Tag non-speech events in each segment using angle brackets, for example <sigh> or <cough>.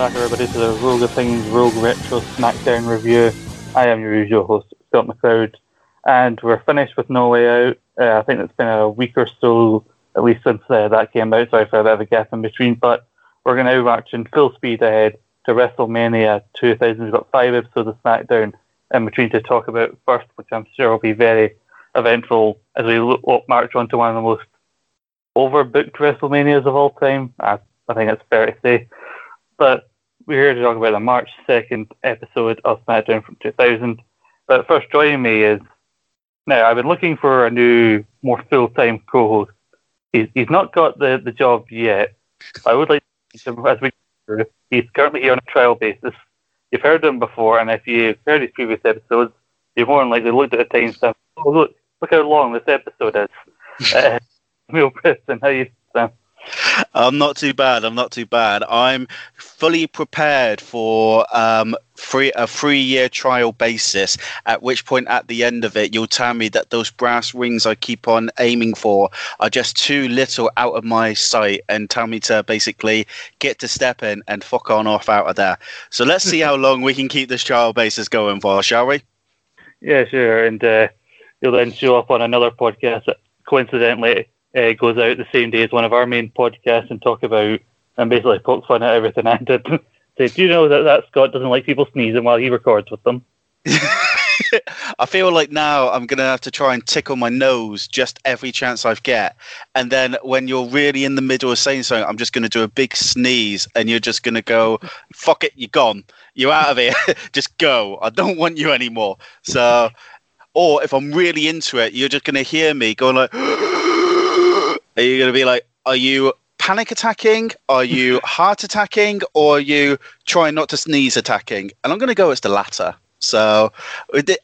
Back, everybody, to the Rogue Opinions Rogue Retro SmackDown review. I am your usual host, Scott McLeod, and we're finished with No Way Out. Uh, I think it's been a week or so, at least since uh, that came out, sorry for a bit of a gap in between, but we're going to march in full speed ahead to WrestleMania 2000. We've got five episodes of SmackDown in between to talk about first, which I'm sure will be very eventful as we look, march on to one of the most overbooked WrestleManias of all time. I, I think it's fair to say. But we're here to talk about the March 2nd episode of SmackDown from 2000. But first, joining me is now, I've been looking for a new, more full time co host. He's, he's not got the, the job yet. I would like to, as we he's currently here on a trial basis. You've heard him before, and if you've heard his previous episodes, you've more than likely looked at the timestamp. Oh, look, look how long this episode is. <laughs> uh, Neil Preston, how you? I'm not too bad. I'm not too bad. I'm fully prepared for um, free a three year trial basis. At which point, at the end of it, you'll tell me that those brass rings I keep on aiming for are just too little out of my sight, and tell me to basically get to step in and fuck on off out of there. So let's see how long we can keep this trial basis going for, shall we? Yeah, sure. And uh, you'll then show up on another podcast that coincidentally uh, goes out the same day as one of our main podcasts and talk about and basically poke fun at everything I did. <laughs> Say, do you know that that Scott doesn't like people sneezing while he records with them? <laughs> I feel like now I'm gonna have to try and tickle my nose just every chance I get, and then when you're really in the middle of saying something, I'm just gonna do a big sneeze, and you're just gonna go, "Fuck it, you're gone, you're out of here, <laughs> just go. I don't want you anymore." So, or if I'm really into it, you're just gonna hear me going like. <gasps> Are you going to be like, are you panic attacking? Are you <laughs> heart attacking? Or are you trying not to sneeze attacking? And I'm going to go as the latter. So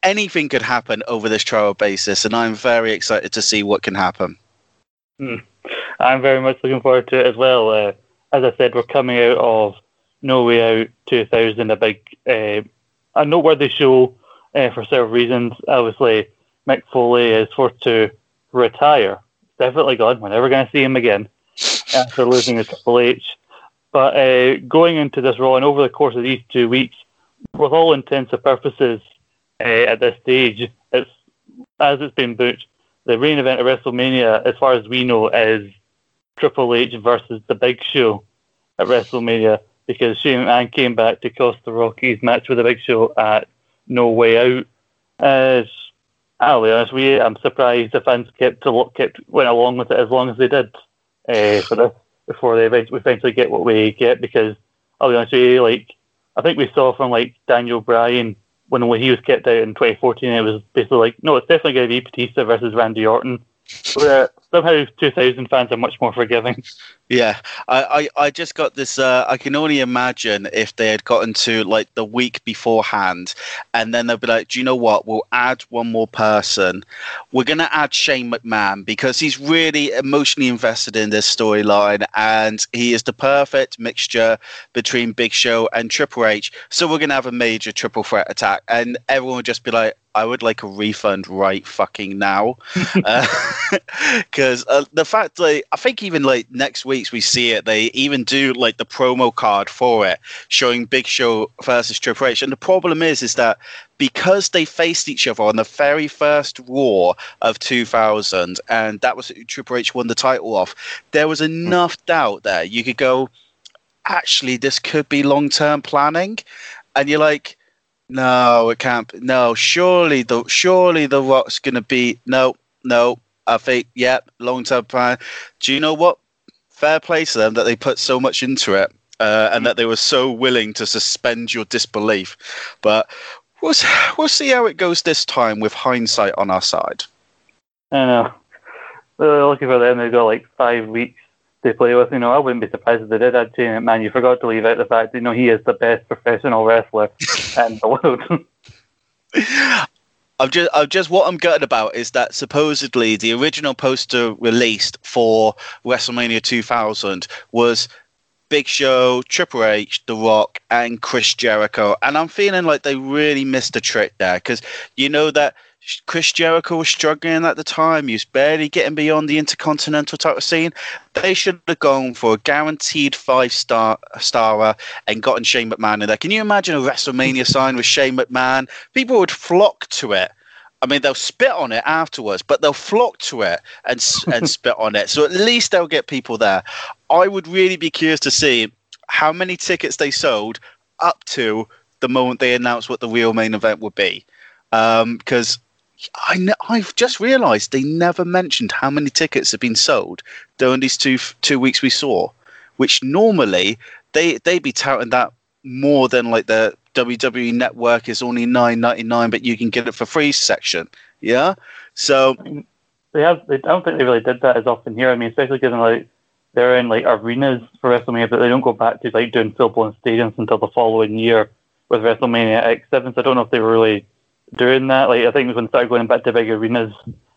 anything could happen over this trial basis, and I'm very excited to see what can happen. Hmm. I'm very much looking forward to it as well. Uh, as I said, we're coming out of No Way Out 2000, a big, uh, a noteworthy show uh, for several reasons. Obviously, Mick Foley is forced to retire definitely gone. We're never going to see him again <laughs> after losing to Triple H. But uh, going into this Raw and over the course of these two weeks, with all intents and purposes, uh, at this stage, it's as it's been booked, the main event of WrestleMania, as far as we know, is Triple H versus The Big Show at WrestleMania because Shane McMahon came back to cost the Rockies match with The Big Show at No Way Out. As I'll be honest you, I'm surprised the fans kept to kept went along with it as long as they did uh, for this before they eventually, eventually get what we get. Because I'll be honest you, like I think we saw from like Daniel Bryan when he was kept out in 2014, it was basically like, no, it's definitely going to be Batista versus Randy Orton. Somehow 2000 fans are much more forgiving. Yeah, I, I, I just got this. Uh, I can only imagine if they had gotten to like the week beforehand, and then they'll be like, "Do you know what? We'll add one more person. We're gonna add Shane McMahon because he's really emotionally invested in this storyline, and he is the perfect mixture between Big Show and Triple H. So we're gonna have a major triple threat attack, and everyone would just be like, I would like a refund right fucking now. Because <laughs> uh, <laughs> uh, the fact that I think even like next week's we see it, they even do like the promo card for it showing Big Show versus Triple H. And the problem is, is that because they faced each other on the very first War of 2000, and that was Triple H won the title off, there was enough doubt there. You could go, actually, this could be long term planning. And you're like, no, it can't. Be. No, surely the surely the Rock's gonna be no, no. I think yeah, long term plan. Do you know what? Fair play to them that they put so much into it, uh, and that they were so willing to suspend your disbelief. But we'll we'll see how it goes this time with hindsight on our side. I know. We're looking for them. They've got like five weeks they play with. You know, I wouldn't be surprised if they did. I'd say, man, you forgot to leave out the fact that you know he is the best professional wrestler <laughs> in the world. <laughs> I've just, I've just what I'm gutted about is that supposedly the original poster released for WrestleMania 2000 was Big Show, Triple H, The Rock, and Chris Jericho. And I'm feeling like they really missed a trick there because you know that Chris Jericho was struggling at the time. He was barely getting beyond the intercontinental title scene. They should have gone for a guaranteed five star starer and gotten Shane McMahon in there. Can you imagine a WrestleMania sign with Shane McMahon? People would flock to it. I mean, they'll spit on it afterwards, but they'll flock to it and and <laughs> spit on it. So at least they'll get people there. I would really be curious to see how many tickets they sold up to the moment they announced what the real main event would be. Because um, I I've just realised they never mentioned how many tickets have been sold during these two two weeks we saw, which normally they they'd be touting that more than like the WWE Network is only nine ninety nine, but you can get it for free section. Yeah, so they have. They, I don't think they really did that as often here. I mean, especially given like they're in like arenas for WrestleMania, but they don't go back to like doing full blown stadiums until the following year with WrestleMania X7. So I don't know if they were really doing that. Like I think when they started going back to big arenas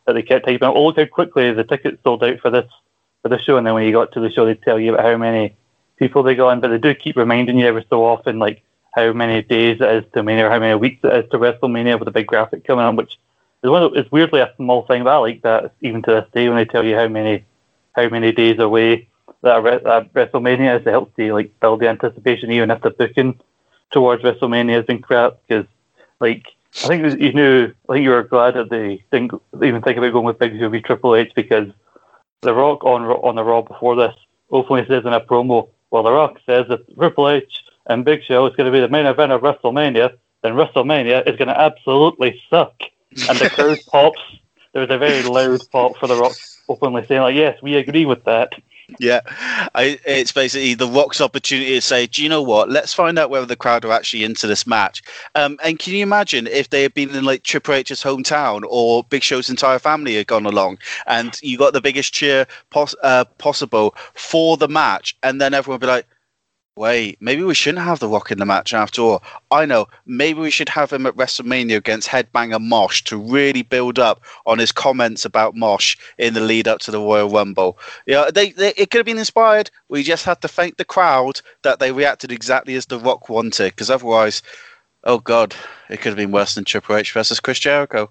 that they kept typing, oh look how quickly the tickets sold out for this for the show, and then when you got to the show, they'd tell you about how many people they got in. But they do keep reminding you every so often, like how many days it is to Mania or how many weeks it is to WrestleMania with a big graphic coming up, which is one of, it's weirdly a small thing, but I like that even to this day when they tell you how many how many days away that, that WrestleMania is. It helps you like build the anticipation, even if the booking towards WrestleMania has been crap. Because like I think you knew, I think you were glad that they didn't even think about going with Big Show v Triple H because The Rock on on the Raw before this openly says in a promo, well, The Rock says that Triple H and Big Show is going to be the main event of WrestleMania, then WrestleMania is going to absolutely suck. And the crowd <laughs> pops. There was a very loud pop for The Rock openly saying, like, yes, we agree with that. Yeah, I, it's basically the Rock's opportunity to say, "Do you know what? Let's find out whether the crowd are actually into this match." Um, and can you imagine if they had been in like Triple H's hometown or Big Show's entire family had gone along, and you got the biggest cheer pos- uh, possible for the match, and then everyone would be like, wait, maybe we shouldn't have The Rock in the match after all. I know, maybe we should have him at WrestleMania against Headbanger Mosh to really build up on his comments about Mosh in the lead up to the Royal Rumble. Yeah, they, they, it could have been inspired. We just had to thank the crowd that they reacted exactly as The Rock wanted, because otherwise, oh God, it could have been worse than Triple H versus Chris Jericho.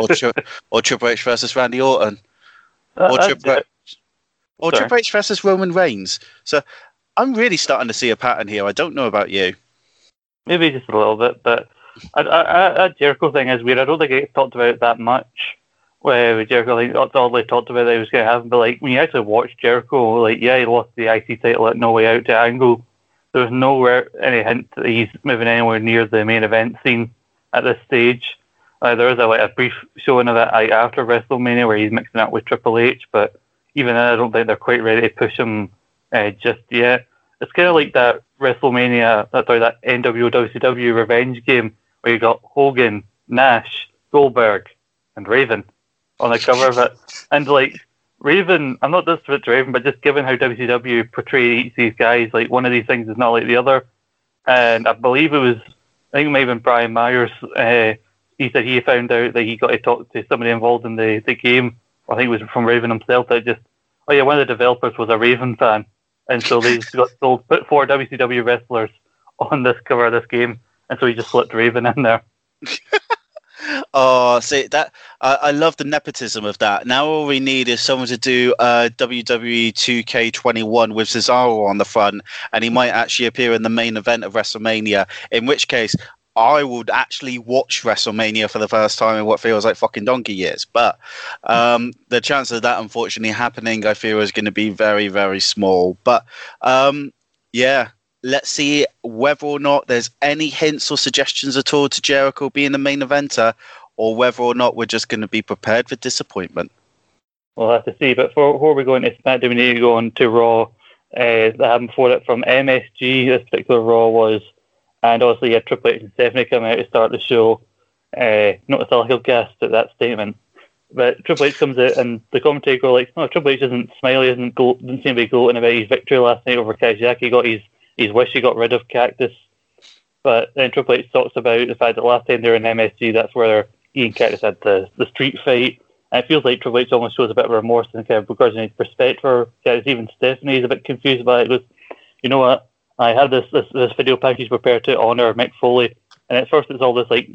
or, tri- <laughs> or Triple H versus Randy Orton. Uh, or, Triple, or Triple H versus Roman Reigns. So I'm really starting to see a pattern here. I don't know about you. Maybe just a little bit, but that Jericho thing is weird. I don't think it talked about that much. Where Jericho, like, all they talked about that he was going to happen, but like when you actually watch Jericho, like yeah, he lost the IC title at No Way Out to Angle. There was nowhere any hint that he's moving anywhere near the main event scene at this stage. Uh, there was a, like a brief showing of that like, after WrestleMania where he's mixing up with Triple H, but even then, I don't think they're quite ready to push him uh, just yet. It's kind of like that WrestleMania, that sorry, that NWO WCW revenge game where you got Hogan, Nash, Goldberg, and Raven on the cover of it, and like Raven, I'm not just to Raven, but just given how WCW portrayed each of these guys, like one of these things is not like the other. And I believe it was, I think maybe Brian Myers, uh, he said he found out that he got to talk to somebody involved in the, the game. I think it was from Raven himself that just, oh yeah, one of the developers was a Raven fan and so they got sold put four WCW wrestlers on this cover of this game, and so he just slipped Raven in there. <laughs> oh, see that I, I, love the nepotism of that. Now all we need is someone to do uh, WWE 2K21 with Cesaro on the front, and he might actually appear in the main event of WrestleMania. In which case, I would actually watch WrestleMania for the first time in what feels like fucking donkey years. But um, the chance of that unfortunately happening, I feel, is going to be very, very small. But um, yeah, let's see whether or not there's any hints or suggestions at all to Jericho being the main eventer, or whether or not we're just going to be prepared for disappointment. We'll have to see. But for, before we go into SmackDown, we need to go on to Raw. Uh, happened before it from MSG. This particular Raw was and obviously, you had Triple H and Stephanie come out to start the show. Uh, notice all he'll guessed at that statement. But Triple H comes out and the commentator go like, "No, Triple H isn't smiley, isn't go- didn't seem to be gloating about his victory last night over Kajak. He got his his wish. He got rid of Cactus." But then Triple H talks about the fact that last time they were in MSG, that's where Ian Cactus had the the street fight. And it feels like Triple H almost shows a bit of remorse and kind of his perspective for Cactus. Even Stephanie's a bit confused by it. Goes, you know what? I had this, this, this video package prepared to honor Mick Foley. And at first it's all this like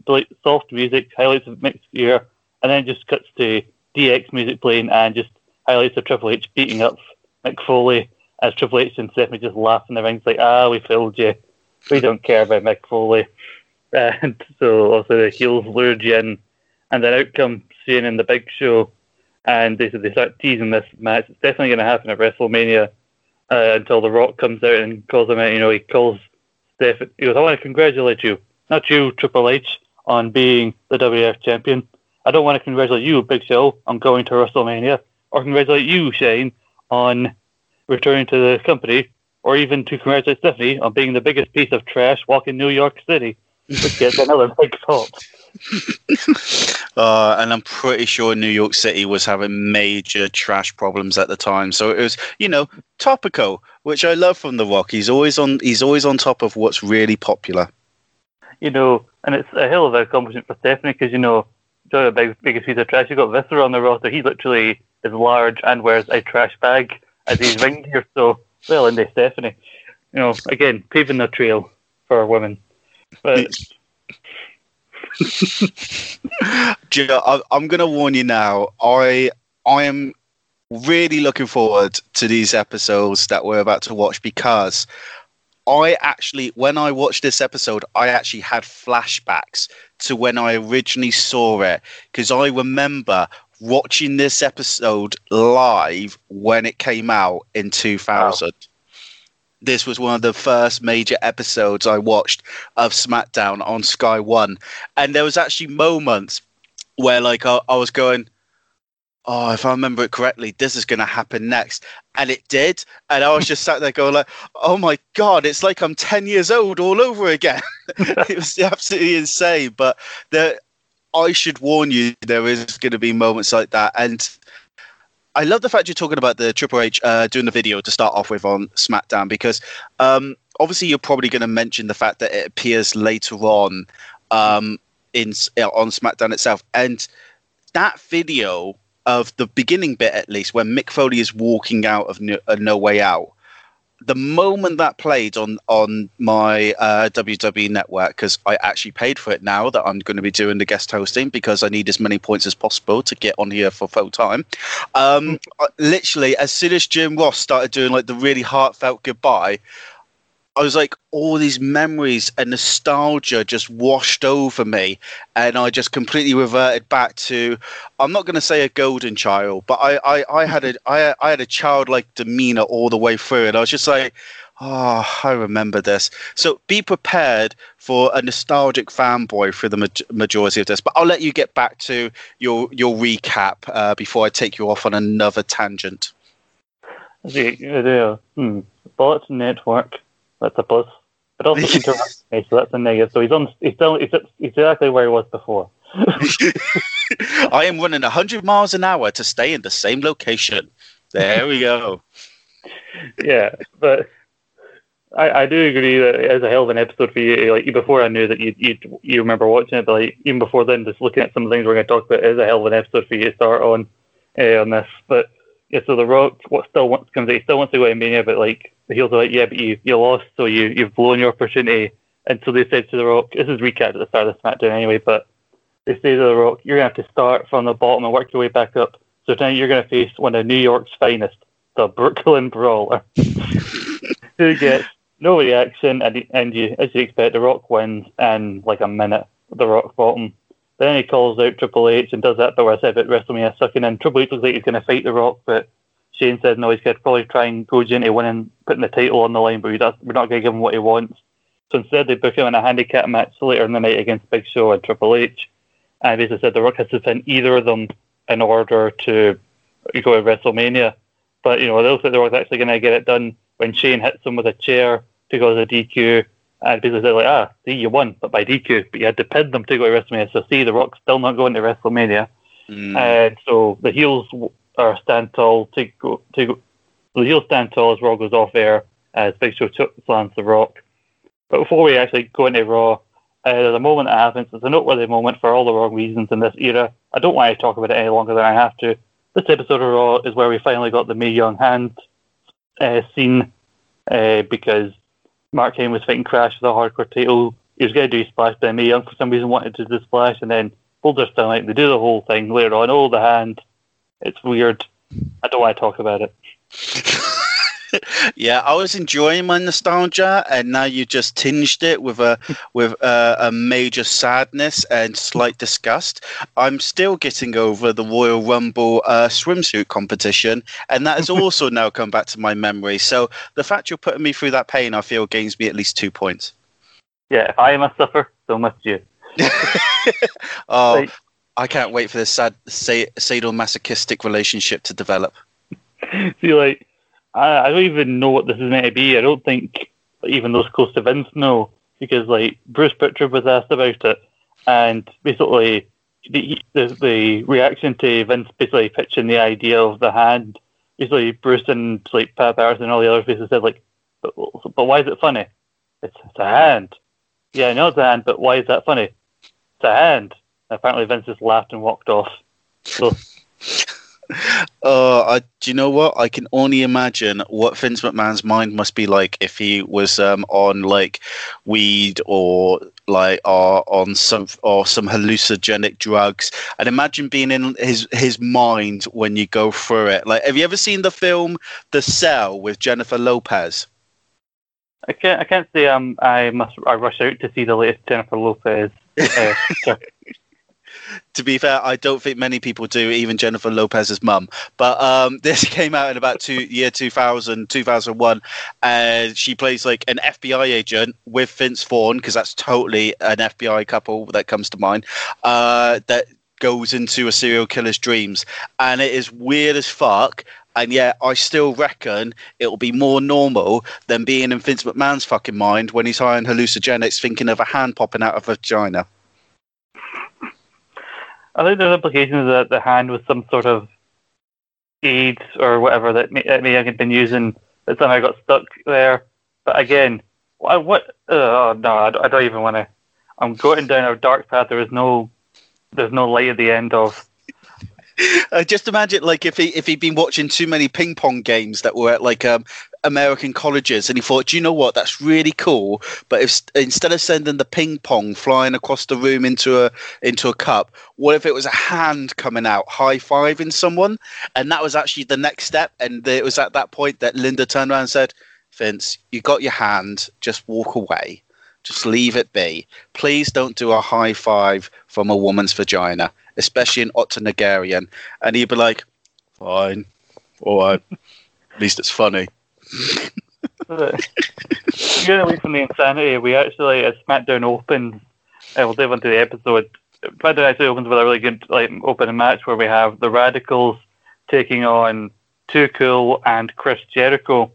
soft music, highlights of Mick's gear, and then just cuts to DX music playing and just highlights of Triple H beating up Mick Foley as Triple H and Stephanie just laugh in the ring. It's like, ah, we fooled you. We don't care about Mick Foley. <laughs> And so also the heels lured you in. And then out comes Shane in the big show. And they, they start teasing this match. It's definitely going to happen at WrestleMania uh, until The Rock comes out and calls him out. You know, he calls Steph. He goes, I want to congratulate you, not you, Triple H, on being the WWF champion. I don't want to congratulate you, Big Show, on going to WrestleMania, or congratulate you, Shane, on returning to the company, or even to congratulate Stephanie on being the biggest piece of trash walking New York City, which gets another big fault. <laughs> uh, and I'm pretty sure New York City was having major trash problems at the time. So it was, you know, topical, which I love from The Rock. He's always on. He's always on top of what's really popular. You know, and it's a hell of an accomplishment for Stephanie because you know the big, biggest piece of trash. You've got Viscera on the roster. He literally is large and wears a trash bag as he's <laughs> ring gear. So, well, and Stephanie, you know, again, paving the trail for women. But. <laughs> I'm going to warn you now. I I am really looking forward to these episodes that we're about to watch because I actually, when I watched this episode, I actually had flashbacks to when I originally saw it because I remember watching this episode live when it came out in 2000. Wow. This was one of the first major episodes I watched of SmackDown on Sky One, and there was actually moments where, like, I, I was going, "Oh, if I remember it correctly, this is going to happen next," and it did. And I was just sat there going, "Like, oh my god, it's like I'm ten years old all over again." <laughs> it was absolutely insane. But there, I should warn you, there is going to be moments like that. And I love the fact you're talking about the Triple H uh, doing the video to start off with on SmackDown because um, obviously you're probably going to mention the fact that it appears later on um, in on SmackDown itself, and that video of the beginning bit at least when Mick Foley is walking out of No, uh, no Way Out the moment that played on on my uh, WWE network, because I actually paid for it now that I'm going to be doing the guest hosting because I need as many points as possible to get on here for full time. Um, literally, as soon as Jim Ross started doing like the really heartfelt goodbye, I was like, all these memories and nostalgia just washed over me, and I just completely reverted back to. I'm not going to say a golden child, but I, I, I had a, I, I had a childlike demeanor all the way through and I was just like, oh, I remember this. So be prepared for a nostalgic fanboy for the ma- majority of this. But I'll let you get back to your your recap uh, before I take you off on another tangent. The, the hmm, Bullet Network that's a plus. But also interrupts me, so that's a negative. So he's on. He's still. He's, he's exactly where he was before. <laughs> I am running 100 miles an hour to stay in the same location. There we go. <laughs> yeah, but I, I do agree that it is a hell of an episode for you. Like before, I knew that you you you remember watching it, but like even before then, just looking at some of the things we're going to talk about, it is a hell of an episode for you to start on uh, on this. But yeah, so the Rock, what still wants comes, he still wants to go to Mania, but like the heels are like, yeah, but you you lost, so you you've blown your opportunity. And so they said to the Rock, this is recap at the start of the SmackDown anyway, but they say to the Rock, you're gonna have to start from the bottom and work your way back up. So tonight you're gonna face one of New York's finest, the Brooklyn Brawler, <laughs> who gets no reaction, and and you as you expect, the Rock wins in like a minute. The Rock bottom. Then he calls out Triple H and does that but where I said about WrestleMania sucking in. Triple H looks like he's going to fight The Rock, but Shane said, no, he's going to probably try and goes into winning, putting the title on the line, but we're not going to give him what he wants. So instead, they book him in a handicap match later in the night against Big Show and Triple H. And basically said The Rock has to pin either of them in order to go to WrestleMania. But, you know, it looks like The Rock's actually going to get it done when Shane hits him with a chair to go to the DQ and basically said like, ah, see, you won, but by DQ, but you had to pin them to go to WrestleMania. So see, The Rock's still not going to WrestleMania, mm. and so the heels are stand tall to go to go. Stand tall as Raw goes off air as Big Show slams The Rock. But before we actually go into Raw, uh, there's a moment that happens. It's a noteworthy moment for all the wrong reasons in this era. I don't want to talk about it any longer than I have to. This episode of Raw is where we finally got the Mae Young hand uh, scene uh, because Mark Kane was fighting Crash with a hardcore title. He was going to do splash, but Mae Young for some reason wanted to do the splash, and then Boulder still like they do the whole thing later on. Oh, the hand. It's weird. I don't want to talk about it. <laughs> yeah, I was enjoying my nostalgia, and now you just tinged it with a with a, a, major sadness and slight disgust. I'm still getting over the Royal Rumble uh, swimsuit competition, and that has <laughs> also now come back to my memory. So the fact you're putting me through that pain, I feel, gains me at least two points. Yeah, if I must suffer, so must you. <laughs> oh, I can't wait for this sad sadomasochistic relationship to develop. See, like I, I don't even know what this is meant to be. I don't think even those close to Vince know because like Bruce Pritchard was asked about it, and basically the the, the reaction to Vince basically pitching the idea of the hand. Basically, Bruce and like Pat Patterson and all the other faces said like, but, but why is it funny? It's, it's a hand. Yeah, I know it's a hand, but why is that funny? It's a hand. Apparently, Vince just laughed and walked off. So uh, <laughs> I, do you know what? I can only imagine what Vince McMahon's mind must be like if he was um, on like weed or like or on some or some hallucinogenic drugs. And imagine being in his his mind when you go through it. Like, have you ever seen the film The Cell with Jennifer Lopez? I can't. I can't say um. I must. I rush out to see the latest Jennifer Lopez. Uh, <laughs> to be fair, I don't think many people do, even Jennifer Lopez's mum. But um, <laughs> this came out in about two year 2000, 2001, and she plays like an FBI agent with Vince Vaughn because that's totally an FBI couple that comes to mind. Uh, that goes into a serial killer's dreams, and it is weird as fuck. And yet, I still reckon it'll be more normal than being in Vince McMahon's fucking mind when he's high on hallucinogenics, thinking of a hand popping out of a vagina. I think there's implications that the hand was some sort of aid or whatever that may, that may have been using that somehow got stuck there. But again, what? what oh no, I don't, I don't even want to. I'm going down a dark path. There is no, there's no light at the end of. <laughs> Uh, just imagine, like, if he if he'd been watching too many ping pong games that were at like um, American colleges, and he thought, Do you know what, that's really cool. But if instead of sending the ping pong flying across the room into a into a cup, what if it was a hand coming out, high fiving someone, and that was actually the next step? And it was at that point that Linda turned around and said, "Vince, you got your hand, just walk away." Just leave it be. Please don't do a high five from a woman's vagina, especially in Octonagarian. And he'd be like, fine, all right. At least it's funny. Getting away from the insanity, we actually, as SmackDown opens, uh, we'll dive into the episode. SmackDown actually opens with a really good like opening match where we have the Radicals taking on Too Cool and Chris Jericho.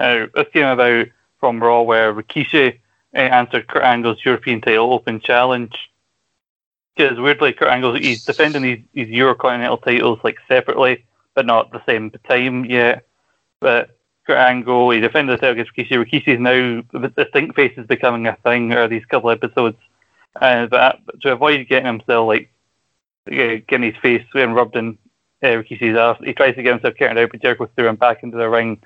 Now, this came about from Raw where Rikishi uh, answered Kurt Angle's European title open challenge. Because weirdly, Kurt Angle he's defending these, these Eurocontinental titles like separately, but not at the same time yet. But Kurt Angle, he defended the title against Rikishi. Rikishi is now the stink face is becoming a thing or these couple episodes. Uh, but to avoid getting himself like getting his face getting rubbed in uh, Rikishi's ass, he tries to get himself carried out, but Jericho threw him back into the ring.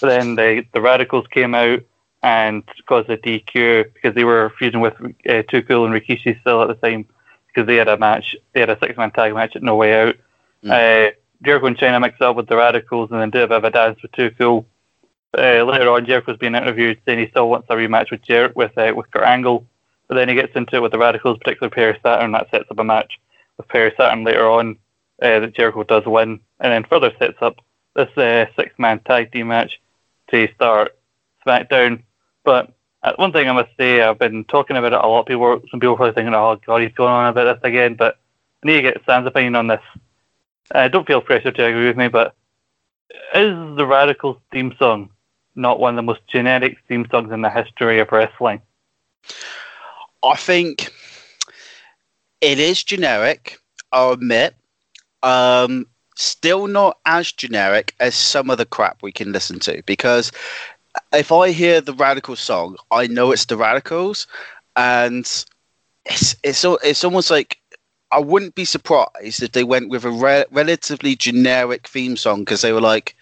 But then the the Radicals came out and caused a DQ because they were feuding with uh, Too Cool and Rikishi still at the time because they had a match, they had a six man tag match at No Way Out. Mm. Uh, Jericho and Chyna mix up with the Radicals and then do a bit of a dance with Too Cool. Uh, later on, Jericho's being interviewed saying he still wants a rematch with Jer- with uh, with Kurt Angle, but then he gets into it with the Radicals, particularly Perry Saturn. That sets up a match with Perry Saturn later on uh, that Jericho does win, and then further sets up this uh, six man tag team match to start SmackDown. But uh, one thing I must say, I've been talking about it a lot. People, some people are probably thinking, "Oh God, he's going on about this again." But I need to get Sam's opinion on this. I don't feel pressure to agree with me, but is the Radicals theme song not one of the most generic theme songs in the history of wrestling? I think it is generic, I'll admit. Um, still not as generic as some of the crap we can listen to because if I hear the Radical song, I know it's the Radicals, and it's it's it's almost like I wouldn't be surprised if they went with a re- relatively generic theme song because they were like,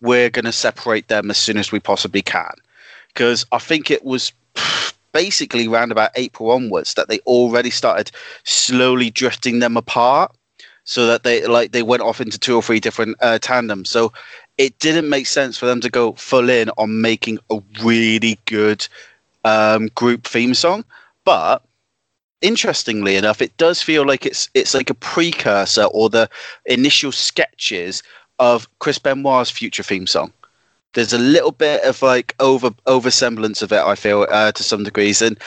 we're going to separate them as soon as we possibly can. Because I think it was basically around about April onwards that they already started slowly drifting them apart so that they like they went off into two or three different uh, tandems. So it didn't make sense for them to go full in on making a really good um, group theme song. But interestingly enough, it does feel like it's it's like a precursor or the initial sketches of Chris Benoit's future theme song. There's a little bit of like over over semblance of it, I feel, uh, to some degrees, and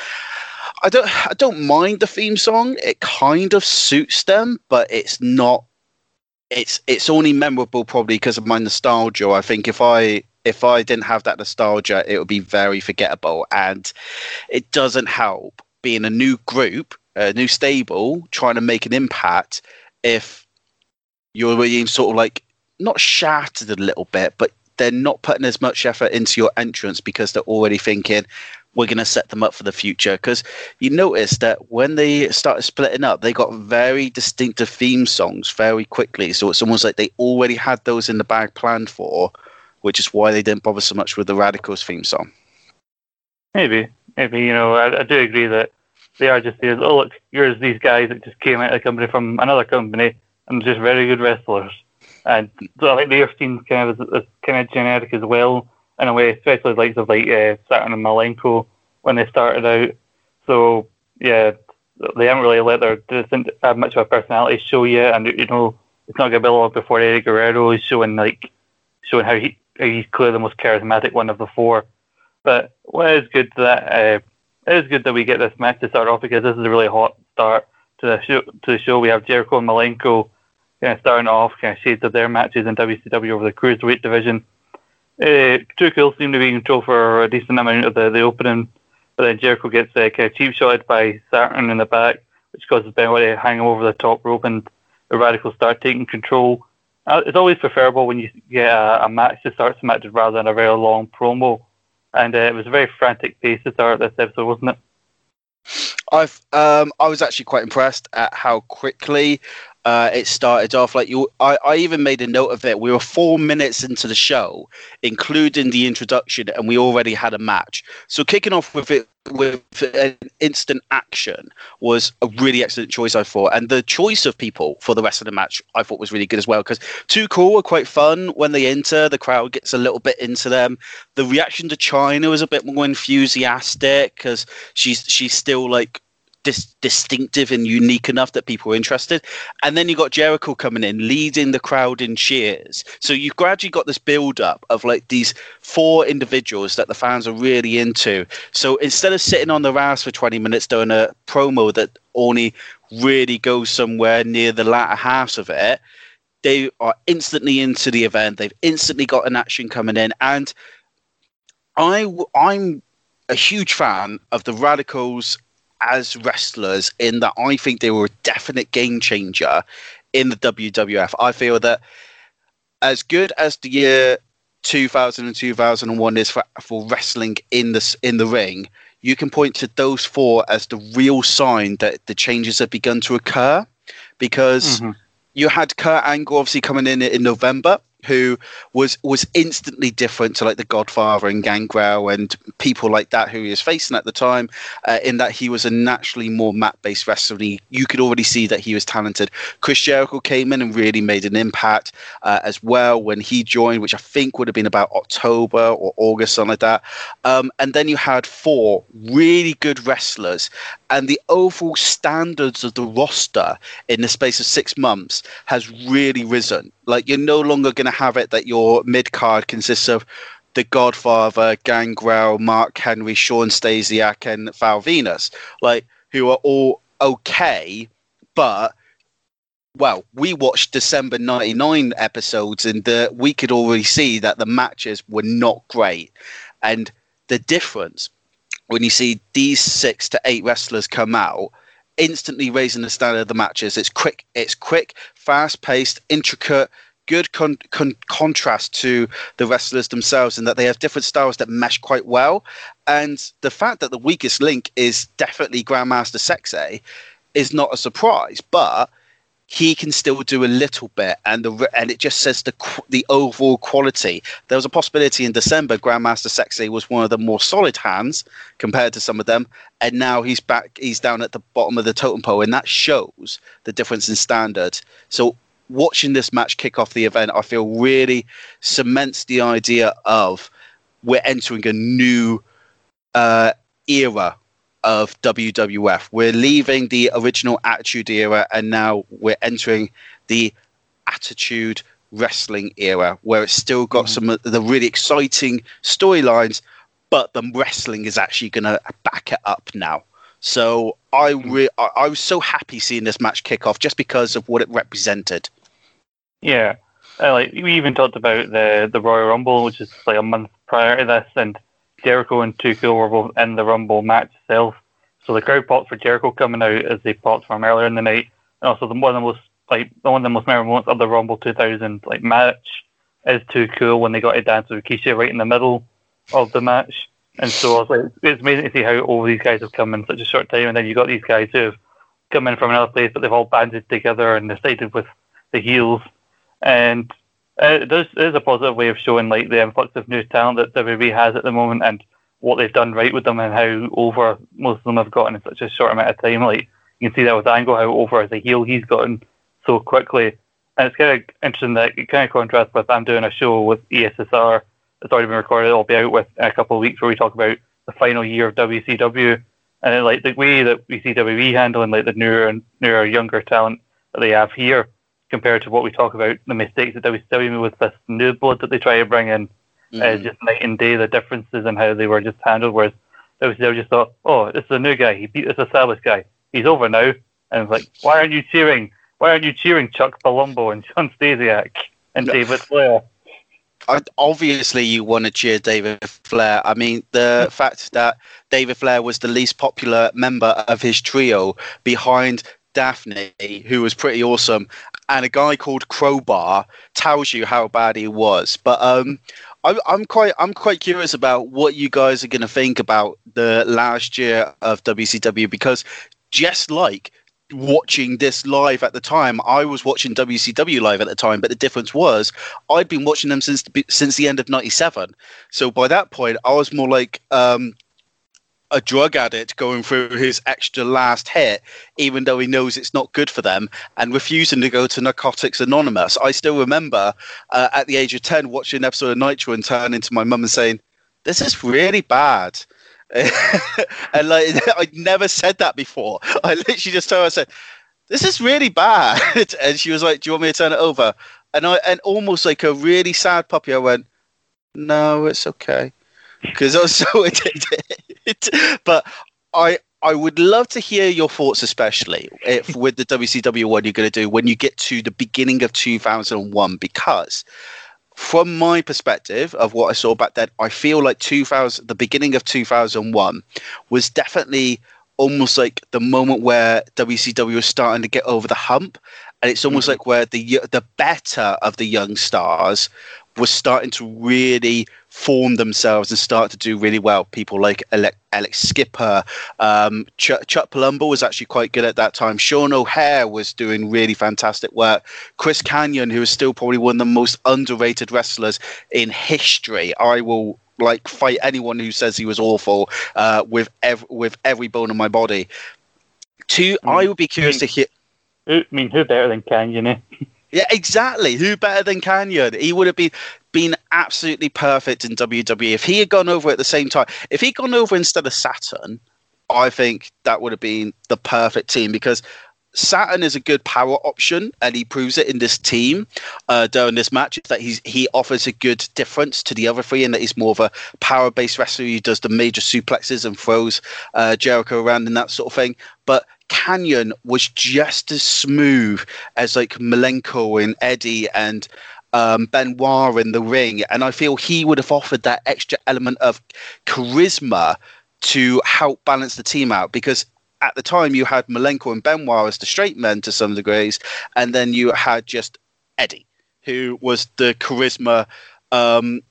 I don't I don't mind the theme song. It kind of suits them, but it's not. It's it's only memorable probably because of my nostalgia. I think if I if I didn't have that nostalgia, it would be very forgettable, and it doesn't help being a new group, a new stable, trying to make an impact. If you're being sort of like not shattered a little bit, but they're not putting as much effort into your entrance because they're already thinking we're going to set them up for the future. Because you notice that when they started splitting up, they got very distinctive theme songs very quickly. So it's almost like they already had those in the bag planned for, which is why they didn't bother so much with the Radicals theme song. Maybe, maybe you know, I, I do agree that they are just these. Oh look, here's these guys that just came out of the company from another company and just very good wrestlers. And so I think they are seen kind of is, as kind of generic as well in a way, especially like of like uh, Saturn and Malenko when they started out. So yeah, they haven't really let their doesn't have much of a personality show yet, and you know it's not to be long before Eddie Guerrero is showing like showing how he how he's clearly the most charismatic one of the four. But what is good that uh, it is good that we get this match to start off because this is a really hot start to the show. To the show, we have Jericho and Malenko kind of starting off kind of shades of their matches in WCW over the cruiserweight division. Uh, Too Cool seemed to be in control for a decent amount of the, the opening, but then Jericho gets uh, kind of cheap shot by Saturn in the back, which causes Benoit to hang him over the top rope, and the Radicals start taking control. Uh, it's always preferable when you get a, a match to start some matches rather than a very long promo. And uh, it was a very frantic pace to start this episode, wasn't it? I've um, I was actually quite impressed at how quickly uh, it started off. Like you, I, I even made a note of it. We were four minutes into the show, including the introduction, and we already had a match. So kicking off with it with an instant action was a really excellent choice, I thought. And the choice of people for the rest of the match, I thought was really good as well. Because Too Cool were quite fun when they enter. The crowd gets a little bit into them. The reaction to Chyna was a bit more enthusiastic because she's she's still like dis- distinctive and unique enough that people are interested. And then you got Jericho coming in, leading the crowd in cheers. So you've gradually got this build up of like these four individuals that the fans are really into. So instead of sitting on the ass for 20 minutes doing a promo that only really goes somewhere near the latter half of it, they are instantly into the event. They've instantly got an action coming in. And I, I'm a huge fan of the Radicals as wrestlers in that I think they were a definite game changer in the WWF. I feel that as good as the year 2000 and 2001 is for, for wrestling in the, in the ring, you can point to those four as the real sign that the changes have begun to occur because mm-hmm. you had Kurt Angle obviously coming in in November who was was instantly different to like the Godfather and Gangrel and people like that who he was facing at the time. Uh, in that he was a naturally more mat based wrestler, you could already see that he was talented. Chris Jericho came in and really made an impact uh, as well when he joined, which I think would have been about October or August, something like that. Um, and then you had four really good wrestlers, and the overall standards of the roster in the space of six months has really risen. Like you're no longer going to have it that your mid card consists of the Godfather, Gangrel, Mark Henry, Shawn Stasiak, and Val Venis, like who are all okay, but well, we watched December '99 episodes, and the, we could already see that the matches were not great, and the difference when you see these six to eight wrestlers come out instantly raising the standard of the matches. It's quick it's quick fast paced intricate good con- con- contrast to the wrestlers themselves in that they have different styles that mesh quite well. And the fact that the weakest link is definitely grandmaster sexay is not a surprise but he can still do a little bit, and the and it just says the the overall quality. There was a possibility in December, Grandmaster Sexay was one of the more solid hands compared to some of them, and now he's back. He's down at the bottom of the totem pole, and that shows the difference in standard. So watching this match kick off the event, I feel really cements the idea of we're entering a new uh, era of WWF. We're leaving the original Attitude era and now we're entering the Attitude Wrestling era, where it's still got mm-hmm. some of the really exciting storylines, but the wrestling is actually going to back it up now. So I, mm-hmm. re- I, I was so happy seeing this match kick off just because of what it represented. Yeah, uh, like we even talked about the the Royal Rumble, which is like a month prior to this, and Jericho and Cool were both in the Rumble match itself. So the crowd popped for Jericho coming out as they popped from earlier in the night, and also the one of the most like one of the most memorable moments of the Rumble 2000 like match is Too Cool when they got to dance with Rikishi right in the middle of the match. And so I was like, it's amazing to see how all these guys have come in such a short time, and then you got these guys who have come in from another place, but they've all banded together and decided with the heels. And uh, it is a positive way of showing like the influx of new talent that WWE has at the moment and what they've done right with them and how over most of them have gotten in such a short amount of time. Like you can see that with Angle, how over as a heel he's gotten so quickly. And it's kind of interesting that it kind of contrasts with I'm doing a show with ESSR that's already been recorded. It'll be out with in a couple of weeks where we talk about the final year of WCW and then, like the way that we see WWE handling like the newer and newer younger talent that they have here compared to what we talk about the mistakes that WCW with this new blood that they try to bring in. Mm-hmm. Uh, just night and day the differences in how they were just handled. Whereas WCW just thought, oh, this is a new guy. He beat this established guy. He's over now. And it's like, why aren't you cheering? Why aren't you cheering Chuck Palumbo and John Stasiak and no. David Flair? obviously you want to cheer David Flair. I mean, the fact that David Flair was the least popular member of his trio behind Daphne, who was pretty awesome, and a guy called Crowbar tells you how bad he was. But um, I'm, I'm quite I'm quite curious about what you guys are going to think about the last year of WCW because just like watching this live at the time. I was watching WCW live at the time, but the difference was I'd been watching them since the, since the end of '97. So by that point, I was more like um, a drug addict going through his extra last hit, even though he knows it's not good for them, and refusing to go to Narcotics Anonymous. I still remember uh, at the age of 10 watching an episode of Nitro and turning to my mum and saying, This is really bad. <laughs> and like <laughs> I'd never said that before. <laughs> I literally just told her, I said, This is really bad. and she was like, Do you want me to turn it over? And I and almost like a really sad puppy, I went, No, it's okay because I was so addicted. <laughs> but I I would love to hear your thoughts, especially if <laughs> with the WCW one you're going to do when you get to the beginning of 2001, because from my perspective of what I saw back then, I feel like 2000, the beginning of 2001 was definitely almost like the moment where WCW was starting to get over the hump, and it's almost mm-hmm. like where the the better of the young stars was starting to really form themselves and start to do really well. People like Elix Skipper, um, Ch- Chuck Palumbo was actually quite good at that time. Sean O'Haire was doing really fantastic work. Chris Kanyon, who is still probably one of the most underrated wrestlers in history. I will like fight anyone who says he was awful uh, with ev- with every bone in my body. Two, mm. I would be curious to hear. I mean, who better than Kanyon? Eh? <laughs> Yeah, exactly. Who better than Kanyon? He would have been been absolutely perfect in WWE if he had gone over at the same time. If he'd gone over instead of Saturn, I think that would have been the perfect team because Saturn is a good power option, and he proves it in this team uh, during this match. That he's he offers a good difference to the other three, and that he's more of a power based wrestler. He does the major suplexes and throws uh, Jericho around and that sort of thing. But Kanyon was just as smooth as like Malenko and Eddie and um, Benoit in the ring, and I feel he would have offered that extra element of charisma to help balance the team out because at the time you had Malenko and Benoit as the straight men to some degrees, and then you had just Eddie, who was the charisma um,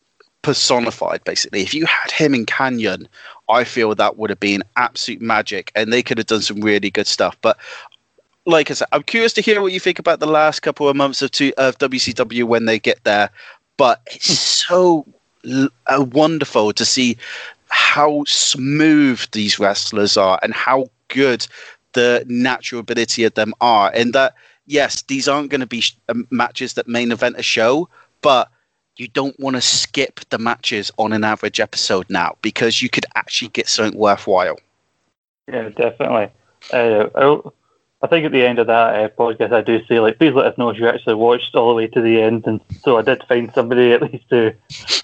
personified, basically. If you had him in Kanyon, I feel that would have been absolute magic, and they could have done some really good stuff. But like I said, I'm curious to hear what you think about the last couple of months of, two, of WCW when they get there. But it's so uh, wonderful to see how smooth these wrestlers are and how good the natural ability of them are. And that, yes, these aren't going to be sh- um, matches that main event a show, but you don't want to skip the matches on an average episode now because you could actually get something worthwhile. Yeah, definitely. Uh, I think at the end of that uh, podcast, I do say like, please let us know if you actually watched all the way to the end. And so I did find somebody at least who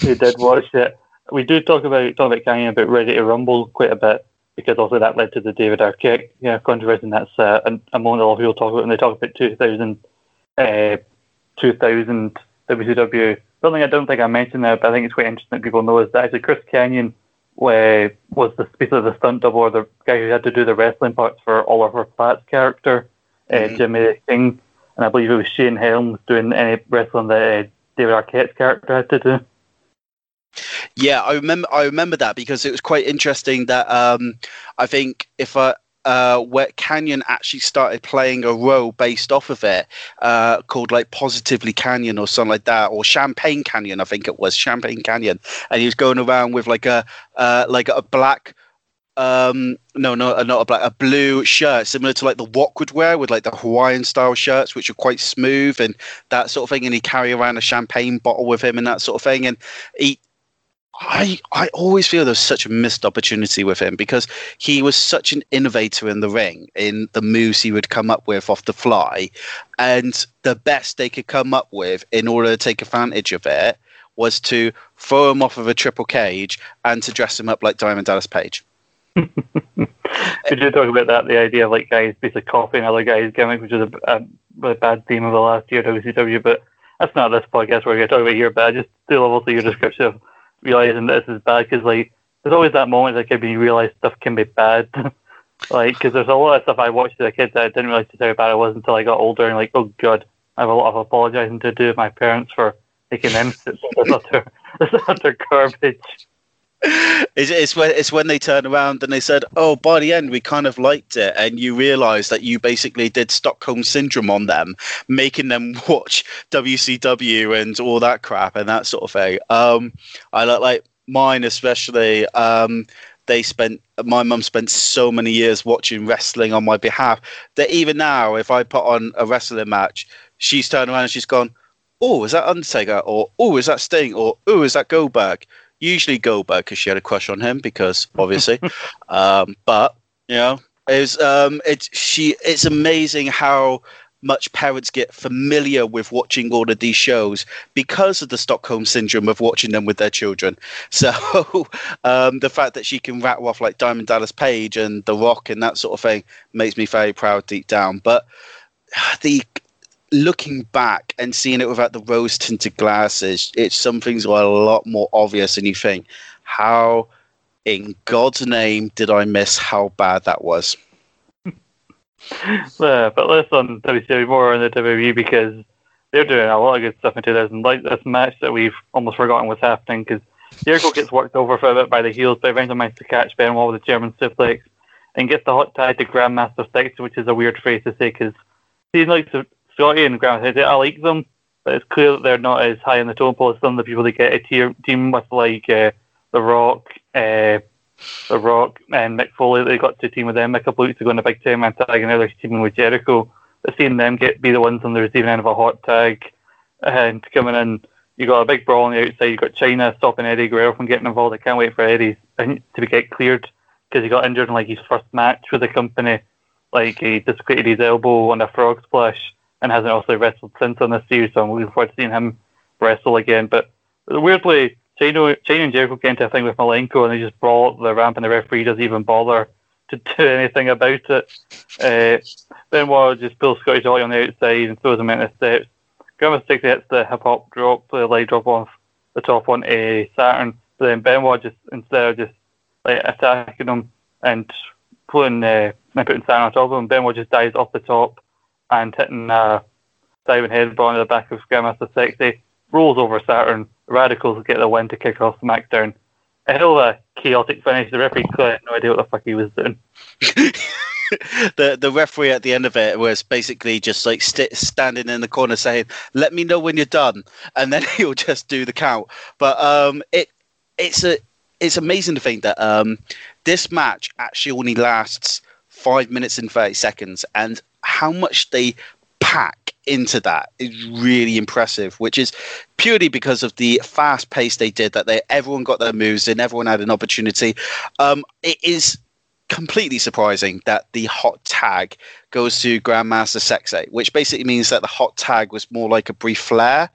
who did <laughs> watch it. We do talk about talk about Kanyon about Ready to Rumble quite a bit because also that led to the David Arquette yeah, controversy, and that's uh, a, a moment a lot of people talk about when they talk about 2000, uh, 2000 WCW. Something I don't think I mentioned there, but I think it's quite interesting that people know is that actually Chris Kanyon uh, was the basically the stunt double or the guy who had to do the wrestling parts for Oliver Platt's character, uh, mm-hmm. Jimmy King, and I believe it was Shane Helms doing any wrestling that uh, David Arquette's character had to do. Yeah, I remember. I remember that because it was quite interesting. That um, I think if I uh, where Kanyon actually started playing a role based off of it, uh, called like Positively Kanyon or something like that, or Champagne Kanyon, I think it was Champagne Kanyon, and he was going around with like a uh, like a black. Um, no, no, not a black, a blue shirt, similar to like the Wok would wear with like the Hawaiian style shirts, which are quite smooth and that sort of thing. And he carry around a champagne bottle with him and that sort of thing. And he, I I always feel there's such a missed opportunity with him because he was such an innovator in the ring in the moves he would come up with off the fly, and the best they could come up with in order to take advantage of it was to throw him off of a triple cage and to dress him up like Diamond Dallas Page. <laughs> Could you talk about that? The idea of like guys basically copying other guys' gimmick, which is a, a really bad theme of the last year WCW, but that's not this podcast where we're going to talk about here. But I just still obviously your description of realizing this is bad because like there's always that moment like when you realize stuff can be bad. <laughs> like because there's a lot of stuff I watched as a kid that I didn't realize how bad it was until I got older and like oh god I have a lot of apologizing to do with my parents for making them. It's utter, it's utter garbage. It's, it's when it's when they turn around and they said, "Oh, by the end, we kind of liked it," and you realise that you basically did Stockholm syndrome on them, making them <laughs> watch WCW and all that crap and that sort of thing. Um, I like mine especially. Um, they spent my mum spent so many years watching wrestling on my behalf that even now, if I put on a wrestling match, she's turned around and she's gone, "Oh, is that Undertaker?" or "Oh, is that Sting?" or "Oh, is that Goldberg?" Usually Goldberg because she had a crush on him because <laughs> obviously, um, but you know, it's um, it's she. It's amazing how much parents get familiar with watching all of these shows because of the Stockholm syndrome of watching them with their children. <laughs> So um, the fact that she can rattle off like Diamond Dallas Page and The Rock and that sort of thing makes me very proud deep down. But <sighs> the looking back and seeing it without the rose tinted glasses, it's some things are a lot more obvious, and you think, how in God's name did I miss how bad that was? <laughs> yeah, but less on WCW, more on the WWE because they're doing a lot of good stuff in 2000. Like this match that we've almost forgotten what's happening because Jericho gets worked over for a bit by the heels, but eventually manages to catch Benoit with a German suplex and gets the hot tag to Grandmaster Sexay, which is a weird phrase to say because he likes to Scotty and said I like them, but it's clear that they're not as high in the totem pole as some of the people that get a tier, team with, like uh, The Rock, uh, The Rock, and Mick Foley. They got to team with them a couple of weeks ago in a big man tag, and now they're teaming with Jericho. But seeing them get be the ones on the receiving end of a hot tag and coming in, you got a big brawl on the outside. You got Chyna stopping Eddie Guerrero from getting involved. I can't wait for Eddie to get cleared because he got injured in like his first match with the company. Like he dislocated his elbow on a frog splash and hasn't also wrestled since on this series, so I'm looking forward to seeing him wrestle again. But weirdly, Chyna, Chyna and Jericho get into a thing with Malenko, and they just brawl up the ramp, and the referee doesn't even bother to <laughs> do anything about it. Uh, Benoit just pulls Scotty Jolly on the outside and throws him into the steps. Grandma Six hits the hip hop drop, the leg drop off the top on a Saturn, but then Benoit just instead of just like attacking him and putting uh, and putting Saturn on top of him, Benoit just dives off the top and hitting uh, diving headbutt into the back of Grandmaster Sexay, rolls over Saturn. Radicals get the win to kick off SmackDown. A hell of a chaotic finish. The referee had no idea what the fuck he was doing. <laughs> the the referee at the end of it was basically just like st- standing in the corner saying, "Let me know when you're done," and then <laughs> he'll just do the count. But um, it it's a it's amazing to think that um, this match actually only lasts five minutes and thirty seconds, and how much they pack into that is really impressive, which is purely because of the fast pace they did. That they everyone got their moves and everyone had an opportunity. Um, it is completely surprising that the hot tag goes to Grandmaster Sexay, which basically means that the hot tag was more like a brief flare,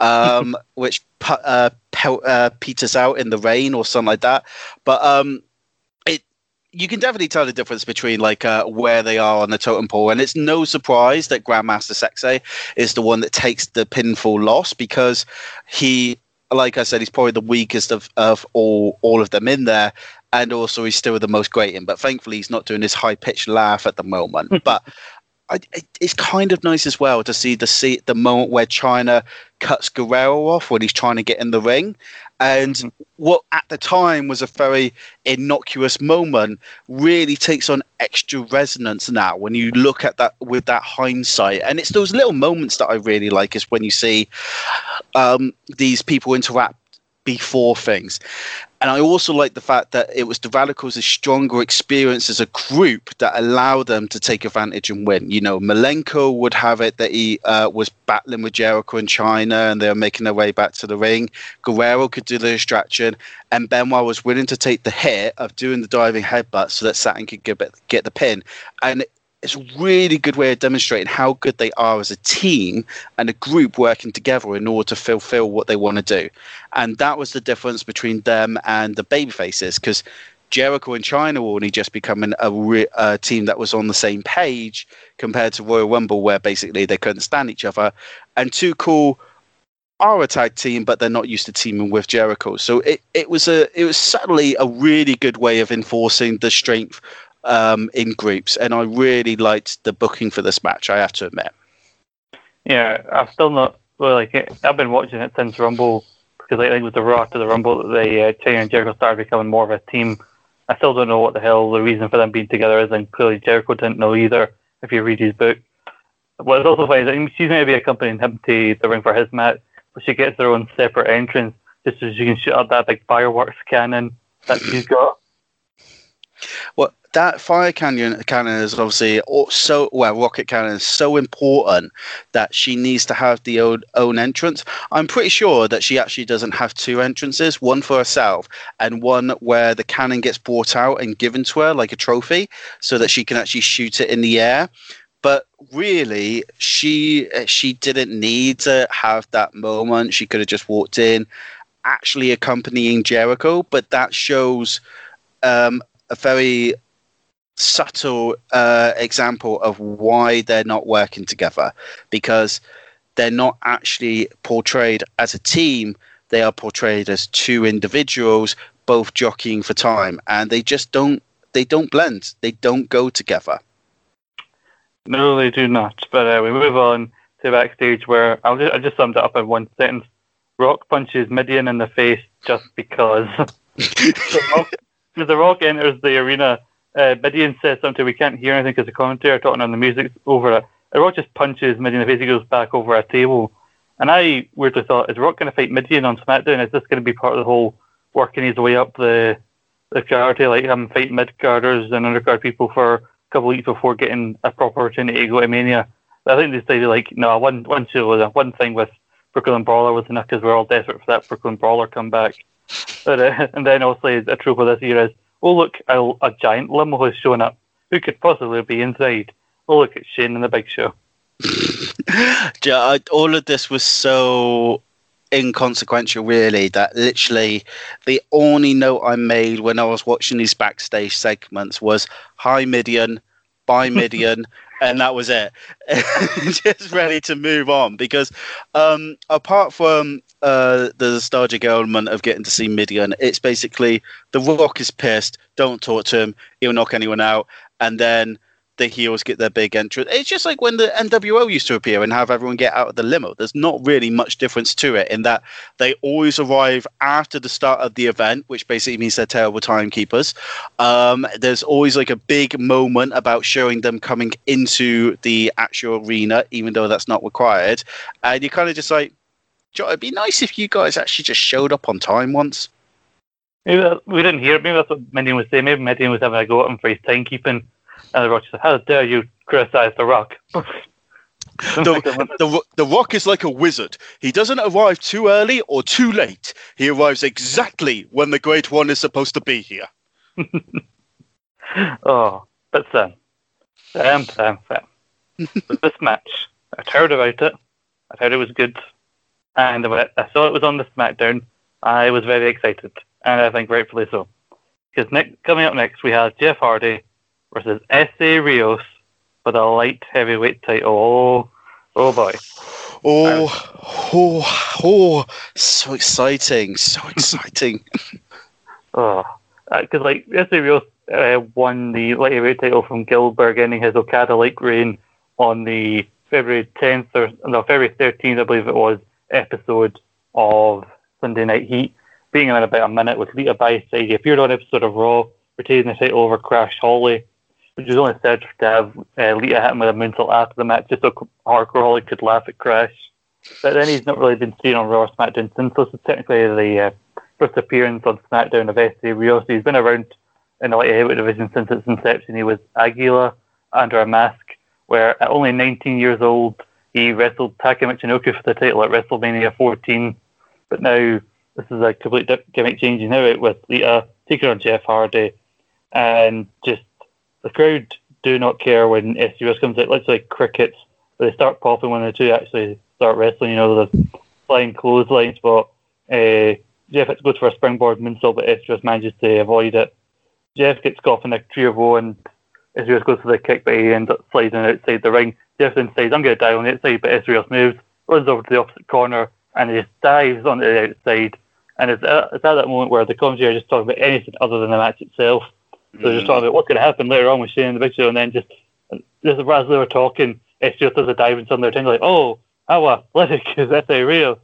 um, <laughs> which uh, uh, peters out in the rain or something like that. But um, you can definitely tell the difference between like uh, where they are on the totem pole, and it's no surprise that Grandmaster Sexay is the one that takes the pinfall loss because he like I said, he's probably the weakest of, of all all of them in there, and also he's still the most grating. But thankfully, he's not doing this high pitched laugh at the moment. <laughs> but I, it's kind of nice as well to see the see the moment where Chyna cuts Guerrero off when he's trying to get in the ring, and what at the time was a very innocuous moment really takes on extra resonance now when you look at that with that hindsight. And it's those little moments that I really like is when you see um, these people interact before things. And I also like the fact that it was the Radicals' stronger experience as a group that allowed them to take advantage and win. You know, Malenko would have it that he uh, was battling with Jericho in Chyna and they were making their way back to the ring. Guerrero could do the distraction, and Benoit was willing to take the hit of doing the diving headbutt so that Saturn could get, get the pin. And it's a really good way of demonstrating how good they are as a team and a group working together in order to fulfill what they want to do. And that was the difference between them and the babyfaces because Jericho and Chyna were only just becoming a, re- a, team that was on the same page compared to Royal Rumble, where basically they couldn't stand each other. And Too Cool are a tag team, but they're not used to teaming with Jericho. So it, it was a it was certainly a really good way of enforcing the strength um, in groups, and I really liked the booking for this match. I have to admit. Yeah, I've still not really like it. I've been watching it since Rumble because like, like with the Raw to the Rumble, that the uh, and Jericho started becoming more of a team. I still don't know what the hell the reason for them being together is, and clearly Jericho didn't know either. If you read his book, what's also funny is she's going to be accompanying him to the ring for his match, but she gets her own separate entrance just so she can shoot up that big fireworks cannon that she's got. Well, that fire canyon cannon is obviously so well rocket cannon is so important that she needs to have the own, own entrance. I'm pretty sure that she actually doesn't have two entrances one for herself and one where the cannon gets brought out and given to her like a trophy so that she can actually shoot it in the air. But really she she didn't need to have that moment. She could have just walked in actually accompanying jericho but that shows um, a very subtle uh, example of why they're not working together because they're not actually portrayed as a team. They are portrayed as two individuals both jockeying for time and they just don't they don't blend. They don't go together. No they do not. But uh, we move on to backstage where I'll just, I just summed it up in one sentence. Rock punches Mideon in the face just because. <laughs> The, rock, <laughs> the rock enters the arena uh, Mideon says something we can't hear anything because the commentator talking on the music over it. And Rock just punches Mideon in the face. He goes back over a table. And I weirdly thought, is Rock going to fight Mideon on SmackDown? Is this going to be part of the whole working his way up the the card to like him fight mid carders and undercard people for a couple of weeks before getting a proper opportunity to go to Mania? But I think they decided like no, one one show one thing with Brooklyn Brawler was enough because we're all desperate for that Brooklyn Brawler comeback. But uh, <laughs> and then also a trope of this year is Oh, look, a, a giant limo has shown up. Who could possibly be inside? Oh, look, it's Shane and the Big Show. <laughs> all of this was so inconsequential, really, that literally the only note I made when I was watching these backstage segments was Hi Mideon. bye <laughs> Mideon, and that was it. <laughs> Just ready to move on because um, apart from uh, the nostalgic element of getting to see Mideon, It's basically the Rock is pissed. Don't talk to him. He'll knock anyone out. And then the heels get their big entrance. It's just like when the NWO used to appear and have everyone get out of the limo. There's not really much difference to it in that they always arrive after the start of the event, which basically means they're terrible timekeepers. Um, there's always like a big moment about showing them coming into the actual arena, even though that's not required. And you're kind of just like, it'd be nice if you guys actually just showed up on time once. Maybe that, we didn't hear. Maybe that's what Mideon was saying. Maybe Mideon was having a go at him for his timekeeping. And the Rock said, How dare you criticize The Rock? <laughs> the, the, the Rock is like a wizard. He doesn't arrive too early or too late. He arrives exactly when the Great One is supposed to be here. <laughs> oh, but then, Sam, Sam, Sam. this match, I've heard about it. I heard it was good. And when I saw it was on the SmackDown, I was very excited. And I think rightfully so. Because next, coming up next, we have Jeff Hardy versus Essa Rios for the light heavyweight title. Oh, oh boy. Oh, oh, oh, so exciting, so <laughs> exciting. oh, because uh, like Essa Rios uh, won the light heavyweight title from Gillberg, ending his Okada-like reign on the February 10th or no February 13th, I believe it was, episode of Sunday Night Heat. Being in about a minute with Lita by side, he appeared on an episode of Raw, retaining the title over Crash Holly which was only said to have uh, Lita hit him with a moonsault after the match just so Hardcore Holly could laugh at Crash. But then he's not really been seen on Raw SmackDown since, so this is technically the uh, first appearance on SmackDown of Essa Rios. He's been around in the light heavyweight division since its inception. He was Aguila under a mask, where at only 19 years old, he wrestled Taka Michinoku for the title at WrestleMania 14. But now this is a complete gimmick change now with Lita taking on Jeff Hardy and just the crowd do not care when SUS comes out. Let's say crickets, they start popping when the two actually start wrestling. You know, the flying clotheslines, but uh, Jeff has to go for a springboard moonsault, but SUS manages to avoid it. Jeff gets caught in a tree of woe, and SUS goes for the kick, but he ends up sliding outside the ring. Jeff then says, I'm going to die on the outside, but SUS moves, runs over to the opposite corner, and he dives onto the outside. And it's at, it's at that moment where the commentary are just talking about anything other than the match itself. So mm. just talking about what's going to happen later on with Shane in the big show, and then just just as they were talking, it's just as a dive in some of their thing, like, oh, how athletic <laughs> is Essa Rios?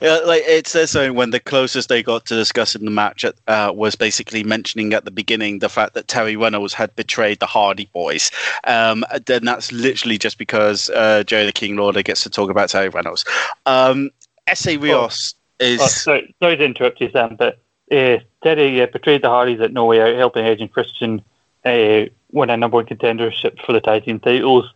yeah, like it says so when the closest they got to discussing the match at, uh, was basically mentioning at the beginning the fact that Terri Runnels had betrayed the Hardy Boys. Um, then that's literally just because uh, Joe the King Lawler gets to talk about Terri Runnels. Um, Essa Rios oh. is. Oh, sorry, sorry to interrupt you, Sam, but uh, Terri uh, portrayed the Hardys at No Way Out, helping Edge and Christian uh, win a number one contendership for the tag team titles.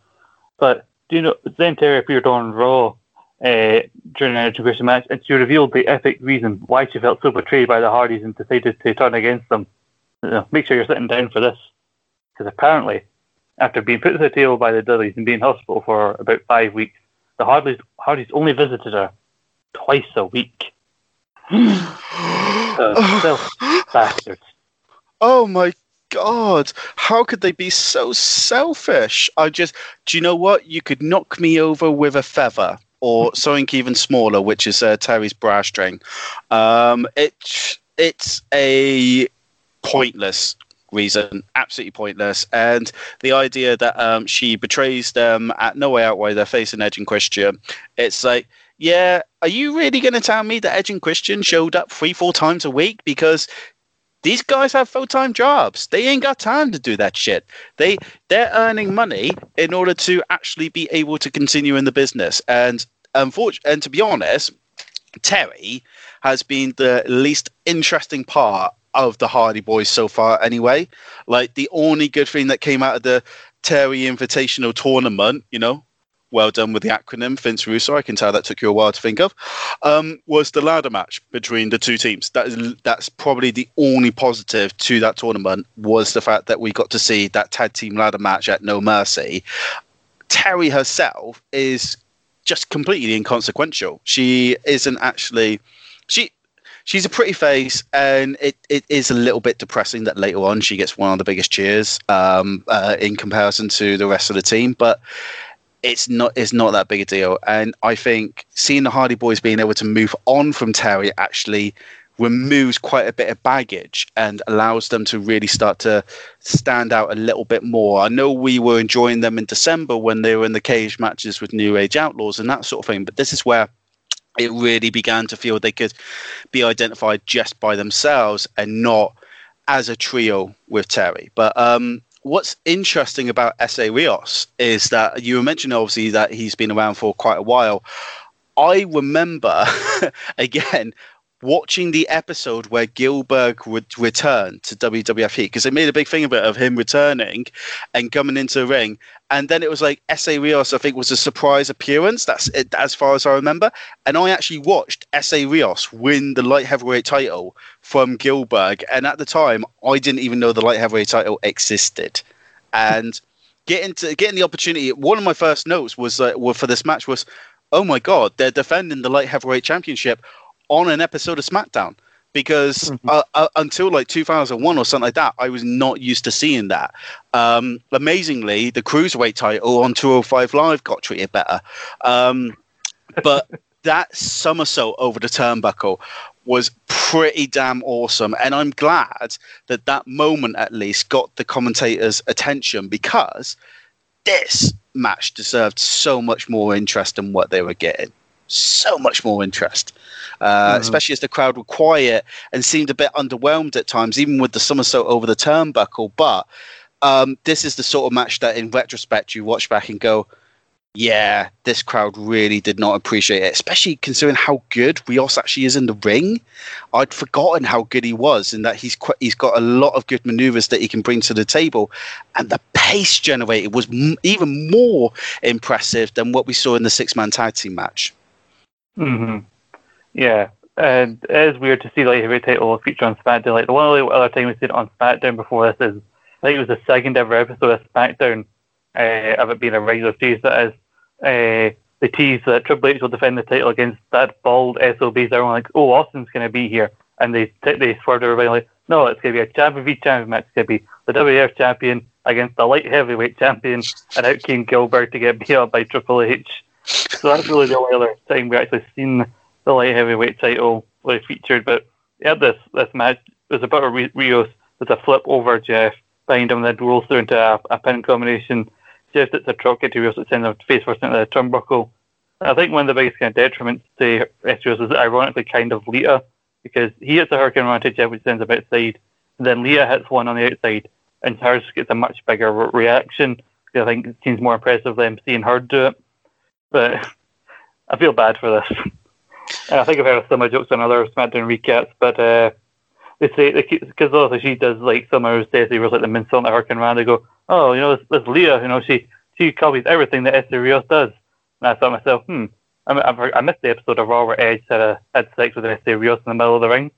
But do you know then Terri appeared on Raw uh, during an Edge and Christian match, and she revealed the epic reason why she felt so betrayed by the Hardys and decided to turn against them. You know, make sure you're sitting down for this, because apparently, after being put to the table by the Dudleys and being in hospital for about five weeks, the Hardys, Hardys only visited her twice a week. Uh, bastards. Oh my god, how could they be so selfish? I just, do you know what? You could knock me over with a feather or <laughs> something even smaller, which is uh, Terri's bra string. Um, it, it's a pointless reason, absolutely pointless. And the idea that um, she betrays them at No Way Out while they're facing Edge and Christian, it's like, yeah, are you really going to tell me that Edge and Christian showed up three, four times a week? Because these guys have full time jobs. They ain't got time to do that shit. They they're earning money in order to actually be able to continue in the business. And unfortunately, and to be honest, Terri has been the least interesting part of the Hardy Boys so far. Anyway, like the only good thing that came out of the Terri Invitational tournament, you know, well done with the acronym, Vince Russo. I can tell that took you a while to think of. Um, was the ladder match between the two teams. That is that's probably the only positive to that tournament was the fact that we got to see that tag team ladder match at No Mercy. Terri herself is just completely inconsequential. She isn't actually she she's a pretty face, and it, it is a little bit depressing that later on she gets one of the biggest cheers um, uh, in comparison to the rest of the team. But it's not it's not that big a deal. And I think seeing the Hardy Boys being able to move on from Terri actually removes quite a bit of baggage and allows them to really start to stand out a little bit more. I know we were enjoying them in December when they were in the cage matches with New Age Outlaws and that sort of thing, but this is where it really began to feel they could be identified just by themselves and not as a trio with Terri. But um, what's interesting about Essa Rios is that you mentioned obviously that he's been around for quite a while. I remember <laughs> again watching the episode where Gillberg would return to WWF because they made a big thing it of him returning and coming into the ring, and then it was like Essa Rios, I think, was a surprise appearance. That's it, as far as I remember. And I actually watched Essa Rios win the light heavyweight title from Gillberg, and at the time, I didn't even know the light heavyweight title existed, and. Getting to getting the opportunity. One of my first notes was uh, for this match was, "Oh my God, they're defending the light heavyweight championship on an episode of SmackDown because mm-hmm. uh, uh, until like 2001 or something like that, I was not used to seeing that. Um, amazingly, the cruiserweight title on 205 Live got treated better. Um, but <laughs> that somersault over the turnbuckle was pretty damn awesome. And I'm glad that that moment at least got the commentators' attention because this match deserved so much more interest than what they were getting so much more interest, uh, mm-hmm. especially as the crowd were quiet and seemed a bit underwhelmed at times, even with the somersault over the turnbuckle. But um, this is the sort of match that, in retrospect, you watch back and go, yeah, this crowd really did not appreciate it, especially considering how good Rios actually is in the ring. I'd forgotten how good he was, and that he's quite, he's got a lot of good maneuvers that he can bring to the table, and the pace generated was m- even more impressive than what we saw in the six man tag team match. Mm-hmm. Yeah, and it is weird to see like heavy title feature on SmackDown. Like the one other time we've seen it on SmackDown before this is I think it was the second ever episode of SmackDown uh, of it being a regular series. That is uh, the tease that Triple H will defend the title against that bald SOBs. Everyone like, oh, Austin's going to be here, and they t- they swerved everybody like, no, it's going to be a champion v champion match. It's going to be the WWF champion against the light heavyweight champion, and out came Gillberg to get beat up by Triple H. So that's really the only other time we actually seen the light heavyweight title really featured. But yeah, this this match It was a Rios with a flip over Jeff behind him, then rolls through into a, a pin combination. Jeff it's a truck to Rios that sends him face first into the turnbuckle. I think one of the biggest kind of detriments to Rios is ironically kind of Lita because he hits a hurricanrana to Jeff, which sends him outside, and then Lita hits one on the outside, and hers gets a much bigger reaction. I think it seems more impressive than seeing her do it. But I feel bad for this. And I think I've heard some of jokes on other SmackDown recaps, but uh, they say because obviously she does like some of her they was like the on the Hurricanrana. They go, oh, you know, this, this Leah, you know, she she copies everything that Essa Rios does. And I thought myself, hmm, I, I, missed the episode of Raw where Edge had had sex with Essa Rios in the middle of the ring.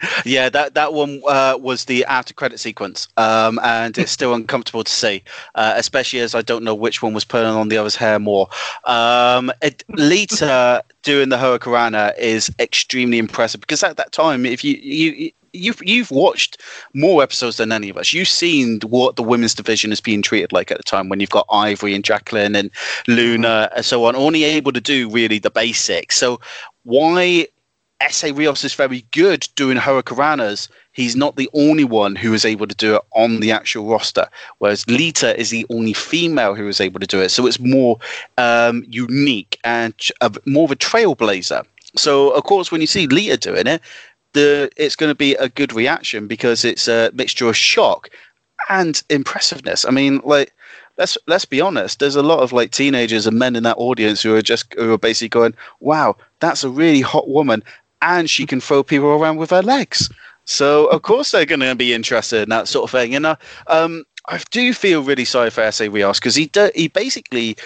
<laughs> yeah, that that one uh, was the after credit sequence, um, and it's still uncomfortable to see, uh, especially as I don't know which one was pulling on the other's hair more. Um, it, Lita doing the Hurricanrana is extremely impressive because at that time, if you you you've you've watched more episodes than any of us. You've seen what the women's division is being treated like at the time when you've got Ivory and Jacqueline and Luna and so on, only able to do really the basics. So why Essa Rios is very good doing hurricanranas. He's not the only one who is able to do it on the actual roster, whereas Lita is the only female who is able to do it. So it's more um, unique and a, more of a trailblazer. So of course, when you see Lita doing it, the it's going to be a good reaction because it's a mixture of shock and impressiveness. I mean, like let's let's be honest. There's a lot of like teenagers and men in that audience who are just who are basically going, "Wow, that's a really hot woman, and she can throw people around with her legs. So of course they're going to be interested in that sort of thing. And uh, um, I do feel really sorry for Essa Rios because he do, he basically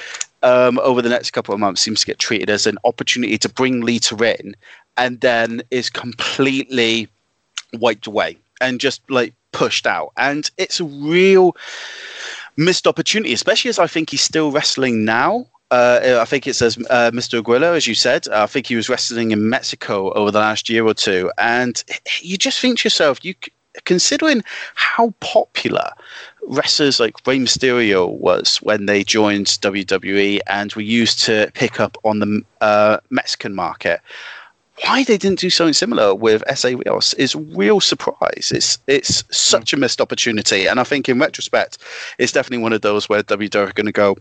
um, over the next couple of months seems to get treated as an opportunity to bring Lita in, and then is completely wiped away and just like pushed out. And it's a real missed opportunity, especially as I think he's still wrestling now. Uh, I think it says uh, Mr. Aguila, as you said. I think he was wrestling in Mexico over the last year or two, and you just think to yourself, you considering how popular wrestlers like Rey Mysterio was when they joined WWE and were used to pick up on the uh, Mexican market. why they didn't do something similar with Essa Rios is real surprise. It's it's such a missed opportunity, and I think in retrospect, it's definitely one of those where WWE are going to go.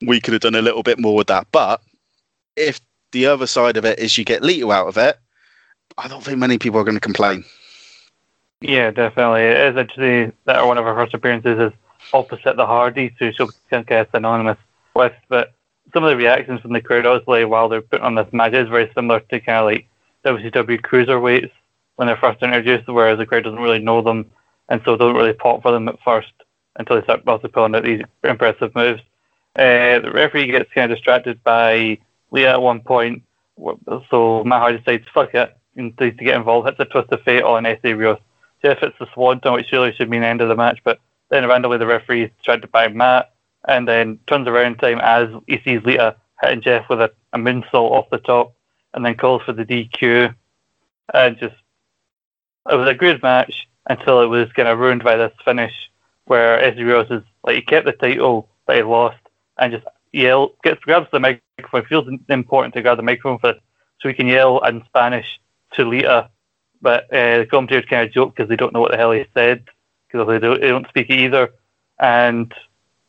We could have done a little bit more with that, but if the other side of it is you get Lita out of it, I don't think many people are going to complain. Yeah, definitely. It is actually that one of our first appearances is opposite the Hardys, who she'll get synonymous with. But some of the reactions from the crowd, obviously, while they're putting on this match, is very similar to kind of like WCW cruiserweights when they're first introduced, whereas the crowd doesn't really know them and so don't really pop for them at first until they start also pulling out these impressive moves. Uh, the referee gets kind of distracted by Lita at one point, so Matt decides, fuck it, and decides to get involved, hits a twist of fate on Essa Rios. Jeff hits the swanton, which surely should mean the end of the match, but then randomly the referee is distracted by Matt and then turns around time as he sees Lita hitting Jeff with a, a moonsault off the top and then calls for the DQ. And just, it was a good match until it was kind of ruined by this finish where Rios is like, he kept the title, but he lost and just yell, gets, grabs the microphone, It feels important to grab the microphone for, so he can yell in Spanish to Lita. But uh, the commentators kind of joke because they don't know what the hell he said because they don't, they don't speak it either. And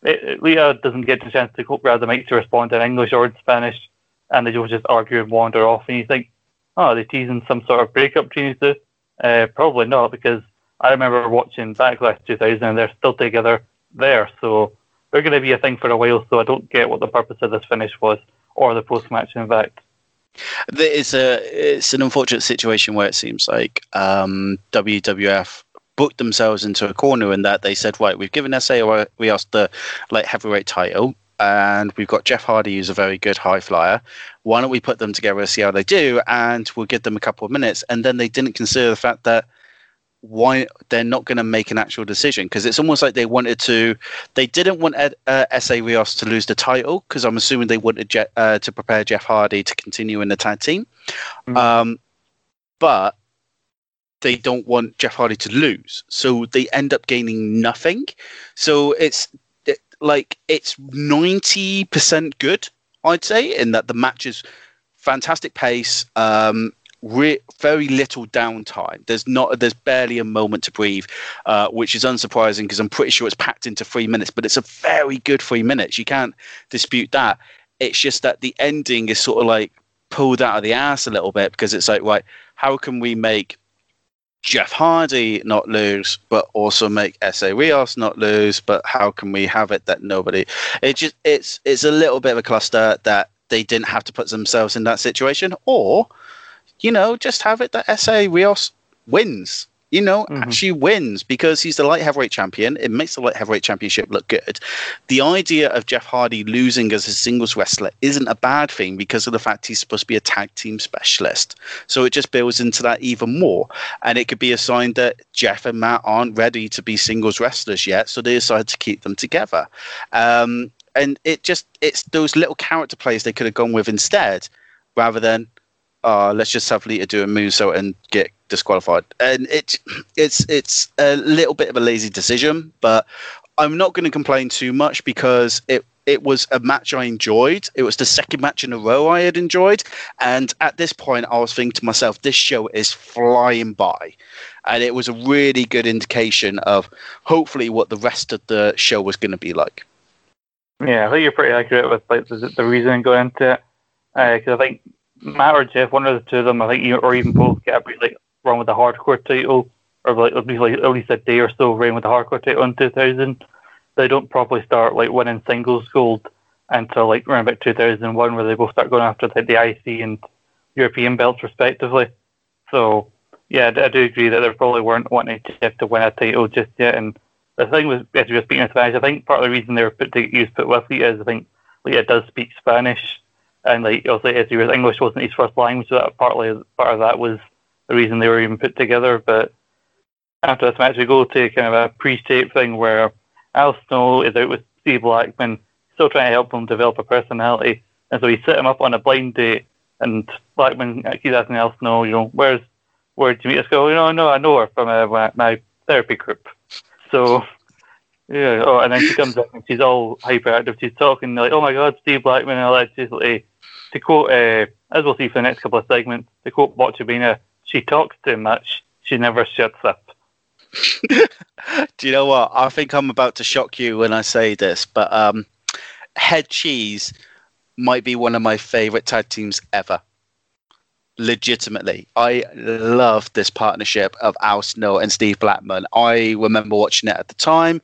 it, Lita doesn't get the chance to grab the mic to respond in English or in Spanish, and they just argue and wander off. And you think, oh, are they teasing some sort of breakup between these two? Uh, probably not, because I remember watching Backlash 2000 and they're still together there. So they're going to be a thing for a while. So I don't get what the purpose of this finish was or the post match, in fact. It's a it's an unfortunate situation where it seems like um, WWF booked themselves into a corner in that they said, right, we've given Essa or we asked the light heavyweight title, and we've got Jeff Hardy, who's a very good high flyer. Why don't we put them together and see how they do? And we'll give them a couple of minutes. And then they didn't consider the fact that why they're not going to make an actual decision because it's almost like they wanted to they didn't want uh, Essa Rios to lose the title because I'm assuming they wanted Je- uh, to prepare Jeff Hardy to continue in the tag team mm. um, but they don't want Jeff Hardy to lose. So they end up gaining nothing. So it's it, like it's 90% good, I'd say, in that the match is fantastic pace, um, re- very little downtime. There's not there's barely a moment to breathe, uh, which is unsurprising because I'm pretty sure it's packed into 3 minutes, but it's a very good 3 minutes. You can't dispute that. It's just that the ending is sort of like pulled out of the ass a little bit because it's like right, how can we make Jeff Hardy not lose, but also make Essa Rios not lose. But how can we have it that nobody? It just it's it's a little bit of a cluster that they didn't have to put themselves in that situation, or you know, just have it that Essa Rios wins you know, mm-hmm. actually wins because he's the light heavyweight champion. It makes the light heavyweight championship look good. The idea of Jeff Hardy losing as a singles wrestler isn't a bad thing because of the fact he's supposed to be a tag team specialist. So it just builds into that even more. And it could be a sign that Jeff and Matt aren't ready to be singles wrestlers yet. So they decide to keep them together. Um, and it just, it's those little character plays they could have gone with instead rather than, uh, let's just have Lita do a moonsault and get disqualified. And it, it's it's a little bit of a lazy decision, but I'm not going to complain too much because it it was a match I enjoyed. It was the second match in a row I had enjoyed, and at this point, I was thinking to myself, "This show is flying by," and it was a really good indication of hopefully what the rest of the show was going to be like. Yeah, I think you're pretty accurate with like the, the reason going into it, because uh, I think Matt or Jeff, one of the two of them, I think or even both get a pretty like run with the hardcore title, or like at least, like, at least a day or so reign with the hardcore title in 2000. They don't probably start like winning singles gold until like around about 2001, where they both start going after like, the IC and European belts respectively. So yeah, I do agree that they probably weren't wanting Jeff to win a title just yet. And the thing was, as we were speaking in Spanish, I think part of the reason they were put to use put with Lita is I think Lita does speak Spanish, and like also as he was English wasn't his first language, so that partly part of that was the reason they were even put together. But after this match, we go to kind of a pre-tape thing where Al Snow is out with Steve Blackman, still trying to help him develop a personality, and so he set him up on a blind date. And Blackman keeps asking Al Snow, you know, where's where did you meet us? Go, you know, no, I know her from uh, my, therapy group. So Yeah. Oh, and then she comes up and she's all hyperactive. She's talking like, "Oh my God, Steve Blackman!" and all that. Like, to quote, uh, as we'll see for the next couple of segments, to quote Botchabina, "She talks too much. She never shuts up." <laughs> Do you know what? I think I'm about to shock you when I say this, but um, Head Cheese might be one of my favorite tag teams ever. Legitimately, I love this partnership of Al Snow and Steve Blackman. I remember watching it at the time.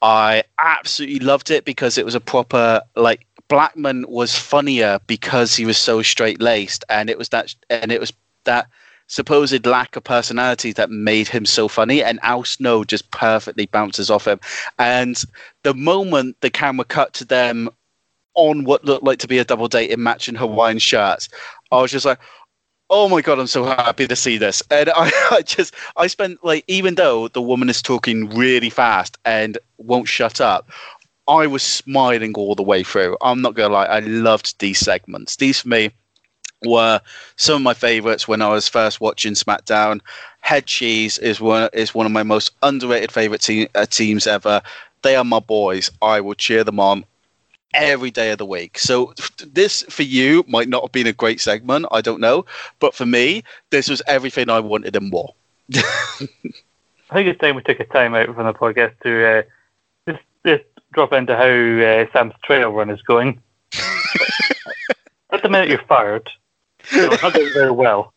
I absolutely loved it because it was a proper like Blackman was funnier because he was so straight laced, and it was that, and it was that supposed lack of personality that made him so funny, and Al Snow just perfectly bounces off him. And the moment the camera cut to them on what looked like to be a double date in matching Hawaiian shirts, I was just like, oh my god, I'm so happy to see this. And <laughs> I, I, just, I spent like, even though the woman is talking really fast and won't shut up, I was smiling all the way through. I'm not gonna lie, I loved these segments. These for me were some of my favorites when I was first watching SmackDown. Head Cheese is one is one of my most underrated favorite te- uh, teams ever. They are my boys. I will cheer them on every day of the week. So this for you might not have been a great segment. I don't know, but for me, this was everything I wanted and more. <laughs> I think it's time we took a time out from the podcast to uh, just just drop into how uh, Sam's trail run is going. <laughs> At the minute you're fired, so not going very well.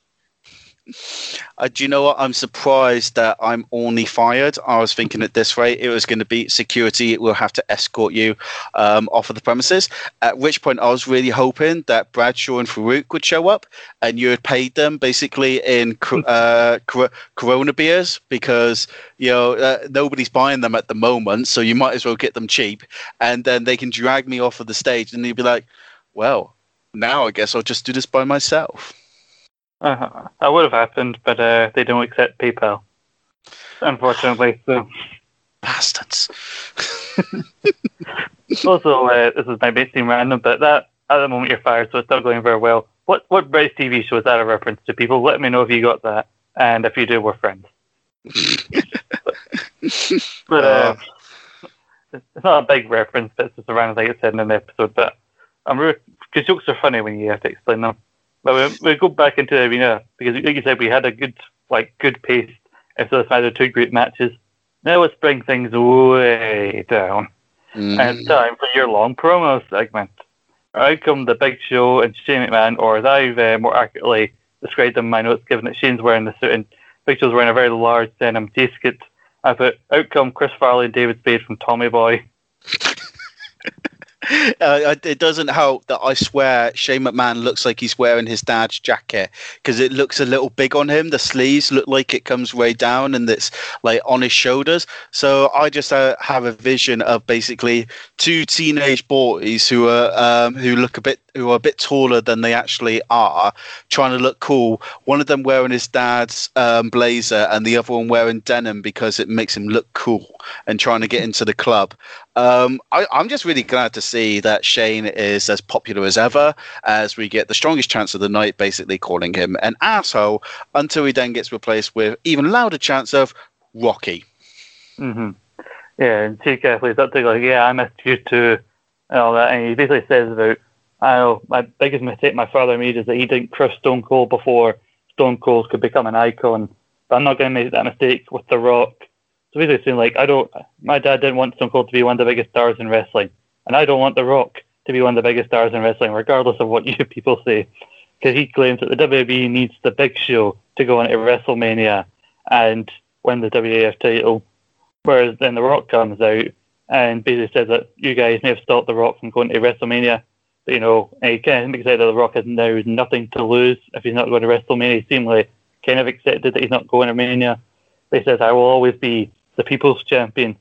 Uh, do you know what? I'm surprised that I'm only fired. I was thinking at this rate it was going to be security It will have to escort you um, off of the premises. At which point I was really hoping that Bradshaw and Faarooq would show up and you had paid them basically in uh, Corona beers because you know uh, nobody's buying them at the moment, so you might as well get them cheap, and then they can drag me off of the stage and you'd be like, well, now I guess I'll just do this by myself. Uh, that would have happened, but uh, they don't accept PayPal, unfortunately. So bastards. <laughs> also, uh, this is my bit seem random, but that at the moment you're fired, so it's not going very well. What what British TV show is that a reference to? People, let me know if you got that, and if you do, we're friends. <laughs> but uh, it's not a big reference, but it's just a random thing I said in an episode. But I'm really. because jokes are funny when you have to explain them. But we, we go back into the arena because, like you said, we had a good, like, good pace. So it's either two great matches. Now let's bring things way down. Mm. And it's time for your long promo segment. Out come the Big Show and Shane McMahon, or as I've uh, more accurately described them in my notes, given that Shane's wearing the suit and Big Show's wearing a very large denim jacket. I put out come Chris Farley and David Spade from Tommy Boy. <laughs> Uh, it doesn't help that I swear Shane McMahon looks like he's wearing his dad's jacket because it looks a little big on him. The sleeves look like it comes way down and it's like on his shoulders. So I just uh, have a vision of basically two teenage boys who are um, who look a bit who are a bit taller than they actually are, trying to look cool. One of them wearing his dad's um, blazer, and the other one wearing denim because it makes him look cool and trying to get into the club. Um, I, am just really glad to see that Shane is as popular as ever, as we get the strongest chance of the night, basically calling him an asshole, until he then gets replaced with even louder chance of Rocky. Mm-hmm. Yeah, and Chief Carefully is up to like, yeah, I missed you too, and all that. And he basically says about I know my biggest mistake my father made is that he didn't crush Stone Cold before Stone Cold could become an icon. But I'm not going to make that mistake with The Rock. So basically saying like I don't, my dad didn't want Stone Cold to be one of the biggest stars in wrestling, and I don't want The Rock to be one of the biggest stars in wrestling, regardless of what <laughs> you people say, because he claims that the WWE needs the Big Show to go into WrestleMania and win the WAF title, whereas then The Rock comes out and basically says that you guys may have stopped The Rock from going to WrestleMania you know, he kind of out that The Rock has now nothing to lose if he's not going to WrestleMania. He seemingly kind of accepted that he's not going to Mania. He says, I will always be the people's champion.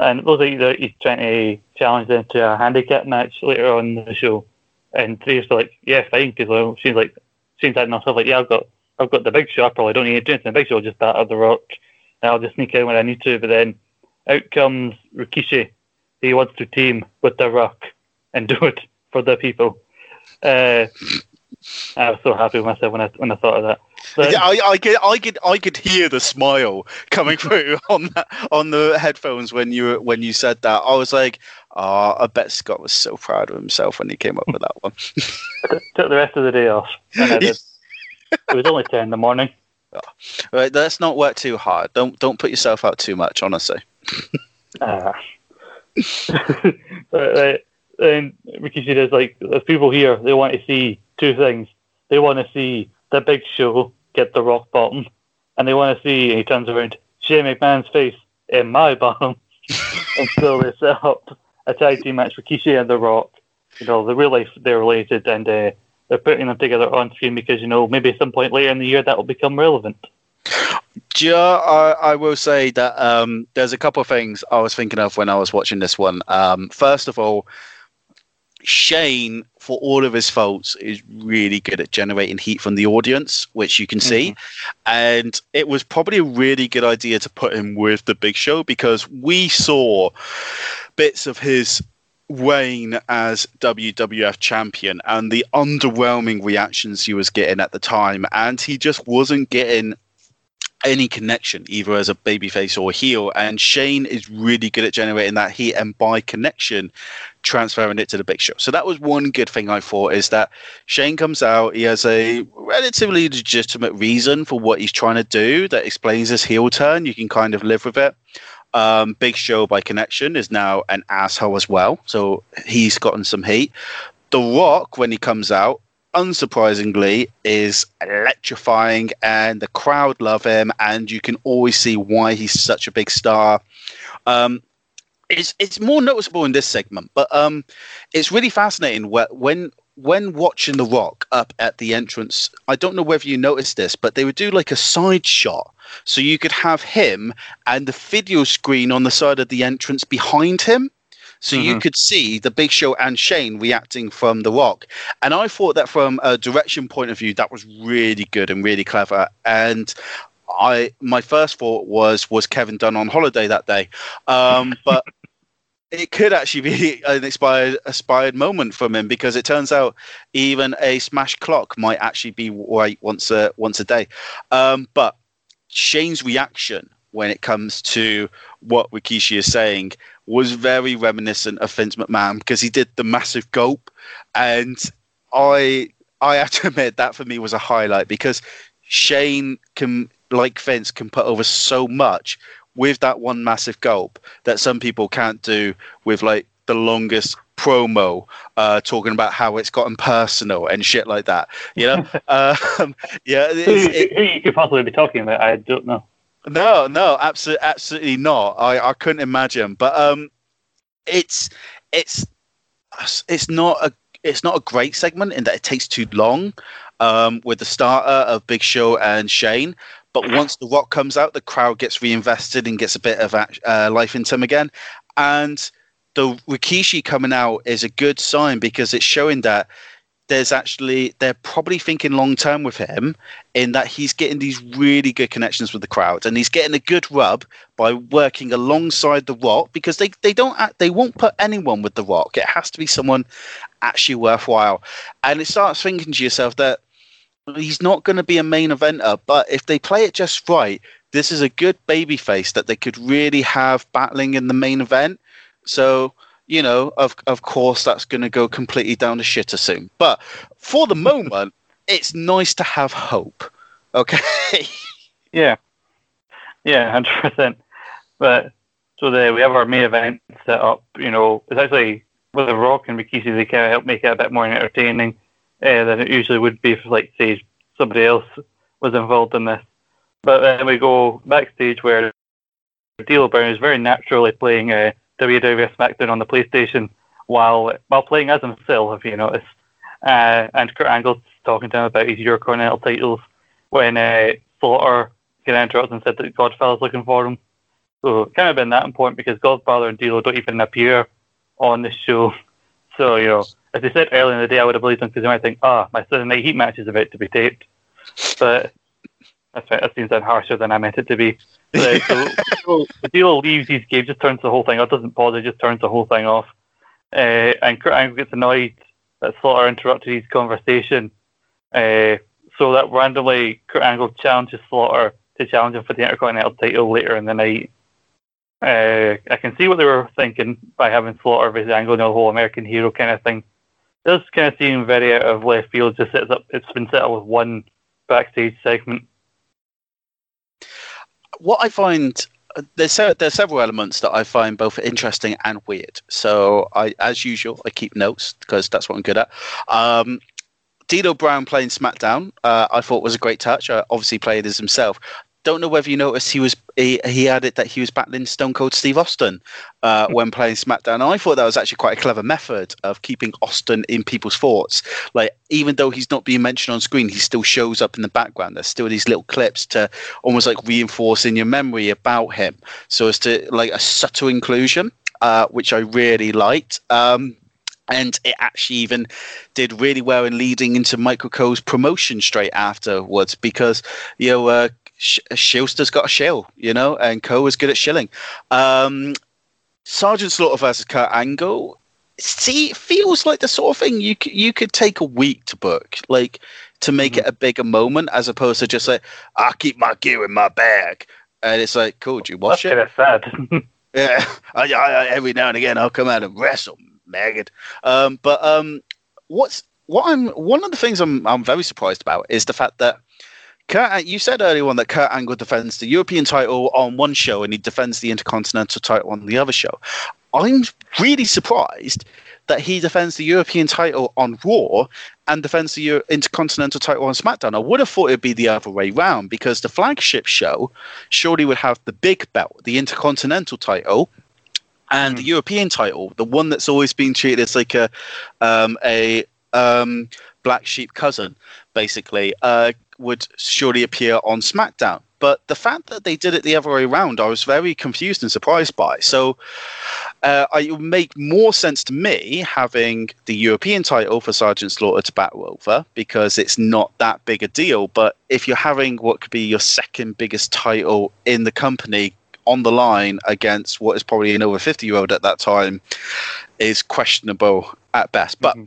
And it looks like that he's trying to challenge them to a handicap match later on in the show. And Tria's like, yeah, fine, because well, she's like, she's had enough. Like, yeah, I've got, I've got the big show. I probably don't need to do anything. The big show will just batter The Rock. And I'll just sneak out when I need to. But then out comes Rikishi. He wants to team with The Rock and <laughs> do it for the people. Uh, I was so happy with myself when I when I thought of that. But- Yeah, I, I could, I could, I could hear the smile coming <laughs> through on the, on the headphones when you when you said that. I was like, oh, I bet Scott was so proud of himself when he came up with that one. <laughs> took the rest of the day off. And I did. it was only 10 in the morning. <laughs> Right, let's not work too hard. Don't don't put yourself out too much. Honestly. Ah. but, uh, and Rikishi does like, there's people here, they want to see two things. They want to see the big show get the rock bottom, and they want to see, and he turns around, Shane McMahon's face in my bottom. <laughs> and so they set up a tag team match for Rikishi and The Rock. You know, the real life, they're related, and uh, they're putting them together on screen because, you know, maybe at some point later in the year that will become relevant. Yeah, I, I will say that um, there's a couple of things I was thinking of when I was watching this one. Um, first of all, Shane, for all of his faults, is really good at generating heat from the audience, which you can see. Mm-hmm. And it was probably a really good idea to put him with the big show because we saw bits of his reign as WWF champion and the underwhelming reactions he was getting at the time. And he just wasn't getting any connection either as a babyface or a heel. And Shane is really good at generating that heat and by connection transferring it to the big show. So that was one good thing I thought is that Shane comes out he has a relatively legitimate reason for what he's trying to do that explains his heel turn. You can kind of live with it. Um, Big Show by connection is now an asshole as well so he's gotten some heat. The Rock when he comes out unsurprisingly, is electrifying, and the crowd love him, and you can always see why he's such a big star. Um, it's it's more noticeable in this segment, but um, it's really fascinating wh- when when watching The Rock up at the entrance. I don't know whether you noticed this, but they would do like a side shot. So you could have him and the video screen on the side of the entrance behind him. So you Mhm. could see the Big Show and Shane reacting from The Rock. And I thought that from a direction point of view, that was really good and really clever. And I my first thought was was Kevin Dunn on holiday that day. Um, <laughs> but it could actually be an inspired aspired moment from him because it turns out even a smash clock might actually be right once a once a day. Um, but Shane's reaction when it comes to what Rikishi is saying was very reminiscent of Vince McMahon because he did the massive gulp, and I I have to <laughs> admit that for me was a highlight because Shane can like Vince can put over so much with that one massive gulp that some people can't do with like the longest promo uh, talking about how it's gotten personal and shit like that. You know, <laughs> um, <laughs> yeah. It, who you could possibly be talking about, I don't know. No, no, absolutely, absolutely not. I, I couldn't imagine. But um, it's it's it's not a it's not a great segment in that it takes too long. Um, with the starter of Big Show and Shane, but once The Rock comes out, the crowd gets reinvested and gets a bit of uh, life into him again. And the Rikishi coming out is a good sign because it's showing that there's actually they're probably thinking long term with him in that he's getting these really good connections with the crowd and he's getting a good rub by working alongside the rock because they, they don't they won't put anyone with the rock. It has to be someone actually worthwhile. And it starts thinking to yourself that he's not going to be a main eventer but if they play it just right this is a good baby face that they could really have battling in the main event. So you know, of of course that's going to go completely down the shitter soon. But for the moment, <laughs> it's nice to have hope. Okay. <laughs> Yeah, yeah, hundred percent. But so the, we have our main event set up. You know, it's actually with the Rock and Rikishi. They kind of help make it a bit more entertaining uh, than it usually would be if, like, say, somebody else was involved in this. But then we go backstage where D'Lo Brown is very naturally playing uh, WWF SmackDown on the PlayStation while while playing as himself, if you notice. Uh, and Kurt Angle's talking to him about his Eurocontinental titles when uh, Slaughter got interrupted and said that Godfather's looking for him. So it kind of been that important because Godfather and D'Lo don't even appear on the show. <laughs> So, you know, as I said earlier in the day, I would have believed them because they might think, ah, my Sunday Night Heat match is about to be taped. But that's right, that seems harsher than I meant it to be. So, <laughs> so, the D'Lo leaves his game, just turns the whole thing off, doesn't pause, it just turns the whole thing off. Uh, and Kurt Angle gets annoyed that Slaughter interrupted his conversation. Uh, So that randomly Kurt Angle challenges Slaughter to challenge him for the Intercontinental title later in the night. Uh, I can see what they were thinking by having Slaughter versus Angle, know, the whole American hero kind of thing. It does kind of seem very out of left field. Just sets up. It's been set up with one backstage segment. What I find there's there's several elements that I find both interesting and weird. So I, as usual, I keep notes because that's what I'm good at. Um, D'Lo Brown playing SmackDown, uh, I thought was a great touch. Uh, obviously, played as himself don't know whether you noticed he was he, he added that he was battling Stone Cold Steve Austin uh, hmm. when playing SmackDown. And I thought that was actually quite a clever method of keeping Austin in people's thoughts. Like even though he's not being mentioned on screen, he still shows up in the background. There's still these little clips to almost like reinforce in your memory about him, so as to like a subtle inclusion, uh, which I really liked. Um, and it actually even did really well in leading into Michael Cole's promotion straight afterwards because you know uh, Schuster's got a shill, you know, and Cole is good at shilling. Um, Sergeant Slaughter versus Kurt Angle. See, it feels like the sort of thing you you could take a week to book, like to make mm-hmm. it a bigger moment, as opposed to just like I keep my gear in my bag, and it's like, cool, do you watch That's it? sad. <laughs> yeah, I, I, every now and again I'll come out and wrestle, maggot. Um, but um, what's what I'm one of the things I'm I'm very surprised about is the fact that Kurt, you said earlier on that Kurt Angle defends the European title on one show and he defends the Intercontinental title on the other show. I'm really surprised that he defends the European title on Raw and defends the Euro- Intercontinental title on SmackDown. I would have thought it'd be the other way round because the flagship show surely would have the big belt, the Intercontinental title, and mm. the hmm. European title, the one that's always been treated as like a um, a um, black sheep cousin, basically. Uh, would surely appear on SmackDown. But the fact that they did it the other way around, I was very confused and surprised by. So uh, it would make more sense to me having the European title for Sergeant Slaughter to battle over because it's not that big a deal. But if you're having what could be your second biggest title in the company on the line against what is probably an over 50 year old at that time is questionable at best. But mm-hmm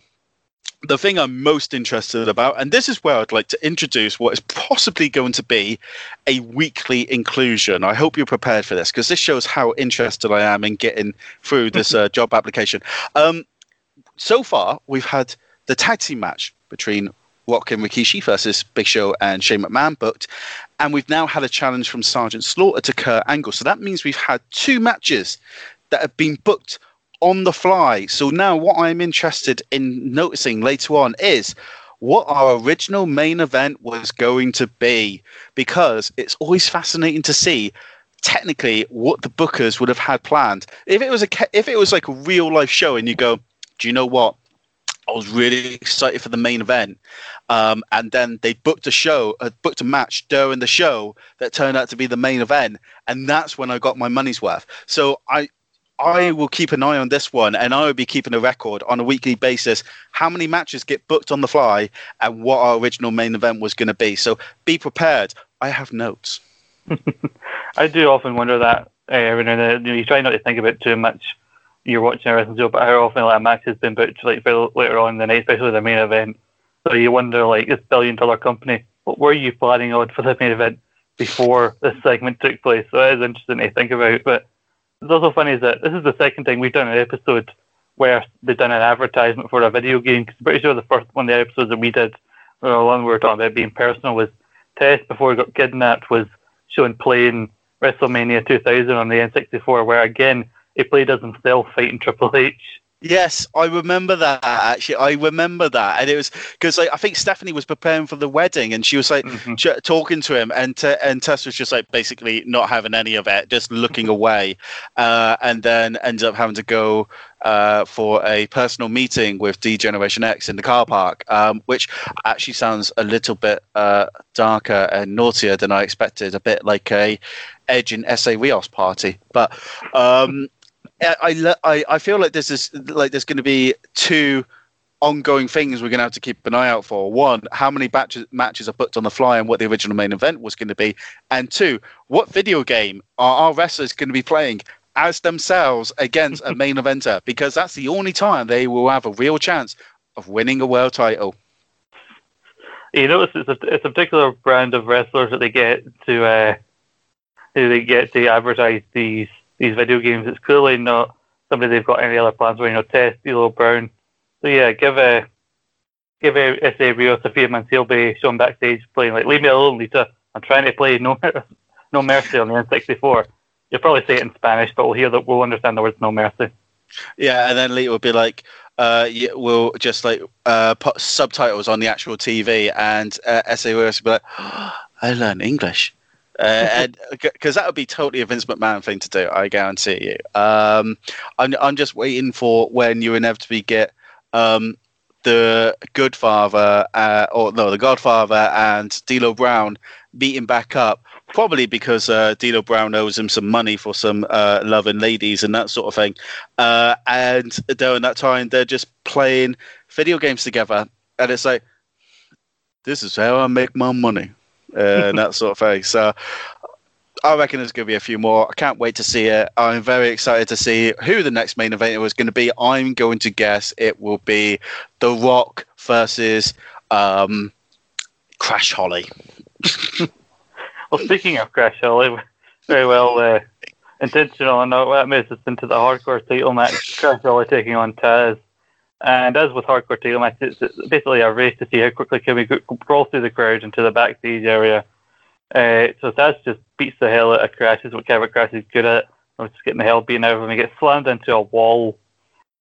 the thing I'm most interested about, and this is where I'd like to introduce what is possibly going to be a weekly inclusion. I hope you're prepared for this because this shows how interested I am in getting through this <laughs> uh, job application. Um, so far, we've had the tag team match between Rock and Rikishi versus Big Show and Shane McMahon booked, and we've now had a challenge from Sergeant Slaughter to Kurt Angle. So that means we've had two matches that have been booked on the fly. So now what I'm interested in noticing later on is what our original main event was going to be because it's always fascinating to see technically what the bookers would have had planned. If it was a if it was like a real life show and you go, do you know what? I was really excited for the main event, um, and then they booked a show, uh, booked a match during the show that turned out to be the main event, and that's when I got my money's worth. So I, I will keep an eye on this one, and I will be keeping a record on a weekly basis how many matches get booked on the fly and what our original main event was going to be. So be prepared. I have notes. <laughs> I do often wonder that uh, every now and then. You, try not to think about too much. You're watching a wrestling show, but how often like, a match has been booked like later on in the night, especially the main event. So you wonder, like, this billion dollar company, what were you planning on for the main event before this segment took place? So it is interesting to think about, but it's also funny is that this is the second time we've done an episode where they've done an advertisement for a video game. Cause I'm pretty sure the first one of the episodes that we did, the one we were talking about being personal, was Test before he got kidnapped was showing playing WrestleMania 2000 on the N64, where again he played as himself fighting Triple H. Yes, I remember that. Actually, I remember that, and it was because like, I think Stephanie was preparing for the wedding, and she was like mm-hmm. ch- talking to him, and t- and Test was just like basically not having any of it, just looking <laughs> away, uh, and then ended up having to go uh, for a personal meeting with D Generation X in the car park, um, which actually sounds a little bit uh, darker and naughtier than I expected, a bit like a Edge and Essa Rios party, but. Um, I, I, I feel like this is like there's going to be two ongoing things we're going to have to keep an eye out for. One, how many batches, matches are booked on the fly and what the original main event was going to be. And two, what video game are our wrestlers going to be playing as themselves against a <laughs> main eventer? Because that's the only time they will have a real chance of winning a world title. you notice it's a, it's a particular brand of wrestlers that they get to uh, they get to advertise these these video games. It's clearly not somebody they've got any other plans for. You know, Test, D'Lo Brown. So yeah, give a give a SA Rio Sophia Mancil be shown backstage playing like "Leave me alone, Lita." I'm trying to play No No Mercy on the N64. You'll probably say it in Spanish, but we'll hear that we'll understand the words "No Mercy." Yeah, and then Lita will be like, uh, yeah, we'll just like uh, put subtitles on the actual TV, and uh, Essa will be like, oh, <gasps> I learn English. Uh, and <laughs> because that would be totally a Vince McMahon thing to do, I guarantee you. Um, I'm I'm just waiting for when you inevitably get um, the Good Father, uh, or no, the Godfather and D'Lo Brown beating back up, probably because uh, D'Lo Brown owes him some money for some uh, loving ladies and that sort of thing. Uh, and during that time, they're just playing video games together, and it's like, this is how I make my money, and <laughs> that sort of thing. So. I reckon there's going to be a few more. I can't wait to see it. I'm very excited to see who the next main event was going to be. I'm going to guess it will be The Rock versus um, Crash Holly. <laughs> well, speaking of Crash Holly, very well uh, intentional. And that moves us into the hardcore title match. Crash Holly taking on Taz. And as with hardcore title matches, it's basically a race to see how quickly can we crawl through the crowd into the backstage area uh, so Taz just beats the hell out of Crashes, whichever Crash is good at. I'm just getting the hell beaten out of him. He gets slammed into a wall.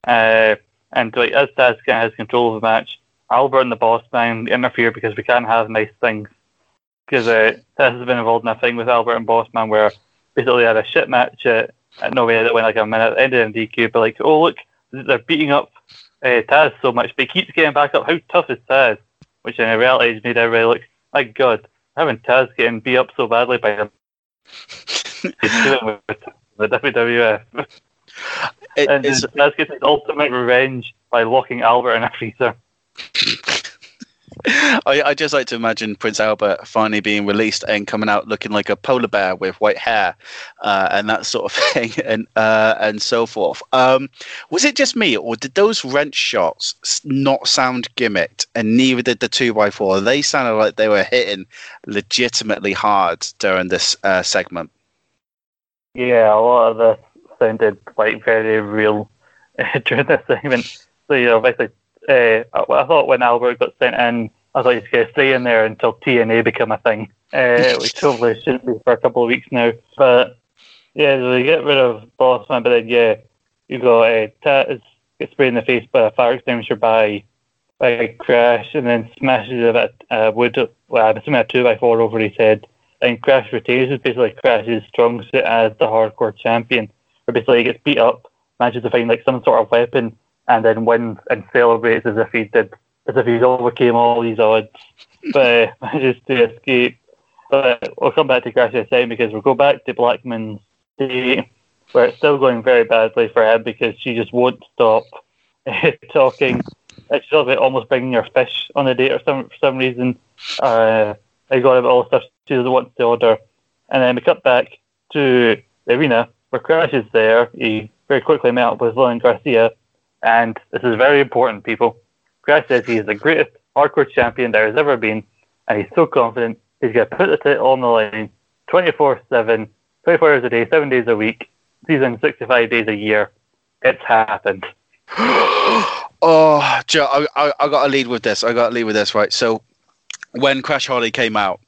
Uh, and like as Taz kind of has control of the match, Albert and the boss man interfere because we can't have nice things. Because uh, Taz has been involved in a thing with Albert and Boss Man where basically they had a shit match at, at No Way that went like a minute, ended in DQ, but like, oh look, they're beating up uh, Taz so much, but he keeps getting back up. How tough is Taz? Which in reality has made everybody look, my god, having Taz getting beat up so badly by him. <laughs> He's doing with the WWF. It, and Taz gets his ultimate revenge by locking Albert in a freezer. <laughs> <laughs> I, I just like to imagine Prince Albert finally being released and coming out looking like a polar bear with white hair uh, and that sort of <laughs> thing and uh, and so forth. Um, was it just me, or did those wrench shots not sound gimmicked? And neither did the two by four. They sounded like they were hitting legitimately hard during this uh, segment. Yeah, a lot of this sounded like very real <laughs> during this segment. So you know, basically uh, I thought when Albert got sent in, I thought he was going to stay in there until TNA become a thing, uh, <laughs> which hopefully shouldn't be for a couple of weeks now. But yeah, they get rid of Bossman, but then yeah, you got uh, Taz gets sprayed in the face by a fire extinguisher by by a crash, and then smashes a bit uh, wood. Well, I'm assuming a two by four over his head. And Crash retains is basically Crash's strong suit as the hardcore champion, where basically he gets beat up, manages to find like some sort of weapon, and then wins and celebrates as if he did, as if he's overcame all these odds, <laughs> but <laughs> manages to escape. But we'll come back to Crash in a second because we'll go back to Blackman's day, where it's still going very badly for him because she just won't stop <laughs> talking. She's almost bringing her fish on a date or some for some reason. Uh, I got about all the stuff she doesn't want to order, and then we cut back to the arena where Crash is there. He very quickly met up with Lillian Garcia, and this is very important, people. Crash says he is the greatest hardcore champion there has ever been, and he's so confident he's going to put the title on the line 24 7, 24 hours a day, 7 days a week, season 65 days a year. It's happened. <gasps> oh, Joe, I, I, I got to lead with this. I got to lead with this, right? So, when Crash Holly came out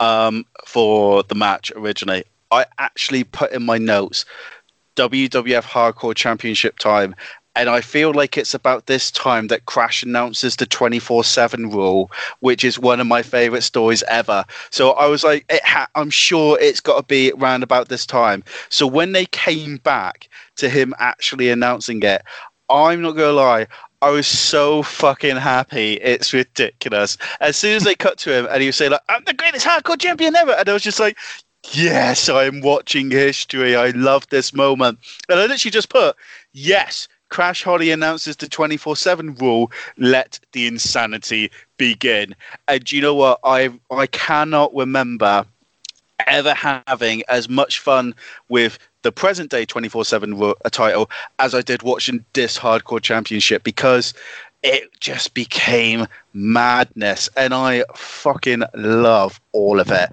um, for the match originally, I actually put in my notes WWF Hardcore Championship time and I feel like it's about this time that Crash announces the 24 7 rule, which is one of my favorite stories ever. So I was like, ha- I'm sure it's got to be around about this time. So when they came back to him actually announcing it, I'm not going to lie, I was so fucking happy. It's ridiculous. As soon as they cut to him and he was saying, like, I'm the greatest hardcore champion ever. And I was just like, yes, I'm watching history. I love this moment. And I literally just put, yes, Crash Holly announces the 24 7 rule let the insanity begin. And you know what? I, I cannot remember ever having as much fun with the present day 24 7 uh, title as I did watching this hardcore championship because it just became madness. And I fucking love all of it.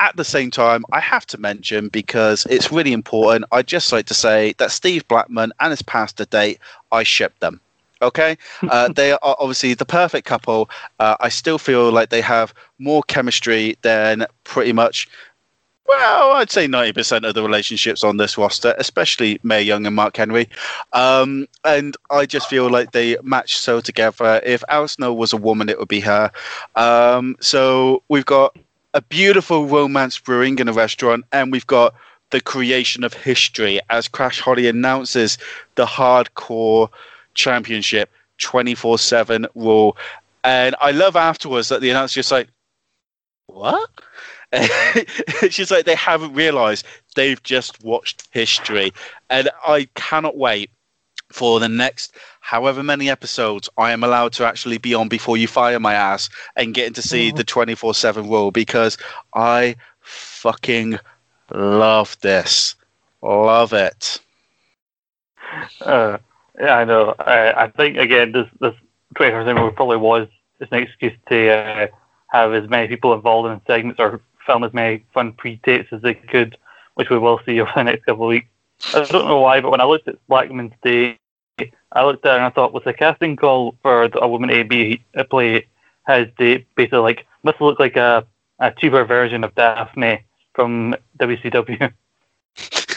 At the same time, I have to mention because it's really important. I'd just like to say that Steve Blackman and his pastor date, I ship them. Okay, <laughs> uh, they are obviously the perfect couple. Uh, I still feel like they have more chemistry than pretty much well, I'd say 90% of the relationships on this roster, especially Mae Young and Mark Henry. Um, and I just feel like they match so together. If Al Snow was a woman, it would be her. Um, so we've got a beautiful romance brewing in a restaurant, and we've got the creation of history as Crash Holly announces the hardcore championship 24 7 rule. And I love afterwards that the announcer just like, what? <laughs> she's like, they haven't realized they've just watched history. And I cannot wait for the next however many episodes I am allowed to actually be on before you fire my ass and getting to see the 24 7 rule because I fucking love this. Love it. Uh, yeah, I know. I, I think, again, this, this 24 7 rule probably was just an excuse to uh, have as many people involved in segments or film as many fun pre-tapes as they could, which we will see over the next couple of weeks. I don't know why, but when I looked at Blackman's Day, I looked at it and I thought, was the casting call for a woman A B play has date basically like must look like a a tuber version of Daphne from WCW. <laughs>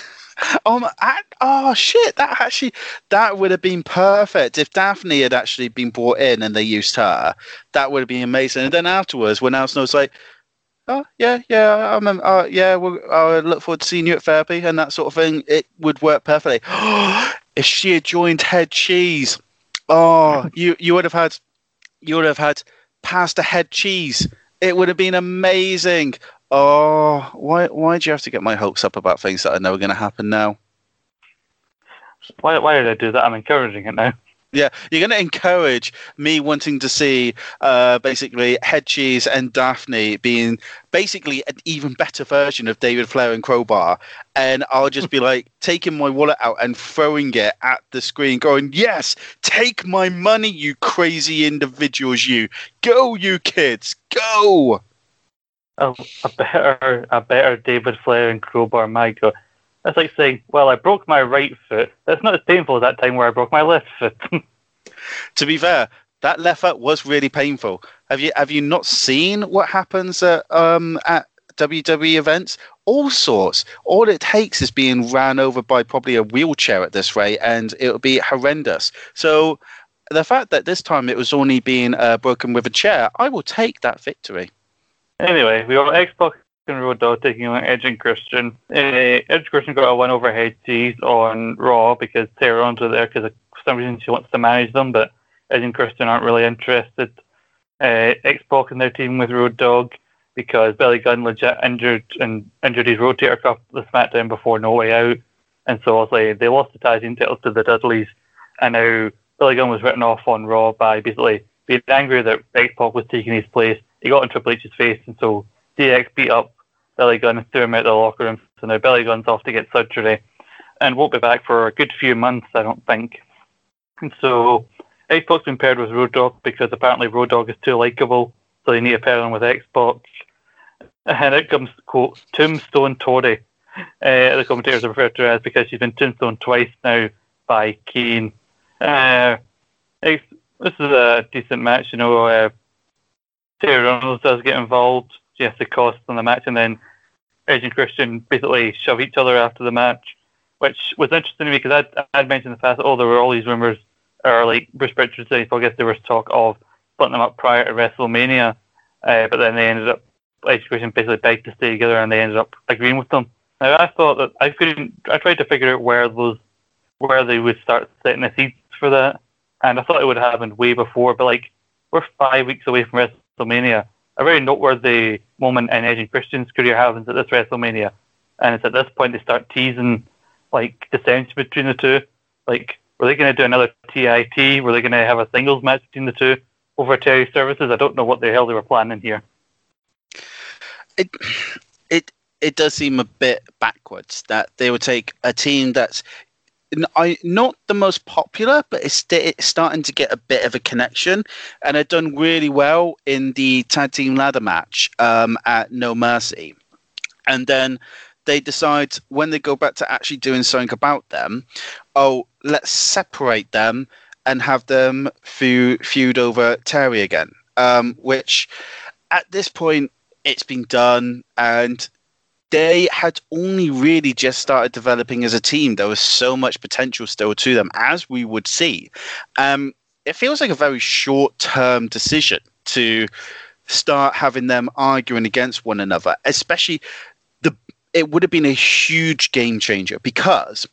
Um, I, oh shit! That actually that would have been perfect if Daphne had actually been brought in and they used her. That would have been amazing. And then afterwards, when Al Snow's like, oh yeah, yeah, I remember. Uh, yeah, we'll, I look forward to seeing you at therapy and that sort of thing. It would work perfectly. <gasps> <gasps> if she had joined Head Cheese, oh, <laughs> you you would have had, you would have had pasta head cheese. It would have been amazing. Oh, why why do you have to get my hopes up about things that are never going to happen now? Why why did I do that? I'm encouraging it now. Yeah, you're going to encourage me wanting to see uh, basically Head Cheese and Daphne being basically an even better version of David Flair and Crowbar. And I'll just be like <laughs> taking my wallet out and throwing it at the screen, going, Yes, take my money, you crazy individuals, you. Go, you kids, go. Oh, a better, a better David Flair and Crowbar, my God. That's like saying, well, I broke my right foot. That's not as painful as that time where I broke my left foot. <laughs> to be fair, that left foot was really painful. Have you have you not seen what happens at um, at WWE events? All sorts. All it takes is being ran over by probably a wheelchair at this rate, and it'll be horrendous. So the fact that this time it was only being uh, broken with a chair, I will take that victory. Anyway, we got X-Pac Road Dogg taking on Edge and Christian. Uh, Edge Christian got a win over Cheese on Raw because Terri Runnels there because for some reason she wants to manage them, but Edge and Christian aren't really interested. Uh, X-Pac and their team with Road Dogg because Billy Gunn legit injured and injured his rotator cuff the SmackDown before No Way Out, and so obviously they lost the tag team titles to the Dudleys, and now Billy Gunn was written off on Raw by basically being angry that X-Pac was taking his place. He got in Triple H's face, and so DX beat up Billy Gunn and threw him out of the locker room. So now Billy Gunn's off to get surgery and won't be back for a good few months, I don't think. And so X-Pac's been paired with Road Dogg because apparently Road Dogg is too likable, so they need to pair him with X-Pac. And out comes, quote, Tombstone Tori. uh, the commentators refer to her as because she's been tombstone twice now by Kane. Uh, this is a decent match, you know. Uh, Terri Runnels does get involved. To cost on the match, and then Edge and Christian basically shove each other after the match, which was interesting to me because I'd, I'd mentioned in the past, oh, there were all these rumors, or like Bruce Pritchard said, I guess there was talk of splitting them up prior to WrestleMania, uh, but then they ended up, Edge and Christian basically begged to stay together, and they ended up agreeing with them. Now I thought that I couldn't, I tried to figure out where those, where they would start setting the seats for that, and I thought it would have happened way before, but like we're five weeks away from WrestleMania a very noteworthy moment in Edge and Christian's career happens at this WrestleMania, and it's at this point they start teasing like dissension between the two. Like, were they going to do another TIT? Were they going to have a singles match between the two over Terri Services? I don't know what the hell they were planning here. It it it does seem a bit backwards that they would take a team that's I not the most popular, but it's, it's starting to get a bit of a connection, and had done really well in the tag team ladder match um, at No Mercy, and then they decide when they go back to actually doing something about them, oh, let's separate them and have them feud, feud over Terri again, um, which at this point it's been done and they had only really just started developing as a team. There was so much potential still to them, as we would see. Um, it feels like a very short term decision to start having them arguing against one another, especially the. It would have been a huge game changer because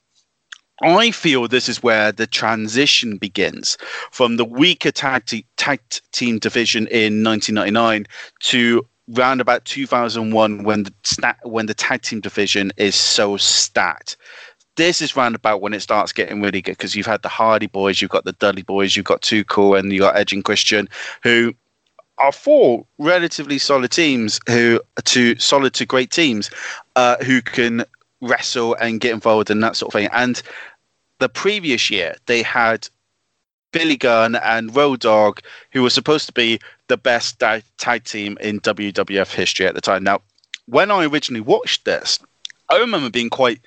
I feel this is where the transition begins from the weaker tag, tag team division in 1999 to round about 2001 when the when the tag team division is so stacked. This is round about when it starts getting really good because you've had the Hardy Boys, you've got the Dudley Boys, you've got Too Cool, and you got Edge and Christian, who are four relatively solid teams who are to solid to great teams uh, who can wrestle and get involved in that sort of thing. And the previous year, they had Billy Gunn and Road Dog, who were supposed to be the best tag team in WWF history at the time. Now, when I originally watched this, I remember being quite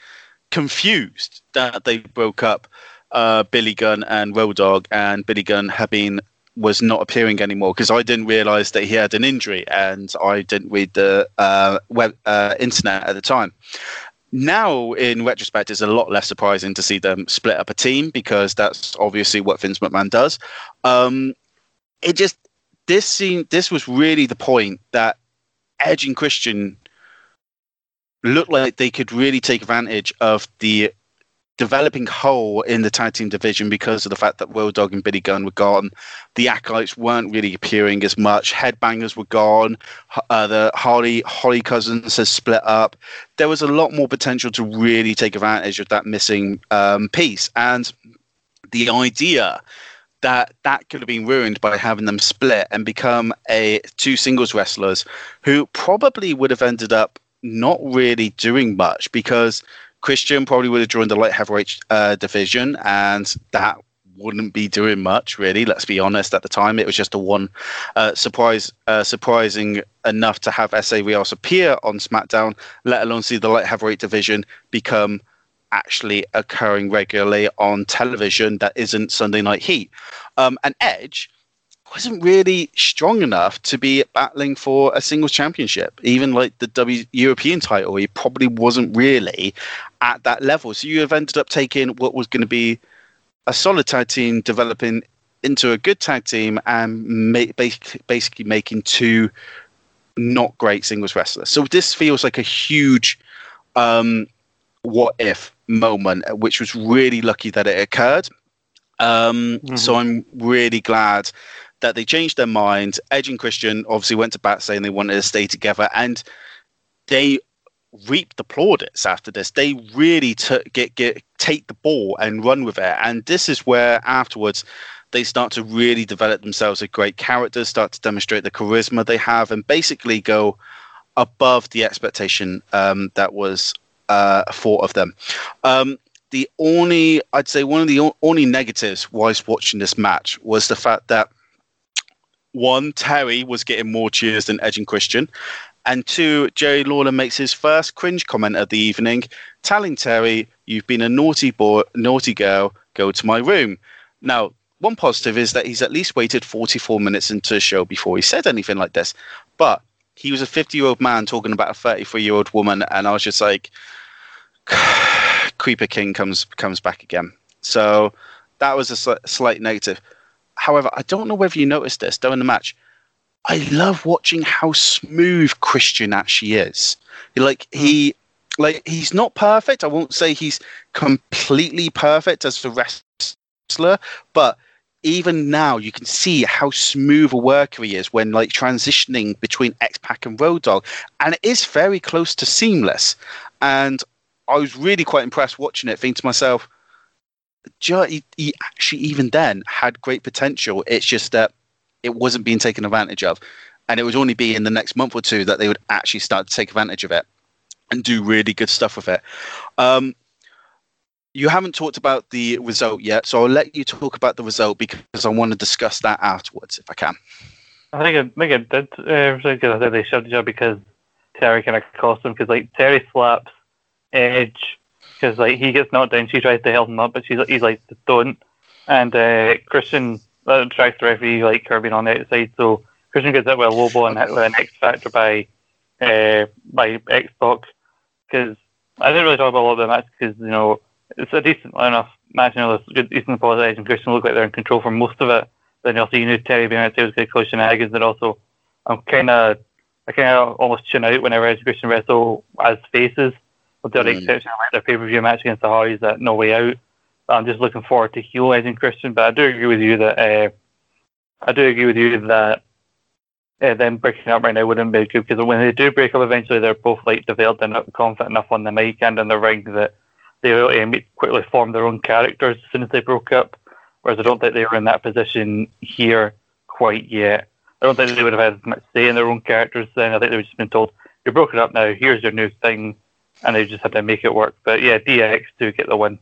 confused that they broke up uh, Billy Gunn and Road Dog, and Billy Gunn had been was not appearing anymore because I didn't realize that he had an injury and I didn't read the uh, web uh, internet at the time now in retrospect it's a lot less surprising to see them split up a team because that's obviously what Vince McMahon does. Um, it just this scene this was really the point that Edge and Christian looked like they could really take advantage of the developing hole in the tag team division because of the fact that Road Dogg and Billy Gunn were gone. The Acolytes weren't really appearing as much. Headbangers were gone. Uh, the Holly Holly Cousins has split up. There was a lot more potential to really take advantage of that missing um, piece. And the idea that that could have been ruined by having them split and become a two singles wrestlers who probably would have ended up not really doing much because Christian probably would have joined the light heavyweight uh, division, and that wouldn't be doing much really. Let's be honest. At the time, it was just a one uh, surprise, uh, surprising enough to have Essa Rios appear on SmackDown, let alone see the light heavyweight division become actually occurring regularly on television that isn't Sunday Night Heat. Um, and Edge wasn't really strong enough to be battling for a singles championship. Even like the W European title, he probably wasn't really at that level. So you have ended up taking what was going to be a solid tag team, developing into a good tag team, and basically making two not great singles wrestlers. So this feels like a huge um, what if moment, which was really lucky that it occurred. Um, mm-hmm. So I'm really glad that they changed their mind. Edge and Christian obviously went to bat saying they wanted to stay together, and they reaped the plaudits after this. They really took get get take the ball and run with it, and this is where afterwards they start to really develop themselves as great characters, start to demonstrate the charisma they have, and basically go above the expectation um, that was uh, thought of them. Um, the only, I'd say, one of the only negatives whilst watching this match was the fact that one, Terri was getting more cheers than Edge and Christian. And two, Jerry Lawler makes his first cringe comment of the evening, telling Terri, You've been a naughty boy, naughty girl, go to my room. Now, one positive is that he's at least waited 44 minutes into the show before he said anything like this. But he was a 50 year old man talking about a 33 year old woman, and I was just like, <sighs> Creeper King comes comes back again. So that was a sl- slight negative. However, I don't know whether you noticed this during the match. I love watching how smooth Christian actually is. Like he, hmm. like he's not perfect. I won't say he's completely perfect as a wrestler, but even now you can see how smooth a worker he is when like transitioning between X Pac and Road Dog, and it is very close to seamless. And I was really quite impressed watching it, thinking to myself, he, he actually even then had great potential. It's just that it wasn't being taken advantage of, and it would only be in the next month or two that they would actually start to take advantage of it and do really good stuff with it. Um, you haven't talked about the result yet, so I'll let you talk about the result because I want to discuss that afterwards if I can. I think I think it did. Uh, because I think they shoved each because Terri kind of cost him because like Terri slaps Edge because like he gets knocked down, she tries to help him up, but she's he's like don't, and uh, Christian uh, tries to referee like her being on the outside, so Christian gets hit with a low blow and hit with an X Factor by uh, by X Pac because I didn't really talk about a lot of the match because you know it's a decent enough match. You know, there's good, decent quality, and Christian look like they're in control for most of it. Then also you knew Terri being out there was going to cause shenanigans, and also I'm kind of I kind of almost tune out whenever Edge and Christian wrestle as faces, with the mm. exception of like their pay per view match against the Hardys that No Way Out. But I'm just looking forward to heel Edge and Christian. But I do agree with you that uh, I do agree with you that uh, them breaking up right now wouldn't be good because when they do break up eventually, they're both like developed and not confident enough on the mic and in the ring that they will quickly form their own characters as soon as they broke up. Whereas I don't think they were in that position here quite yet. I don't think they would have had much say in their own characters then. I think they've just been told, you're broken up now, here's your new thing, and they just had to make it work. But yeah, DX do get the win.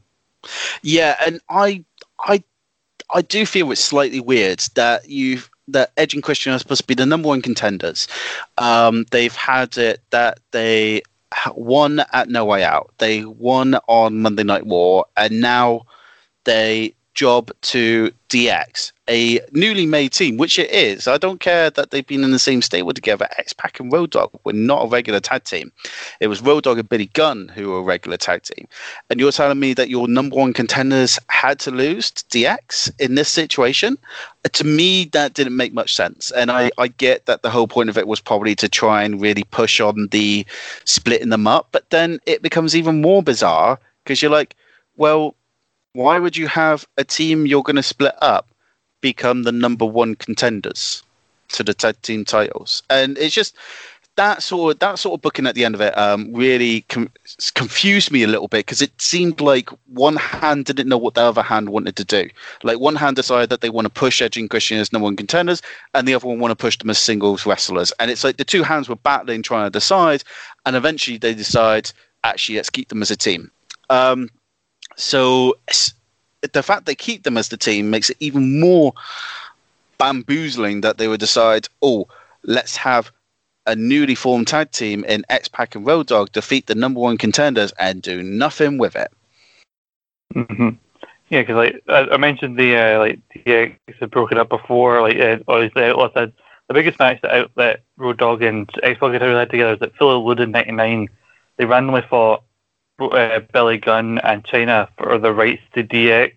Yeah, and I, I, I do feel it's slightly weird that you've that Edge and Christian are supposed to be the number one contenders. Um, they've had it that they won at No Way Out, they won on Monday Night War, and now they job to DX, a newly made team, which it is. I don't care that they've been in the same stable together. X Pac and Road Dog were not a regular tag team. It was Road Dog and Billy Gunn who were a regular tag team. And you're telling me that your number one contenders had to lose to DX in this situation? To me, that didn't make much sense. And I, I get that the whole point of it was probably to try and really push on the splitting them up. But then it becomes even more bizarre because you're like, well, why would you have a team you're going to split up become the number one contenders to the tag team titles? And it's just that sort of that sort of booking at the end of it um, really com- confused me a little bit because it seemed like one hand didn't know what the other hand wanted to do. Like one hand decided that they want to push Edge and Christian as number one contenders, and the other one want to push them as singles wrestlers. And it's like the two hands were battling, trying to decide, and eventually they decide actually let's keep them as a team. Um, so the fact they keep them as the team makes it even more bamboozling that they would decide, oh, let's have a newly formed tag team in X Pac and Road Dog defeat the number one contenders and do nothing with it. Mm-hmm. Yeah, because like I, mentioned, the uh, like DX had broken up before. Like uh, obviously, Outlaw said the biggest match that Outlet Road Dog and X Pac had had together was at Fully Loaded '99. They randomly fought uh, Billy Gunn and Chyna for the rights to DX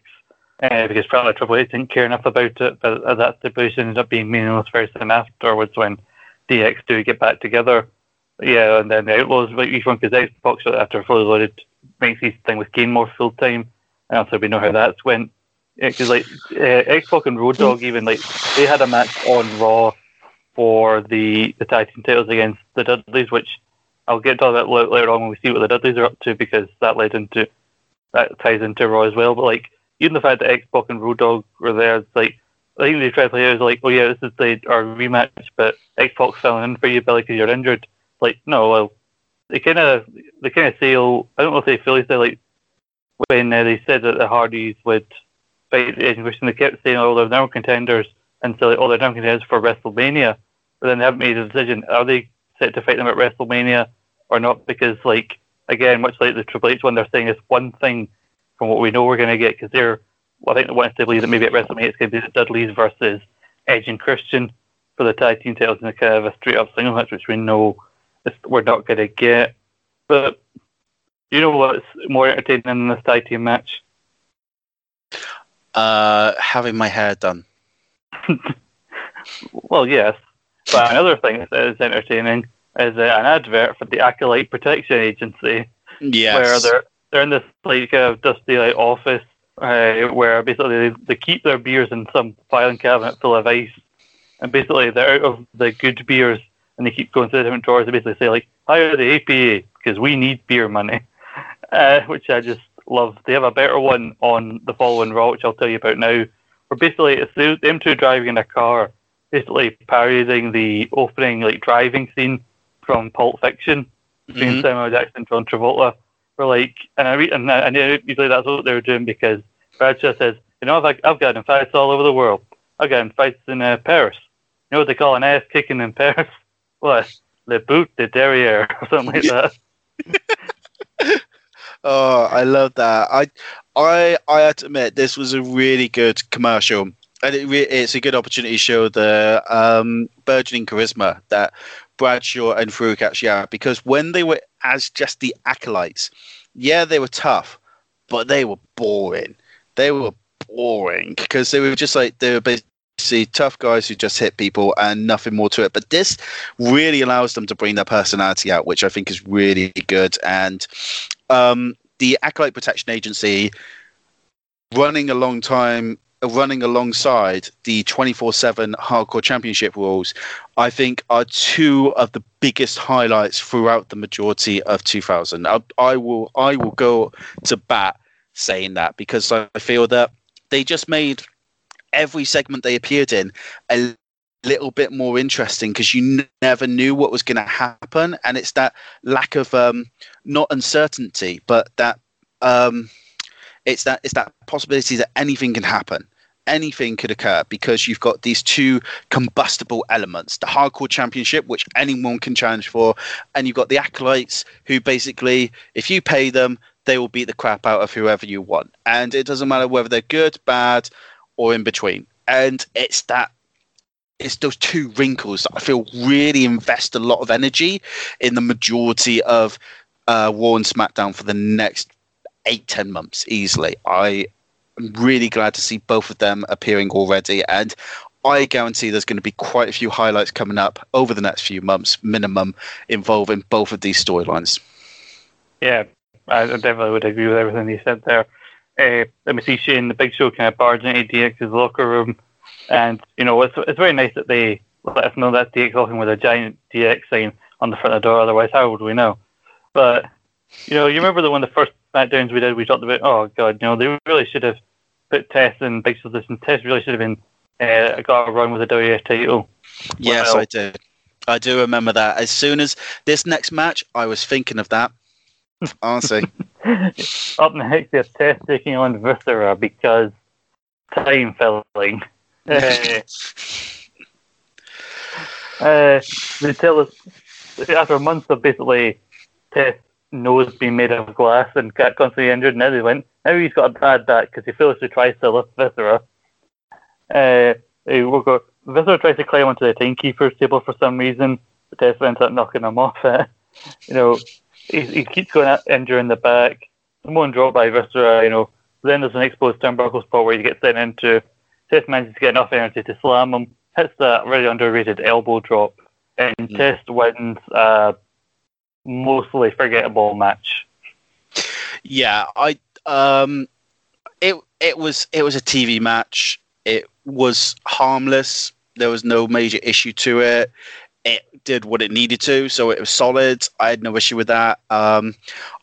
uh, because probably Triple H didn't care enough about it. But uh, that stipulation ended up being meaningless very soon afterwards when DX do get back together. Yeah, and then the Outlaws like each one because X-Pac after Fully Loaded makes his thing with Kane more full time. And also we know how that's went. Because yeah, like uh, X-Pac and Road Dog even like they had a match on Raw for the the tag team titles against the Dudleys, which I'll get to that later on when we see what the Dudleys are up to because that led into that ties into Raw as well. But like even the fact that X-Pac and Road Dog were there, it's like I think they tried to play it like, oh yeah, this is the our rematch, but X-Pac filling in for you, Billy, because you're injured. Like no, well, they kind of they kind of say, oh, I don't know if they fully say like when uh, they said that the Hardys would fight the Christian, they kept saying, oh, they're now contenders, and so like, oh, they're now contenders for WrestleMania, but then they haven't made a decision. Are they set to fight them at WrestleMania or not? Because like again, much like the Triple H one, they're saying it's one thing from what we know we're going to get because they're. Well, I think they want to believe that maybe at WrestleMania it's going to be the Dudleys versus Edge and Christian for the tag team titles in a kind of a straight up single match, which we know we're not going to get. But you know what's more entertaining than this tag team match? Uh, having my hair done. <laughs> well, yes. But another thing that is entertaining is uh, an advert for the Acolyte Protection Agency. Yes. Where they're they're in this like kind of dusty like office uh, where basically they, they keep their beers in some filing cabinet full of ice, and basically they're out of the good beers, and they keep going through the different drawers. They basically say like, "Hire the APA because we need beer money," <laughs> uh, which I just love. They have a better one on the following Raw, which I'll tell you about now. Where basically it's them two driving in a car basically parodying the opening like driving scene from Pulp Fiction between mm-hmm. Samuel Jackson and John Travolta. were like, and I read, and I, and usually that's what they were doing because Bradshaw says, you know, I've, I've gotten fights all over the world. I've gotten fights in uh, Paris. You know what they call an ass kicking in Paris? <laughs> What? Le boot de derrière or <laughs> something like that. <laughs> oh, I love that. I, I, I admit, this was a really good commercial. And it it's a good opportunity to show the um, burgeoning charisma that Bradshaw and Faarooq actually are. Because when they were as just the acolytes, yeah, they were tough, but they were boring. They were boring because they were just like they were basically tough guys who just hit people and nothing more to it. But this really allows them to bring their personality out, which I think is really good. And um, the Acolyte Protection Agency running a long time running alongside the 24/7 hardcore championship rules i think are two of the biggest highlights throughout the majority of 2000 I, I, will i will go to bat saying that because i feel that they just made every segment they appeared in a little bit more interesting because you n- never knew what was going to happen and it's that lack of um, not uncertainty but that um, it's that it's that possibility that anything can happen anything could occur because you've got these two combustible elements the hardcore championship which anyone can challenge for and you've got the acolytes who basically if you pay them they will beat the crap out of whoever you want and it doesn't matter whether they're good bad or in between and it's that it's those two wrinkles that I feel really invest a lot of energy in the majority of uh, Raw and SmackDown for the next eight ten months easily. I am really glad to see both of them appearing already, and I guarantee there's going to be quite a few highlights coming up over the next few months, minimum, involving both of these storylines. Yeah, I definitely would agree with everything you said there. Uh, let me see Shane, the Big Show, kind of barging into DX's locker room, and you know it's it's very nice that they let us know that DX walking with a giant DX sign on the front of the door. Otherwise, how would we know? But you know, you remember the one the first SmackDowns we did, we talked about, oh god, you know, they really should have put Test in Big Show and Test really should have been uh, got a run with the WF title. Yes, well, I do. I do remember that. As soon as this next match, I was thinking of that. <laughs> Honestly. Up next, Test taking on Viscera because time filling. <laughs> uh, uh, they tell us after months of basically Test nose being made of glass and got constantly injured. Now they went. Now he's got a bad back because he foolishly tries to lift Viscera. Uh, we'll go. Viscera tries to climb onto the timekeeper's table for some reason, but Test ends up knocking him off it. you know, he, he keeps going out injuring the back. Someone dropped by Viscera, you know. Then there's an exposed turnbuckle spot where he gets sent into. Test manages to get enough energy to slam him, hits that really underrated elbow drop, and mm. Test wins uh, mostly forgettable match. Yeah, I um, it it was it was a TV match. It was harmless. There was no major issue to it. It did what it needed to, so it was solid. I had no issue with that. Um,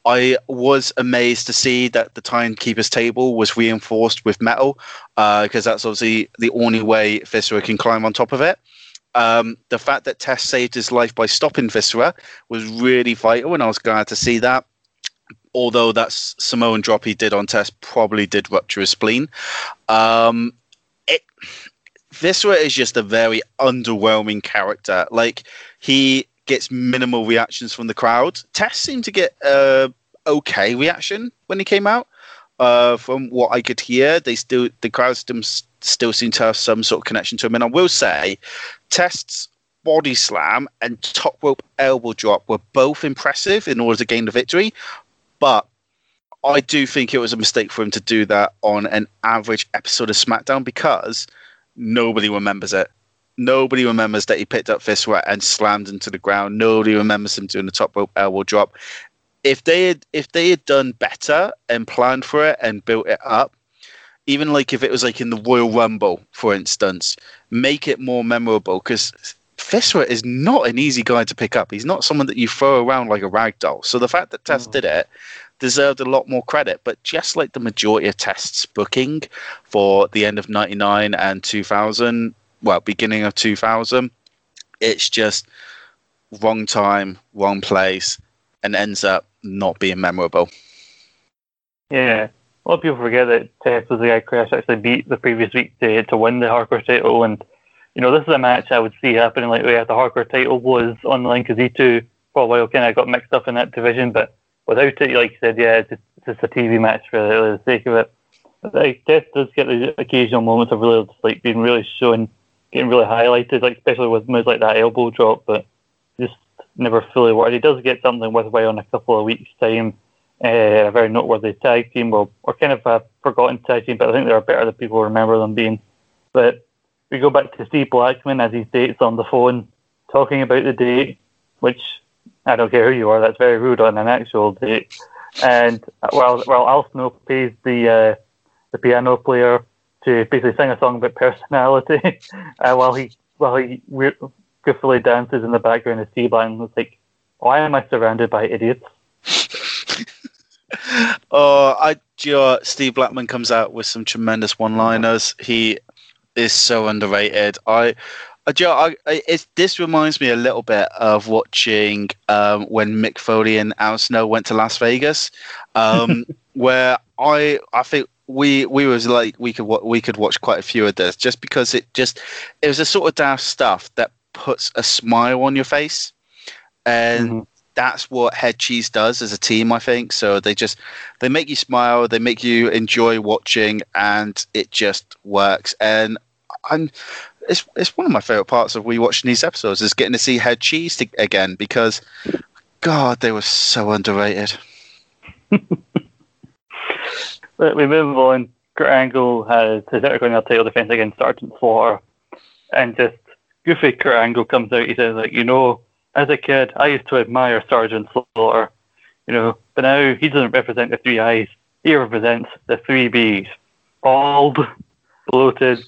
I was amazed to see that the timekeeper's table was reinforced with metal, because uh, that's obviously the only way Viscera can climb on top of it. Um, the fact that Test saved his life by stopping Viscera was really vital, and I was glad to see that. Although that Samoan drop he did on Test probably did rupture his spleen. Um, it, Viscera is just a very underwhelming character. Like he gets minimal reactions from the crowd. Test seemed to get a okay reaction when he came out. Uh, from what I could hear, they still the crowd still still seem to have some sort of connection to him. And I will say, Test's body slam and top rope elbow drop were both impressive in order to gain the victory, but I do think it was a mistake for him to do that on an average episode of SmackDown because nobody remembers it. Nobody remembers that he picked up Viscera and slammed into the ground. Nobody remembers him doing the top rope elbow drop. If they had if they had done better and planned for it and built it up, even like if it was like in the Royal Rumble, for instance, make it more memorable because Viscera is not an easy guy to pick up. He's not someone that you throw around like a rag doll. So the fact that Test mm. did it deserved a lot more credit. But just like the majority of Test's booking for the end of 99 and 2000, well, beginning of 2000, it's just wrong time, wrong place, and ends up not being memorable. Yeah. A lot of people forget that Test was the guy Crash actually beat the previous week to, to win the hardcore title. And, you know, this is a match I would see happening like oh yeah, the hardcore title was on the line because he too, for a while, kind of got mixed up in that division. But without it, like you said, yeah, it's just, a TV match for the, sake of it. But, like, Test does get the occasional moments of really just, like being really shown, getting really highlighted, like especially with moves like that elbow drop, but never fully worked. He does get something worthwhile in a couple of weeks' time uh, a very noteworthy tag team, or, or kind of a forgotten tag team, but I think they are better than people remember them being. But we go back to Steve Blackman as he dates on the phone, talking about the date, which I don't care who you are, that's very rude on an actual date. And while while Al Snow pays the uh, the piano player to basically sing a song about personality, <laughs> uh, while he while he goofily dances in the background, Blackman was like, "Why am I surrounded by idiots?" <laughs> oh, I you know, Steve Blackman comes out with some tremendous one-liners. He is so underrated. I, I, you know, I it, this reminds me a little bit of watching um, when Mick Foley and Al Snow went to Las Vegas, um, <laughs> where I I think we we was like we could we could watch quite a few of this just because it just it was a sort of daft stuff that puts a smile on your face and mm-hmm that's what Head Cheese does as a team, I think. So they just they make you smile, they make you enjoy watching, and it just works. And I'm it's it's one of my favorite parts of we watching these episodes is getting to see Head Cheese to, again because God, they were so underrated. <laughs> But we move on. Kurt Angle has his Intercontinental title defense against Sergeant Slaughter, and just goofy Kurt Angle comes out. He says like, you know as a kid, I used to admire Sergeant Slaughter, you know, but now he doesn't represent the three I's. He represents the three B's. Bald, bloated,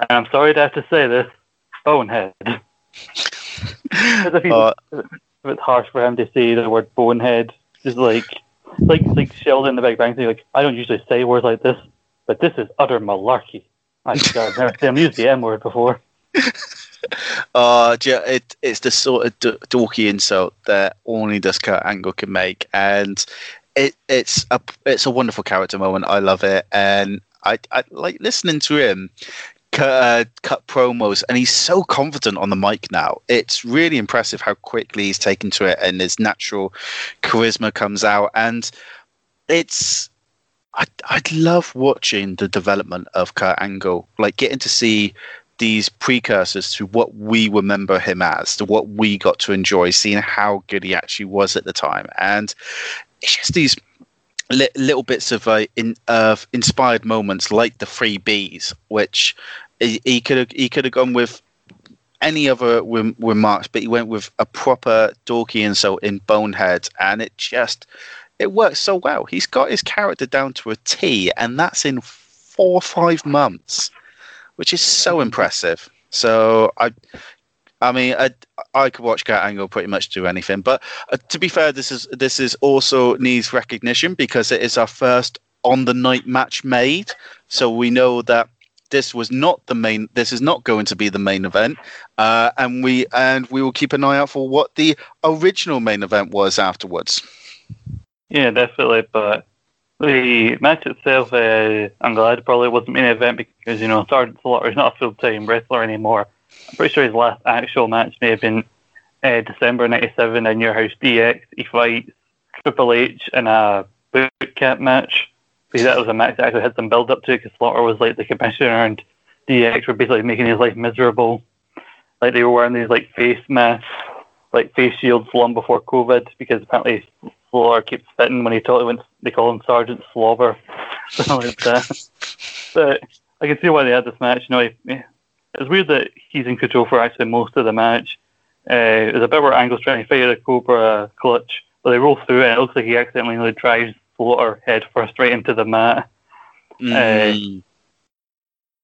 and I'm sorry to have to say this, bonehead. <laughs> if, uh, it's harsh for him to say the word bonehead, just like like like Sheldon in the Big Bang Theory, like I don't usually say words like this, but this is utter malarkey. I, have never seen him use the M word before. <laughs> <laughs> uh, it, it's the sort of d- dorky insult that only this Kurt Angle can make, and it, it's a it's a wonderful character moment. I love it, and I, I like listening to him cut, uh, cut promos, and he's so confident on the mic now. It's really impressive how quickly he's taken to it, and his natural charisma comes out, and it's I I love watching the development of Kurt Angle, like getting to see these precursors to what we remember him as, to what we got to enjoy, seeing how good he actually was at the time. And it's just these li- little bits of uh, in, of inspired moments, like the three Bs, which he could have he could have gone with any other rem- remarks, but he went with a proper dorky insult in Bonehead, and it just it works so well. He's got his character down to a T, and that's in four or five months which is so impressive. So I, I mean, I, I could watch Kurt Angle pretty much do anything. But uh, to be fair, this is this is also needs recognition because it is our first on the night match made. So we know that this was not the main. This is not going to be the main event, uh, and we and we will keep an eye out for what the original main event was afterwards. Yeah, definitely. But the match itself, uh, I'm glad probably wasn't main event because you know Sergeant Slaughter is not a full time wrestler anymore. I'm pretty sure his last actual match may have been uh, December '97 in Your House DX. He fights Triple H in a boot camp match. Because that was a match that actually had some build up to because Slaughter was like the commissioner and DX were basically making his life miserable. Like they were wearing these like face masks, like face shields long before COVID because apparently Slaughter keeps fitting when he totally went. They call him Sergeant Slobber, <laughs> something like. But I can see why they had this match. You know, it's weird that he's in control for actually most of the match. Uh, there's a bit where Angle's trying to fight a Cobra clutch, but they roll through it. It looks like he accidentally drives Slaughter head first right into the mat. Mm. Uh,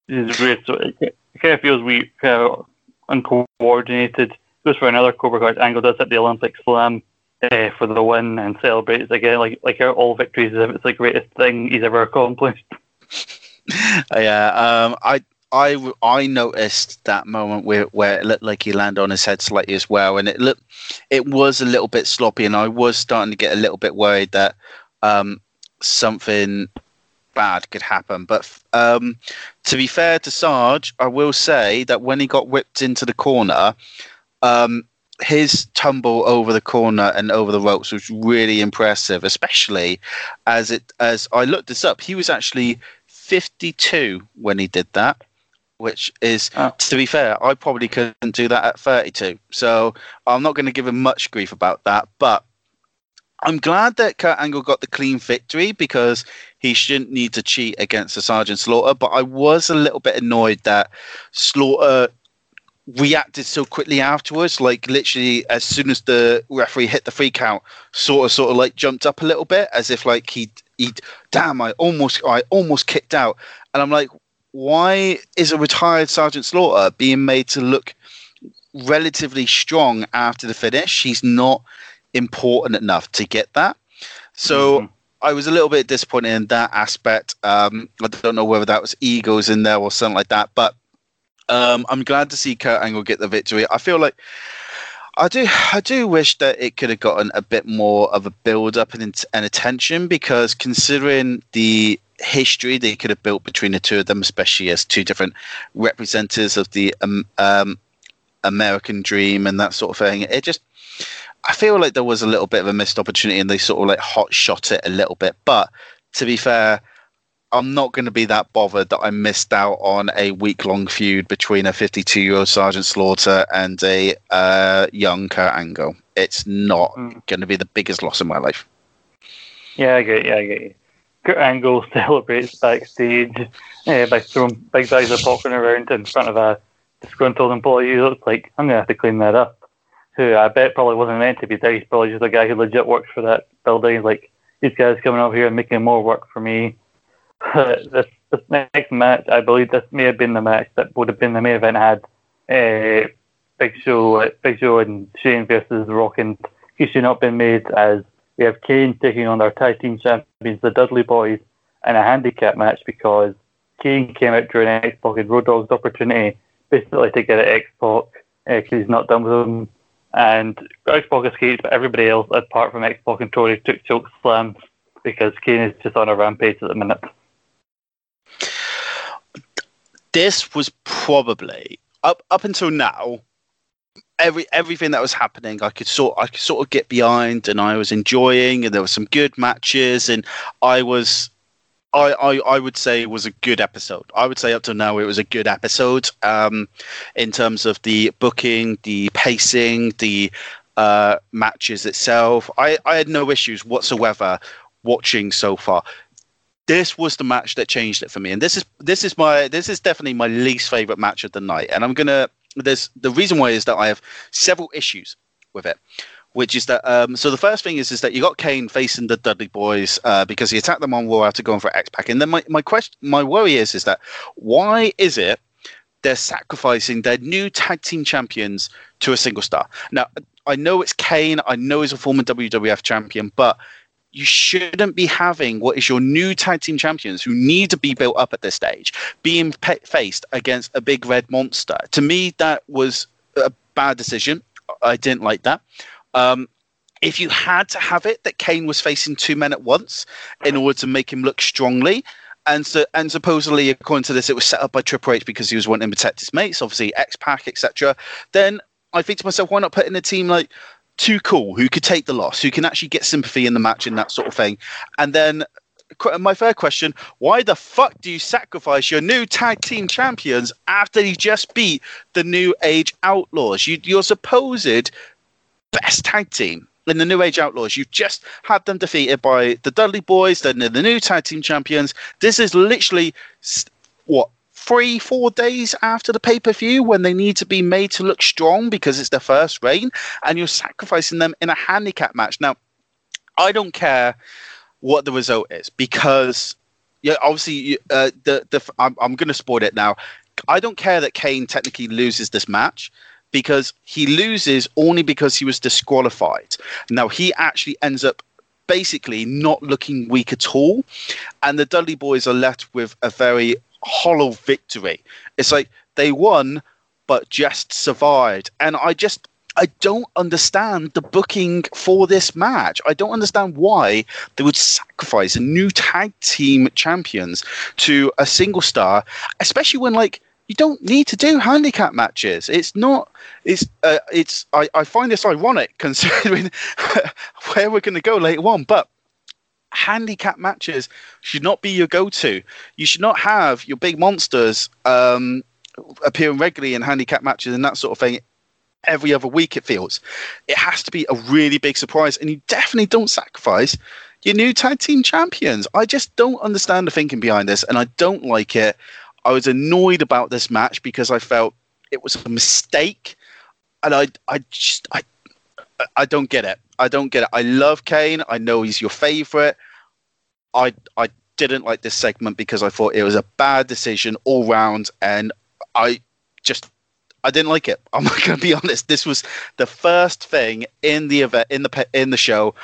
it's weird. So it, it kind of feels weird, kind of uncoordinated. Goes for another Cobra clutch. Angle does at the Olympic Slam uh, for the win and celebrates again like like all victories as if it's the greatest thing he's ever accomplished. <laughs> yeah, um, I I, I noticed that moment where, where it looked like he landed on his head slightly as well, and it looked it was a little bit sloppy, and I was starting to get a little bit worried that um, something bad could happen. But um, to be fair to Sarge, I will say that when he got whipped into the corner, um, his tumble over the corner and over the ropes was really impressive, especially as it as I looked this up. He was actually 52 when he did that, which is oh. to be fair, I probably couldn't do that at 32. So I'm not going to give him much grief about that, but I'm glad that Kurt Angle got the clean victory because he shouldn't need to cheat against the Sergeant Slaughter. But I was a little bit annoyed that Slaughter reacted so quickly afterwards. Like literally, as soon as the referee hit the free count, sort of, sort of like jumped up a little bit, as if like he, he, damn, I almost, I almost kicked out. And I'm like, why is a retired Sergeant Slaughter being made to look relatively strong after the finish? He's not important enough to get that. So. Mm-hmm. I was a little bit disappointed in that aspect. Um, I don't know whether that was egos in there or something like that, but um, I'm glad to see Kurt Angle get the victory. I feel like I do I do wish that it could have gotten a bit more of a build up and, and attention because considering the history they could have built between the two of them, especially as two different representatives of the um, um, American dream and that sort of thing, it just I feel like there was a little bit of a missed opportunity and they sort of like hot shot it a little bit. But to be fair, I'm not going to be that bothered that I missed out on a week long feud between a 52 year old Sergeant Slaughter and a uh, young Kurt Angle. It's not mm. going to be the biggest loss in my life. Yeah, I get you. I get you. Kurt Angle <laughs> celebrates backstage uh, by throwing big bags of popcorn around in front of a disgruntled employee who looks like I'm going to have to clean that up. Who I bet probably wasn't meant to be there. He's probably just a guy who legit works for that building. He's like, these guys coming over here and making more work for me this this next match, I believe this may have been the match that would have been the main event had uh, Big Show, Big Show and Shane versus Rock and Rikishi not been made as we have Kane taking on our tag team champions, the Dudley Boys, in a handicap match because Kane came out during X-Pac and Road Dogg's opportunity basically to get at X Pac because uh, he's not done with him. And X-Pac escaped, but everybody else, apart from X-Pac and Tori, took choke slams because Kane is just on a rampage at the minute this was probably up up until now every everything that was happening I could sort I could sort of get behind and I was enjoying and there were some good matches and I was I, I, I would say it was a good episode. I would say up to now it was a good episode um, in terms of the booking, the pacing, the uh, matches itself. I, I had no issues whatsoever watching so far this was the match that changed it for me. And this is this is my this is definitely my least favorite match of the night. And i'm gonna there's the reason why is that i have several issues with it which is that um, so the first thing is is that you got Kane facing the Dudley Boys uh, because he attacked them on Raw after going for X-Pac, and then my, my question my worry is is that why is it they're sacrificing their new tag team champions to a single star? Now I know it's Kane, I know he's a former WWF champion, but you shouldn't be having what is your new tag team champions who need to be built up at this stage being pe- faced against a big red monster. To me, that was a bad decision. I didn't like that. Um, if you had to have it that Kane was facing two men at once in order to make him look strongly, and so and supposedly according to this, it was set up by Triple H because he was wanting to protect his mates, obviously X-Pac, etc. Then I think to myself, why not put in a team like too cool, who could take the loss, who can actually get sympathy in the match and that sort of thing. And then my third question why the fuck do you sacrifice your new tag team champions after you just beat the new age outlaws? You, your supposed best tag team in the new age outlaws. You've just had them defeated by the dudley boys then the new tag team champions. This is literally what three, four days after the pay per view when they need to be made to look strong because it's their first reign, and you're sacrificing them in a handicap match. Now, I don't care what the result is because yeah, obviously uh, the the I'm, I'm going to spoil it now. I don't care that Kane technically loses this match because he loses only because he was disqualified. Now he actually ends up basically not looking weak at all, and the Dudley boys are left with a very hollow victory. It's like they won, but just survived. And I just I don't understand the booking for this match. I don't understand why they would sacrifice a new tag team champions to a single star, especially when like you don't need to do handicap matches. It's not. It's. Uh, it's. I, I find this ironic <laughs> considering <laughs> where we're going to go later on, but handicap matches should not be your go-to. You should not have your big monsters um, appearing regularly in handicap matches and that sort of thing every other week, it feels. It has to be a really big surprise, and you definitely don't sacrifice your new tag team champions. I just don't understand the thinking behind this, and I don't like it. I was annoyed about this match because I felt it was a mistake, and I, I just, I, I don't get it. I don't get it. I love Kane. I know he's your favorite. I, I didn't like this segment because I thought it was a bad decision all round, and I just I didn't like it. <laughs> I'm not going to be honest. This was the first thing in the event in the in the show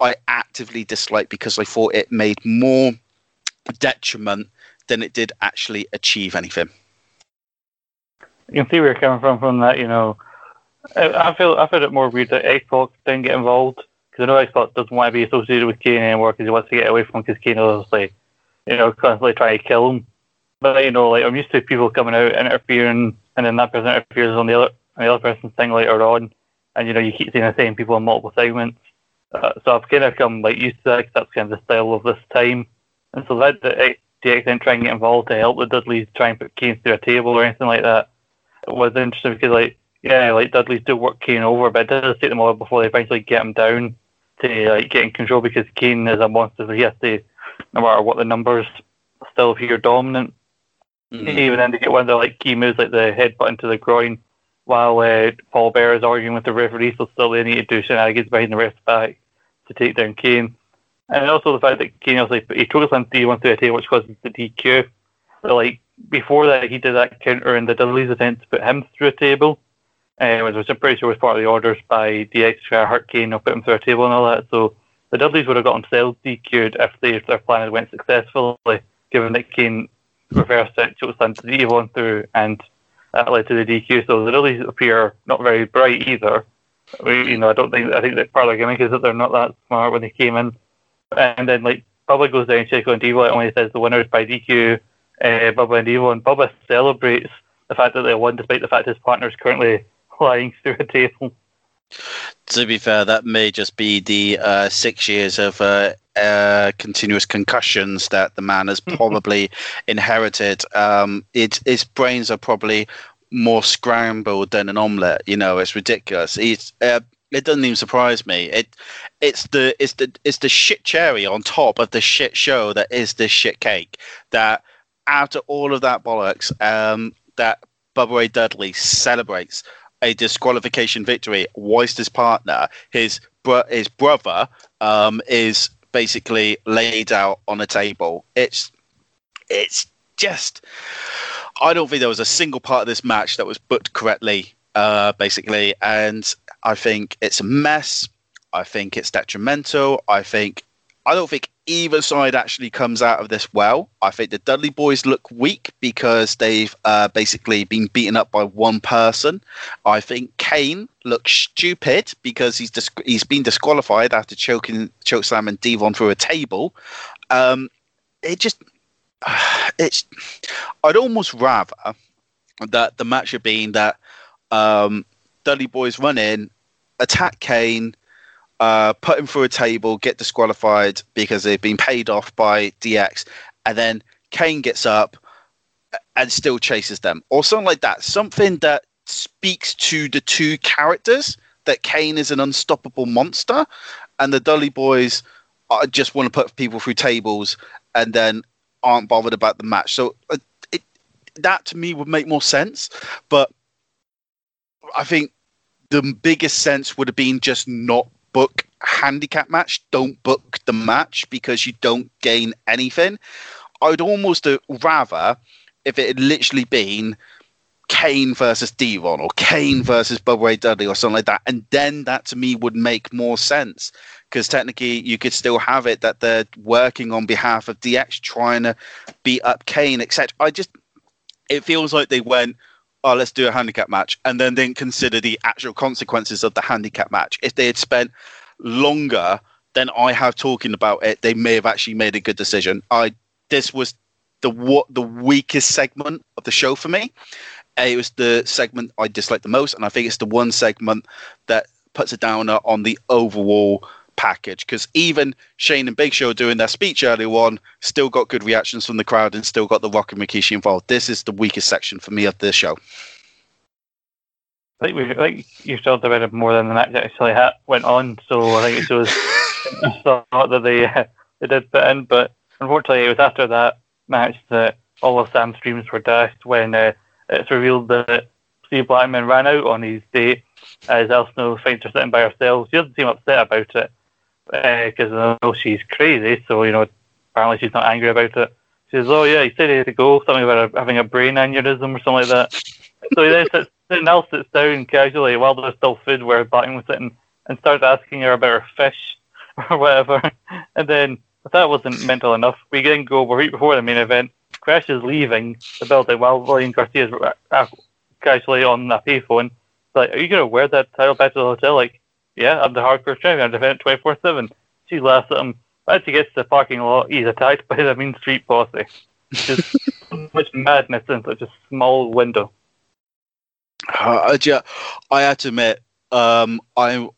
I actively disliked because I thought it made more detriment than it did actually achieve anything. You can see where you're coming from from that. You know, I feel I found it more weird that X-Pac didn't get involved because I know X-Pac doesn't want to be associated with Kane anymore because he wants to get away from because Kane obviously, you know, constantly trying to kill him. But you know, like I'm used to people coming out and interfering and then that person appears on the other on the other person's thing later on, and you know you keep seeing the same people in multiple segments. Uh, so I've kind of come like used to that. Cause that's kind of the style of this time, and so that the DX then trying to get involved to help the Dudleys try and put Kane through a table or anything like that was interesting because like yeah, like Dudleys do work Kane over, but it does take them a while before they eventually get him down to like get in control because Kane is a monster, so he has to no matter what the numbers still appear dominant. Mm-hmm. Even then, they get one of the like key moves, like the headbutt into the groin, while uh, Paul Bearer is arguing with the referee. So still, they need to do shenanigans behind the ref's back to take down Kane. And also the fact that Kane also he chokeslammed D-Von through a table, which causes the DQ. But like before that, he did that counter in the Dudley's attempt to put him through a table, uh, which I'm pretty sure was part of the orders by to hurt Kane or put him through a table and all that. So the Dudleys would have gotten themselves DQ'd if, they, if their plan had went successfully, given that Kane reversed it, chokeslam to D-Von through, and that led to the DQ. So the Dudleys appear not very bright either. We, you know, I don't think I think that part of the gimmick is that they're not that smart when they came in, and then like Bubba goes down, and Devo, and when he says the winner is by DQ, uh, Bubba and Devo, and Bubba celebrates the fact that they won despite the fact his partner is currently flying through a table. To be fair, that may just be the uh, six years of uh, uh, continuous concussions that the man has <laughs> probably inherited. Um, it, his brains are probably more scrambled than an omelette. You know, it's ridiculous. It's, uh, it doesn't even surprise me. It it's the it's the it's the shit cherry on top of the shit show that is this shit cake. That after all of that bollocks, um, that Bubba Ray Dudley celebrates a disqualification victory Weister's partner, his bro- his brother, um, is basically laid out on a table. It's it's just I don't think there was a single part of this match that was booked correctly, uh, basically, and I think it's a mess. I think it's detrimental. I think I don't think either side actually comes out of this well. I think the Dudley boys look weak because they've uh, basically been beaten up by one person. I think Kane looks stupid because he's dis- he's been disqualified after choking chokeslamming Devon through a table. Um, it just <sighs> it's I'd almost rather that the match had been that um, Dudley boys run in, attack Kane uh, put him through a table, get disqualified because they've been paid off by DX, and then Kane gets up and still chases them, or something like that. Something that speaks to the two characters that Kane is an unstoppable monster, and the Dudley Boys just want to put people through tables and then aren't bothered about the match. So uh, it, that to me would make more sense, but I think the biggest sense would have been just not book handicap match, don't book the match because you don't gain anything. I would almost rather if it had literally been Kane versus Devon or Kane versus Bubba Ray Dudley or something like that. And then that to me would make more sense because technically you could still have it that they're working on behalf of DX trying to beat up Kane, etc. I just, it feels like they went, oh, let's do a handicap match and then didn't consider the actual consequences of the handicap match. If they had spent longer than I have talking about it, they may have actually made a good decision. I this was the what the weakest segment of the show for me. It was the segment I disliked the most, and I think it's the one segment that puts a downer on the overall package. Because even Shane and Big Show doing their speech earlier on still got good reactions from the crowd and still got the Rock and Rikishi involved. This is the weakest section for me of the show. I think we like you talked about it more than the match actually ha- went on. So I think it shows thought <laughs> that they uh, they did put in, but unfortunately it was after that match that all of Sam's dreams were dashed when uh, it's revealed that Steve Blackman ran out on his date as Al Snow finds her sitting by herself. She doesn't seem upset about it because uh, I know she's crazy, so you know apparently she's not angry about it. She says, "Oh yeah, he said he had to go. Something about having a brain aneurysm or something like that." <laughs> so he then sits, Nell sits down casually while there's still food where Blackman was sitting and starts asking her about her fish <laughs> or whatever. And then if that wasn't mental enough, we then go right before the main event. Crash is leaving the building while Lillian Garcia is casually on a payphone. Like, are you going to wear that title back to the hotel? Like, yeah, I'm the hardcore champion. I'm defending 24 7. She laughs at him. As he gets to the parking lot, he's attacked by the Mean Street Posse. Just so <laughs> much madness in such a small window. Uh, yeah, I have to admit, um, I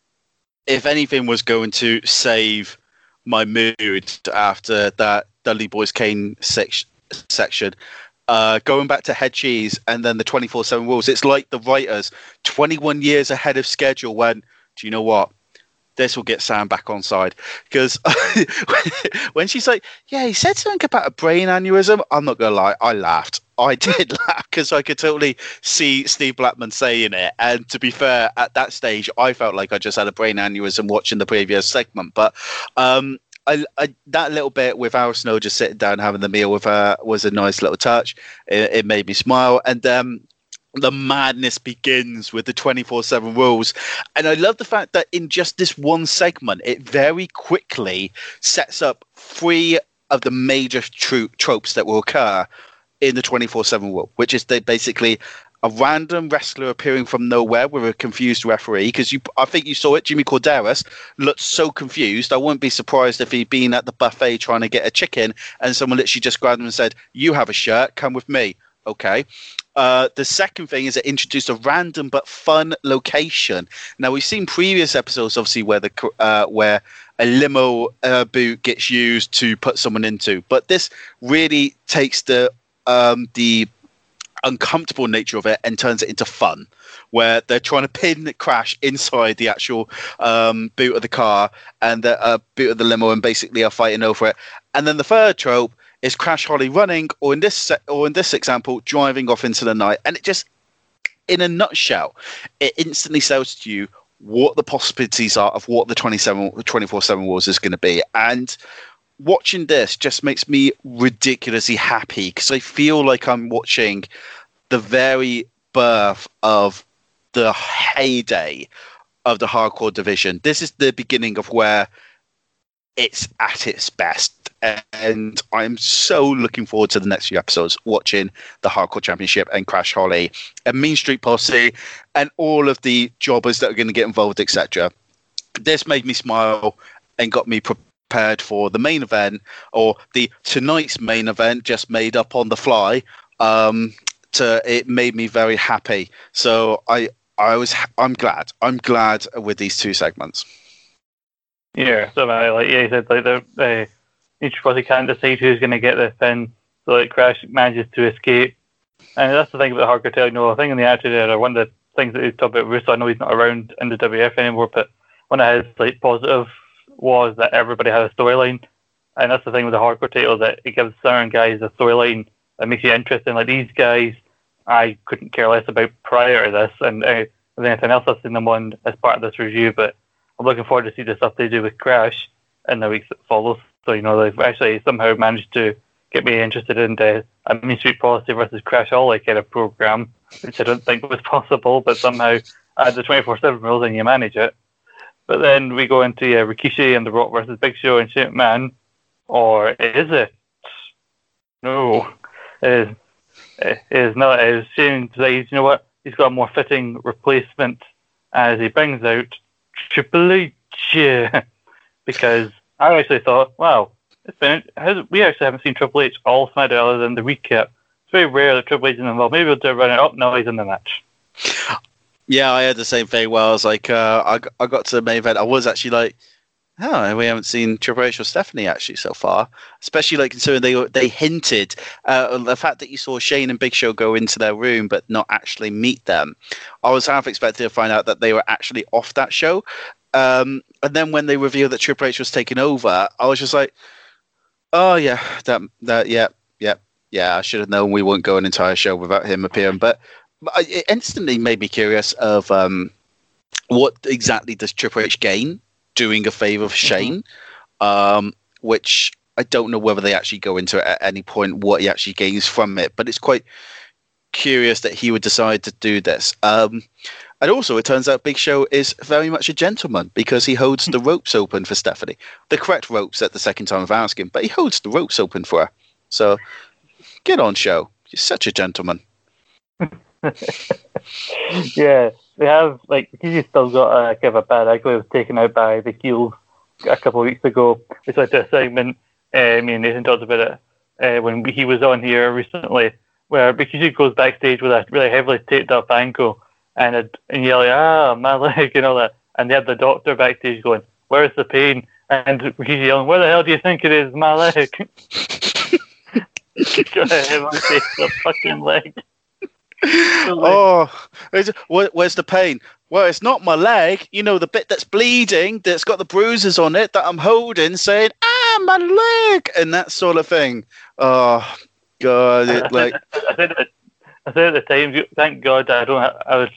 if anything was going to save my mood after that Dudley Boys Kane sec- section, uh, going back to head cheese and then the 24 7 rules, it's like the writers 21 years ahead of schedule when, do you know what? This will get Sam back on side. Because <laughs> when she's like, yeah, he said something about a brain aneurysm, I'm not to lie, I laughed. I <laughs> did laugh because I could totally see Steve Blackman saying it. And to be fair, at that stage, I felt like I just had a brain aneurysm watching the previous segment. But um, I, I, that little bit with Al Snow just sitting down having the meal with her was a nice little touch. It, it made me smile. And um, the madness begins with the 24 7 rules. And I love the fact that in just this one segment, it very quickly sets up three of the major tro- tropes that will occur in the 24 7 rule, which is they basically a random wrestler appearing from nowhere with a confused referee. Because you, I think you saw it. Jimmy Korderas looked so confused. I wouldn't be surprised if he'd been at the buffet trying to get a chicken, and someone literally just grabbed him and said, "You have a shirt. Come with me." Okay. Uh, the second thing is it introduced a random but fun location. Now we've seen previous episodes, obviously, where the uh, where a limo uh, boot gets used to put someone into, but this really takes the um, the uncomfortable nature of it and turns it into fun where they're trying to pin crash inside the actual um, boot of the car and the uh, boot of the limo and basically are fighting over it and then the third trope is crash holly running or in this or in this example driving off into the night and it just in a nutshell it instantly sells to you what the possibilities are of what the 27 24-7 wars is going to be and watching this just makes me ridiculously happy because I feel like I'm watching the very birth of the heyday of the hardcore division. This is the beginning of where it's at its best. And I'm so looking forward to the next few episodes watching the Hardcore Championship and Crash Holly and Mean Street Posse and all of the jobbers that are going to get involved, etc. This made me smile and got me prepared for the main event or the tonight's main event just made up on the fly. Um, to it made me very happy. So i i was i'm glad i'm glad with these two segments. Yeah so I, like yeah said like the uh, each probably can't decide who's going to get the pin so like crash manages to escape and that's the thing about the hard cartel you know i think in the attitude era one of the things that he talked about Russo, I know he's not around in the WF anymore, but one of his like positive was that everybody had a storyline, and that's the thing with the hardcore title that it gives certain guys a storyline that makes you interested. Like these guys, I couldn't care less about prior to this, and uh, anything else I've seen them on as part of this review. But I'm looking forward to see the stuff they do with Crash in the weeks that follow. So you know they've actually somehow managed to get me interested in the mean Street Posse versus Crash Holly kind of program, which I don't think was <laughs> possible, but somehow add the 24/7 rules and you manage it. But then we go into uh, Rikishi and The Rock versus Big Show and Shane Man, or is it? No, it is, it is not. It is Shane decides, you know what? He's got a more fitting replacement as he brings out Triple H. <laughs> because I actually thought, wow, it's been, we actually haven't seen Triple H all SmackDown other than the recap. It's very rare that Triple H is involved. Maybe we'll do a run it up. No, he's in the match. Yeah, I had the same thing where I was like, uh, I, I got to the main event. I was actually like, oh, we haven't seen Triple H or Stephanie actually so far. Especially like considering they they hinted uh, the fact that you saw Shane and Big Show go into their room but not actually meet them. I was half expecting to find out that they were actually off that show. Um, and then when they revealed that Triple H was taking over, I was just like, oh yeah, that that yeah yeah yeah. I should have known we wouldn't go an entire show without him appearing. But, but it instantly made me curious of um, what exactly does Triple H gain doing a favor for mm-hmm. Shane, um, which I don't know whether they actually go into at any point what he actually gains from it. But it's quite curious that he would decide to do this. Um, and also, it turns out Big Show is very much a gentleman because he holds the <laughs> ropes open for Stephanie. The correct ropes at the second time of asking, but he holds the ropes open for her. So, get on, Show. You're such a gentleman. <laughs> yeah, they have, like, he's still got a kind of a bad ugly was taken out by the heel a couple of weeks ago. We saw a segment, uh, me and Nathan talked about it uh, when he was on here recently, where because he goes backstage with a really heavily taped up ankle and it, and you're like, ah, my leg and all that. And they had the doctor backstage going, where's the pain? And he's yelling, where the hell do you think it is, my leg? <laughs> the fucking leg. <laughs> oh, where's the pain? Well, it's not my leg. You know, the bit that's bleeding, that's got the bruises on it, that I'm holding, saying, ah, my leg, and that sort of thing. Oh, God. It, like, <laughs> I said at the time, thank God I don't. I was.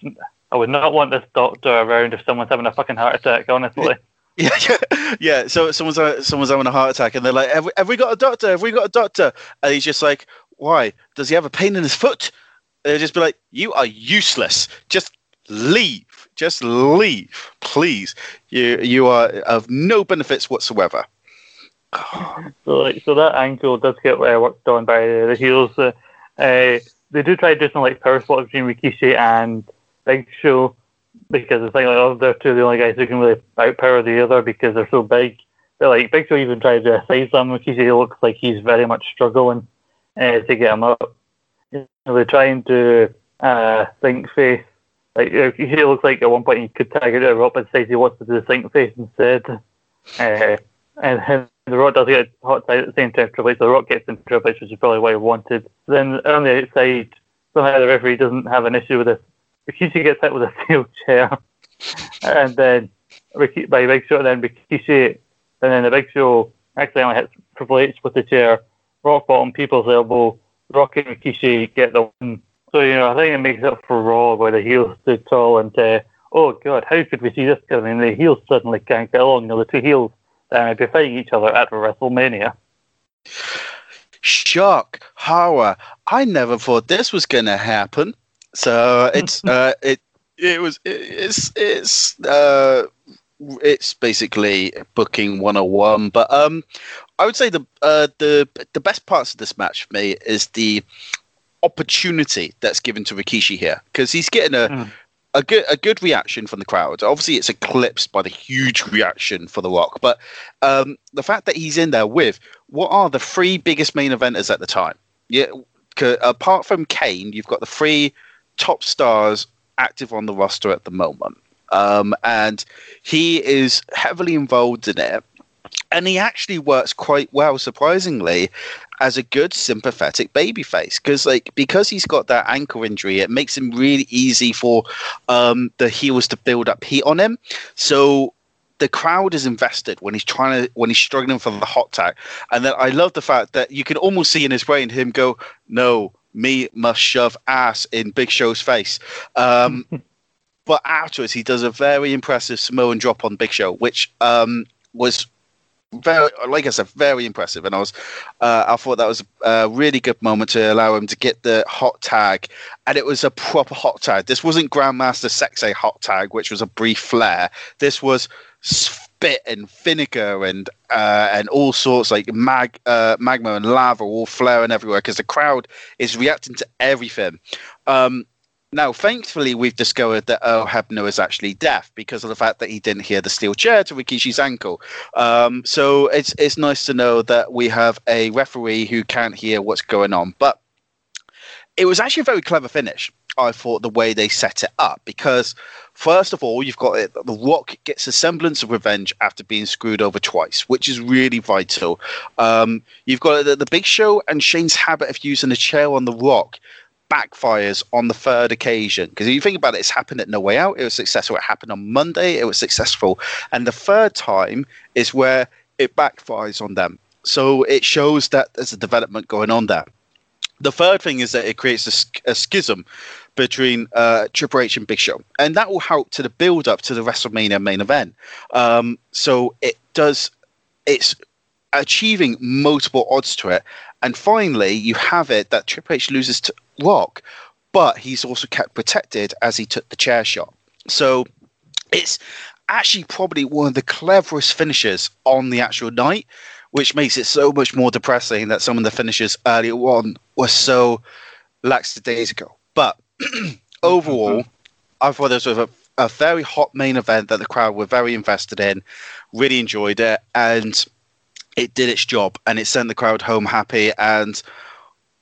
I would not want this doctor around if someone's having a fucking heart attack. Honestly. <laughs> Yeah, yeah, yeah. So someone's uh, someone's having a heart attack, and they're like, have we, "Have we got a doctor? Have we got a doctor?" And he's just like, "Why? Does he have a pain in his foot?" They'll just be like, "You are useless. Just leave. Just leave, please. You you are of no benefits whatsoever." so, like, so that ankle does get uh, worked on by the heels. Uh, uh, they do try to do some like power spots between Rikishi and Big Show because it's like, like oh, they're two of the only guys who can really outpower the other because they're so big. But like Big Show even tried to side slam Rikishi. looks like he's very much struggling uh, to get him up. You know, they're trying to uh, think face. Like Rikishi looks like at one point he could tag it up and says he wants to do the think face instead. Uh, and the Rock does get hot side at the same time. Triple H, the Rock gets into Triple H, which is probably what he wanted. Then on the outside, somehow the referee doesn't have an issue with this. Rikishi gets hit with a steel chair, <laughs> and then by Big Show, and then Rikishi, and then the Big Show accidentally hits Triple H with the chair. Rock bottom, people's elbow. Rock and Rikishi get the win. So you know, I think it makes up for Raw where the heels stood tall and uh, oh god, how could we see this coming? The heels suddenly can't get along. You know, the two heels uh, be fighting each other at WrestleMania. Shock, horror! I never thought this was going to happen. So <laughs> it's uh, it it was it's it's uh, it's basically booking 101 but um i would say the uh, the the best parts of this match for me is the opportunity that's given to rikishi here because he's getting a mm a good a good reaction from the crowd. Obviously, it's eclipsed by the huge reaction for The Rock, but um, the fact that he's in there with what are the three biggest main eventers at the time? Yeah, apart from Kane, you've got the three top stars active on the roster at the moment, um, and he is heavily involved in it. And he actually works quite well, surprisingly, as a good sympathetic babyface. Because like because he's got that ankle injury it makes him really easy for um, the heels to build up heat on him. So the crowd is invested when he's trying to when he's struggling for the hot tag. And then i love the fact that you can almost see in his brain him go no me must shove ass in big show's face. Um, <laughs> but afterwards he does a very impressive samoan drop on big show which um, was very, like I said, very impressive. And I was, uh, I thought that was a really good moment to allow him to get the hot tag, and it was a proper hot tag. This wasn't Grandmaster Sexay hot tag, which was a brief flare. This was spit and vinegar and uh, and all sorts like mag uh, magma and lava all flaring everywhere because the crowd is reacting to everything. Um, now, thankfully, we've discovered that Earl Hebner is actually deaf because of the fact that he didn't hear the steel chair to Rikishi's ankle. Um, so it's it's nice to know that we have a referee who can't hear what's going on. But it was actually a very clever finish. I thought the way they set it up because first of all you've got it, the Rock gets a semblance of revenge after being screwed over twice, which is really vital. Um, you've got the, the Big Show and Shane's habit of using a chair on the Rock backfires on the third occasion. Because if you think about it, it's happened at No Way Out. It was successful. It happened on Monday. It was successful. And the third time is where it backfires on them. So it shows that there's a development going on there. The third thing is that it creates a, a schism between uh, Triple H and Big Show, and that will help to the build up to the WrestleMania main event. Um, so it does, it's achieving multiple odds to it, and finally you have it that Triple H loses to Rock, but he's also kept protected as he took the chair shot. So it's actually probably one of the cleverest finishes on the actual night, which makes it so much more depressing that some of the finishes earlier on were so lackadaisical. But <clears throat> overall, I thought this was a, a very hot main event that the crowd were very invested in, really enjoyed it, and it did its job and it sent the crowd home happy. And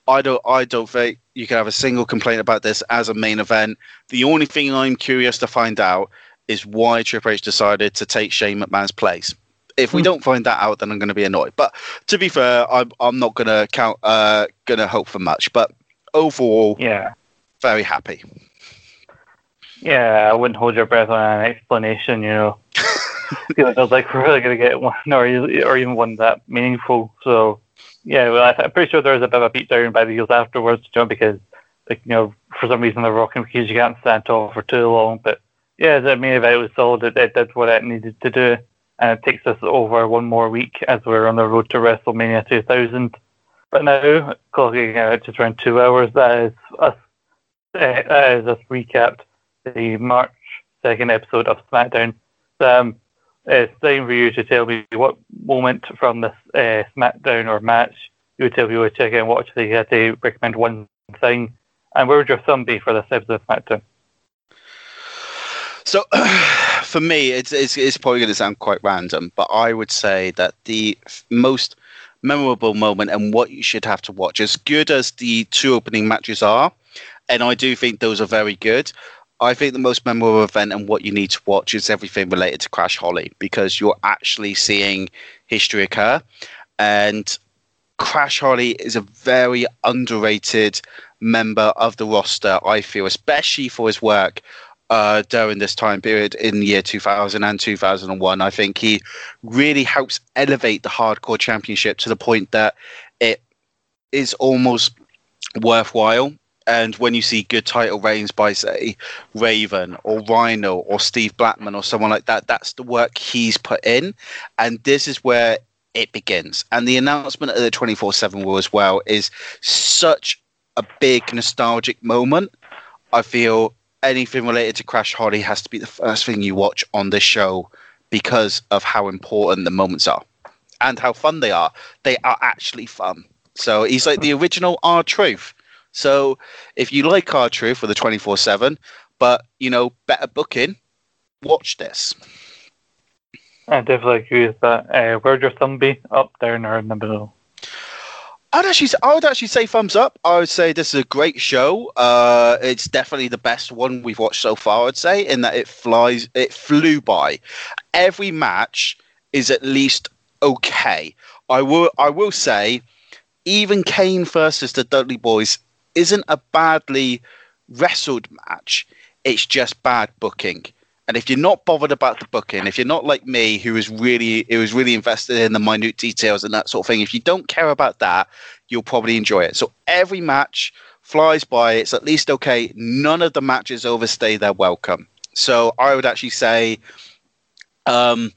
I don't, I don't think you can have a single complaint about this as a main event. The only thing I'm curious to find out is why Triple H decided to take Shane McMahon's place. If we hmm. don't find that out, then I'm going to be annoyed. But to be fair, I'm I'm not going to count, uh, going to hope for much. But overall, yeah, very happy. Yeah, I wouldn't hold your breath on an explanation. You know, <laughs> I was like, we're really going to get one, or or even one that meaningful. So yeah, well, I'm pretty sure there was a bit of a beatdown by the heels afterwards, John, because like you know for some reason they're rocking because you can't stand tall for too long. But yeah, the main event was solid. It, it did what it needed to do, and it takes us over one more week as we're on the road to WrestleMania 2000. But now, clocking out just around two hours, that is us. Uh, that is us recapped the March second episode of SmackDown. Um, it's time for you to tell me what moment from this uh, SmackDown or match you would tell people to check out and watch. If you had to recommend one thing, and where would your thumb be for this episode of SmackDown? So, <clears throat> for me, it's, it's, it's probably going to sound quite random, but I would say that the most memorable moment and what you should have to watch, as good as the two opening matches are, and I do think those are very good. I think the most memorable event and what you need to watch is everything related to Crash Holly because you're actually seeing history occur. And Crash Holly is a very underrated member of the roster, I feel, especially for his work uh, during this time period in the year 2000 and 2001. I think he really helps elevate the hardcore championship to the point that it is almost worthwhile and when you see good title reigns by, say, Raven or Rhino or Steve Blackman or someone like that, that's the work he's put in. And this is where it begins. And the announcement of the 24 7 rule as well is such a big nostalgic moment. I feel anything related to Crash Holly has to be the first thing you watch on this show because of how important the moments are and how fun they are. They are actually fun. So he's like the original R-Truth. So if you like R-Truth for the 24 7, but, you know, better booking, watch this. I definitely agree with that. Uh, where'd your thumb be? Up, down, or in the middle? I'd actually, I would actually say thumbs up. I would say this is a great show. Uh, it's definitely the best one we've watched so far. I'd say in that it flies, it flew by. Every match is at least okay. I will, I will say, even Kane versus the Dudley Boys isn't a badly wrestled match. It's just bad booking. And if you're not bothered about the booking, if you're not like me, who is really who is really invested in the minute details and that sort of thing, if you don't care about that, you'll probably enjoy it. So every match flies by. It's at least okay. None of the matches overstay their welcome. So I would actually say, um,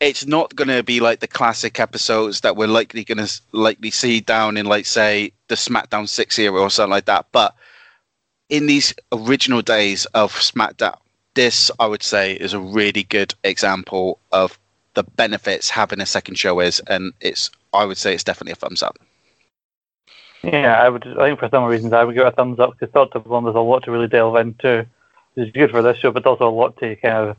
it's not going to be like the classic episodes that we're likely going to likely see down in, like, say, the SmackDown Six era or something like that. But in these original days of SmackDown, this I would say is a really good example of the benefits having a second show is, and it's I would say it's definitely a thumbs up. Yeah, I would. I think for some reasons I would give it a thumbs up because thought of one there's a lot to really delve into. It's good for this show, but also a lot to kind of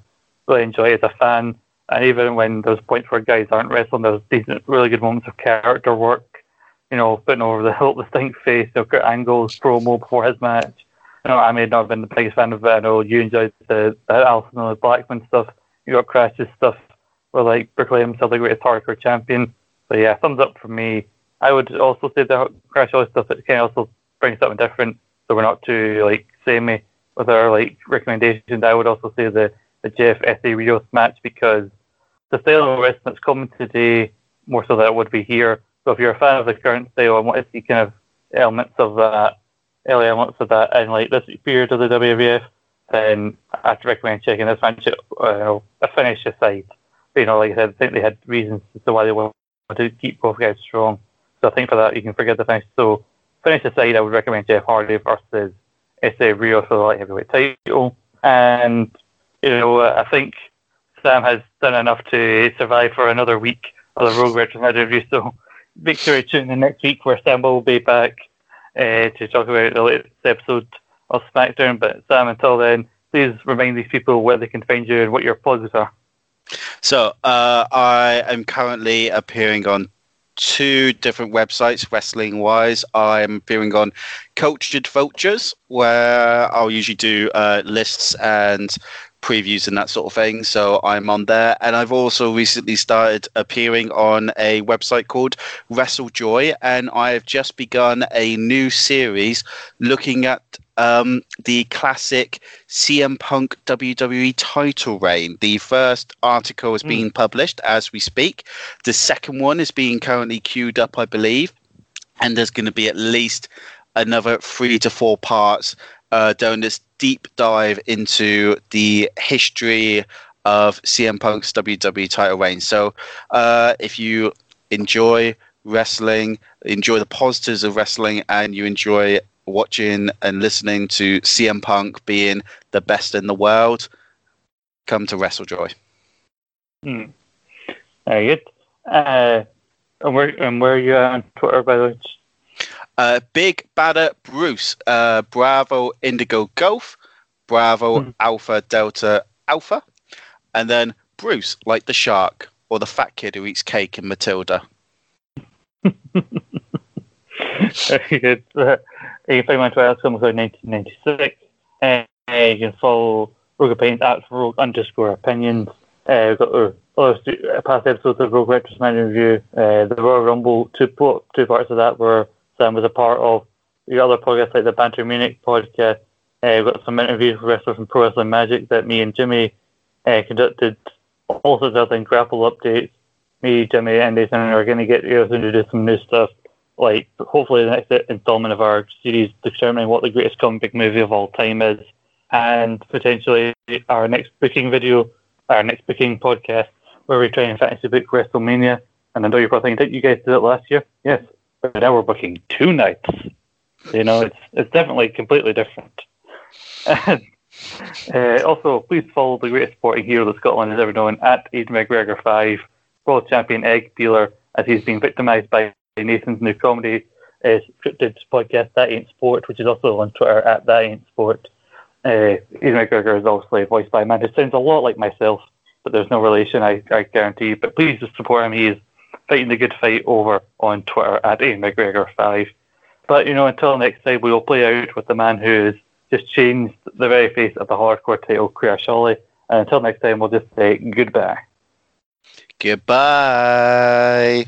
really enjoy as a fan. And even when there's points where guys aren't wrestling, there's decent, really good moments of character work. You know, putting over the Hulk the Stink face, you know, Kurt Angle's promo before his match. You know, I may not have been the biggest fan of it. I know you enjoyed the, the Allison and the Blackman stuff. You got Crash's stuff where like proclaim himself the greatest hardcore champion. So yeah, thumbs up for me. I would also say the Crash Holly stuff that can also bring something different, so we're not too like samey with our like recommendations. I would also say the the Jeff Rios match because the sale wrestling that's coming today more so than it would be here. So if you're a fan of the current style and want to see kind of elements of that, early elements of that in like this period of the WWF, then I'd recommend checking this match. Uh, a finish aside, but, you know, like I said, I think they had reasons as to why they wanted to keep both guys strong. So I think for that you can forget the finish. So finish aside, I would recommend Jeff Hardy versus Essa Rios for the light heavyweight title. And you know, I think Sam has done enough to survive for another week of the Rogue Retro review. So make sure to tune in next week where Sam will be back uh, to talk about the latest episode of SmackDown. But Sam, until then, please remind these people where they can find you and what your plugs are. So uh, I am currently appearing on two different websites wrestling wise. I'm appearing on Cultured Vultures, where I'll usually do uh, lists and previews and that sort of thing. So I'm on there. And I've also recently started appearing on a website called WrestleJoy. And I've just begun a new series looking at um, the classic CM Punk WWE title reign. The first article is mm. being published as we speak. The second one is being currently queued up, I believe. And there's going to be at least another three to four parts uh, doing this deep dive into the history of CM Punk's WWE title reign. So uh, if you enjoy wrestling, enjoy the positives of wrestling, and you enjoy watching and listening to CM Punk being the best in the world, come to WrestleJoy. Hmm. Very good. Uh, and where and where are you on Twitter, by the way? Uh, Big Bada Bruce, uh, Bravo Indigo Golf, Bravo hmm. Alpha Delta Alpha, and then Bruce, like the shark or the fat kid who eats cake in Matilda. Very good. Uh, you can find my Twitter account 1996. Uh, you can follow Rogue Opinions at Rogue underscore opinions. Uh, we've got our other past episodes of Rogue Retrospective Review. Uh, the Royal Rumble, two, two parts of that were Sam was a part of. the other podcasts like the Banter Munich podcast. Uh, got some interviews with wrestlers from Pro Wrestling Magic that me and Jimmy uh, conducted. Also, doing grapple updates. Me, Jimmy, and Nathan are going to get you to do some new stuff like hopefully the next installment of our series determining what the greatest comic movie of all time is, and potentially our next booking video, our next booking podcast, where we try and fantasy book WrestleMania. And I know you're probably thinking, did you guys do it last year? Yes, but now we're booking two nights. You know, it's it's definitely completely different. <laughs> uh, also, please follow the greatest sporting hero that Scotland has ever known at Ian McGregor five, world champion egg dealer, as he's been victimised by Nathan's new comedy uh, scripted podcast, That Ain't Sport, which is also on Twitter at That Ain't Sport. Uh, Ian McGregor is obviously voiced by a man who sounds a lot like myself, but there's no relation, I, I guarantee. But please just support him. He is fighting the good fight over on Twitter at Ian McGregor5. But, you know, until next time, we will play out with the man who has just changed the very face of the hardcore title, Crash Holly. And until next time, we'll just say goodbye. Goodbye.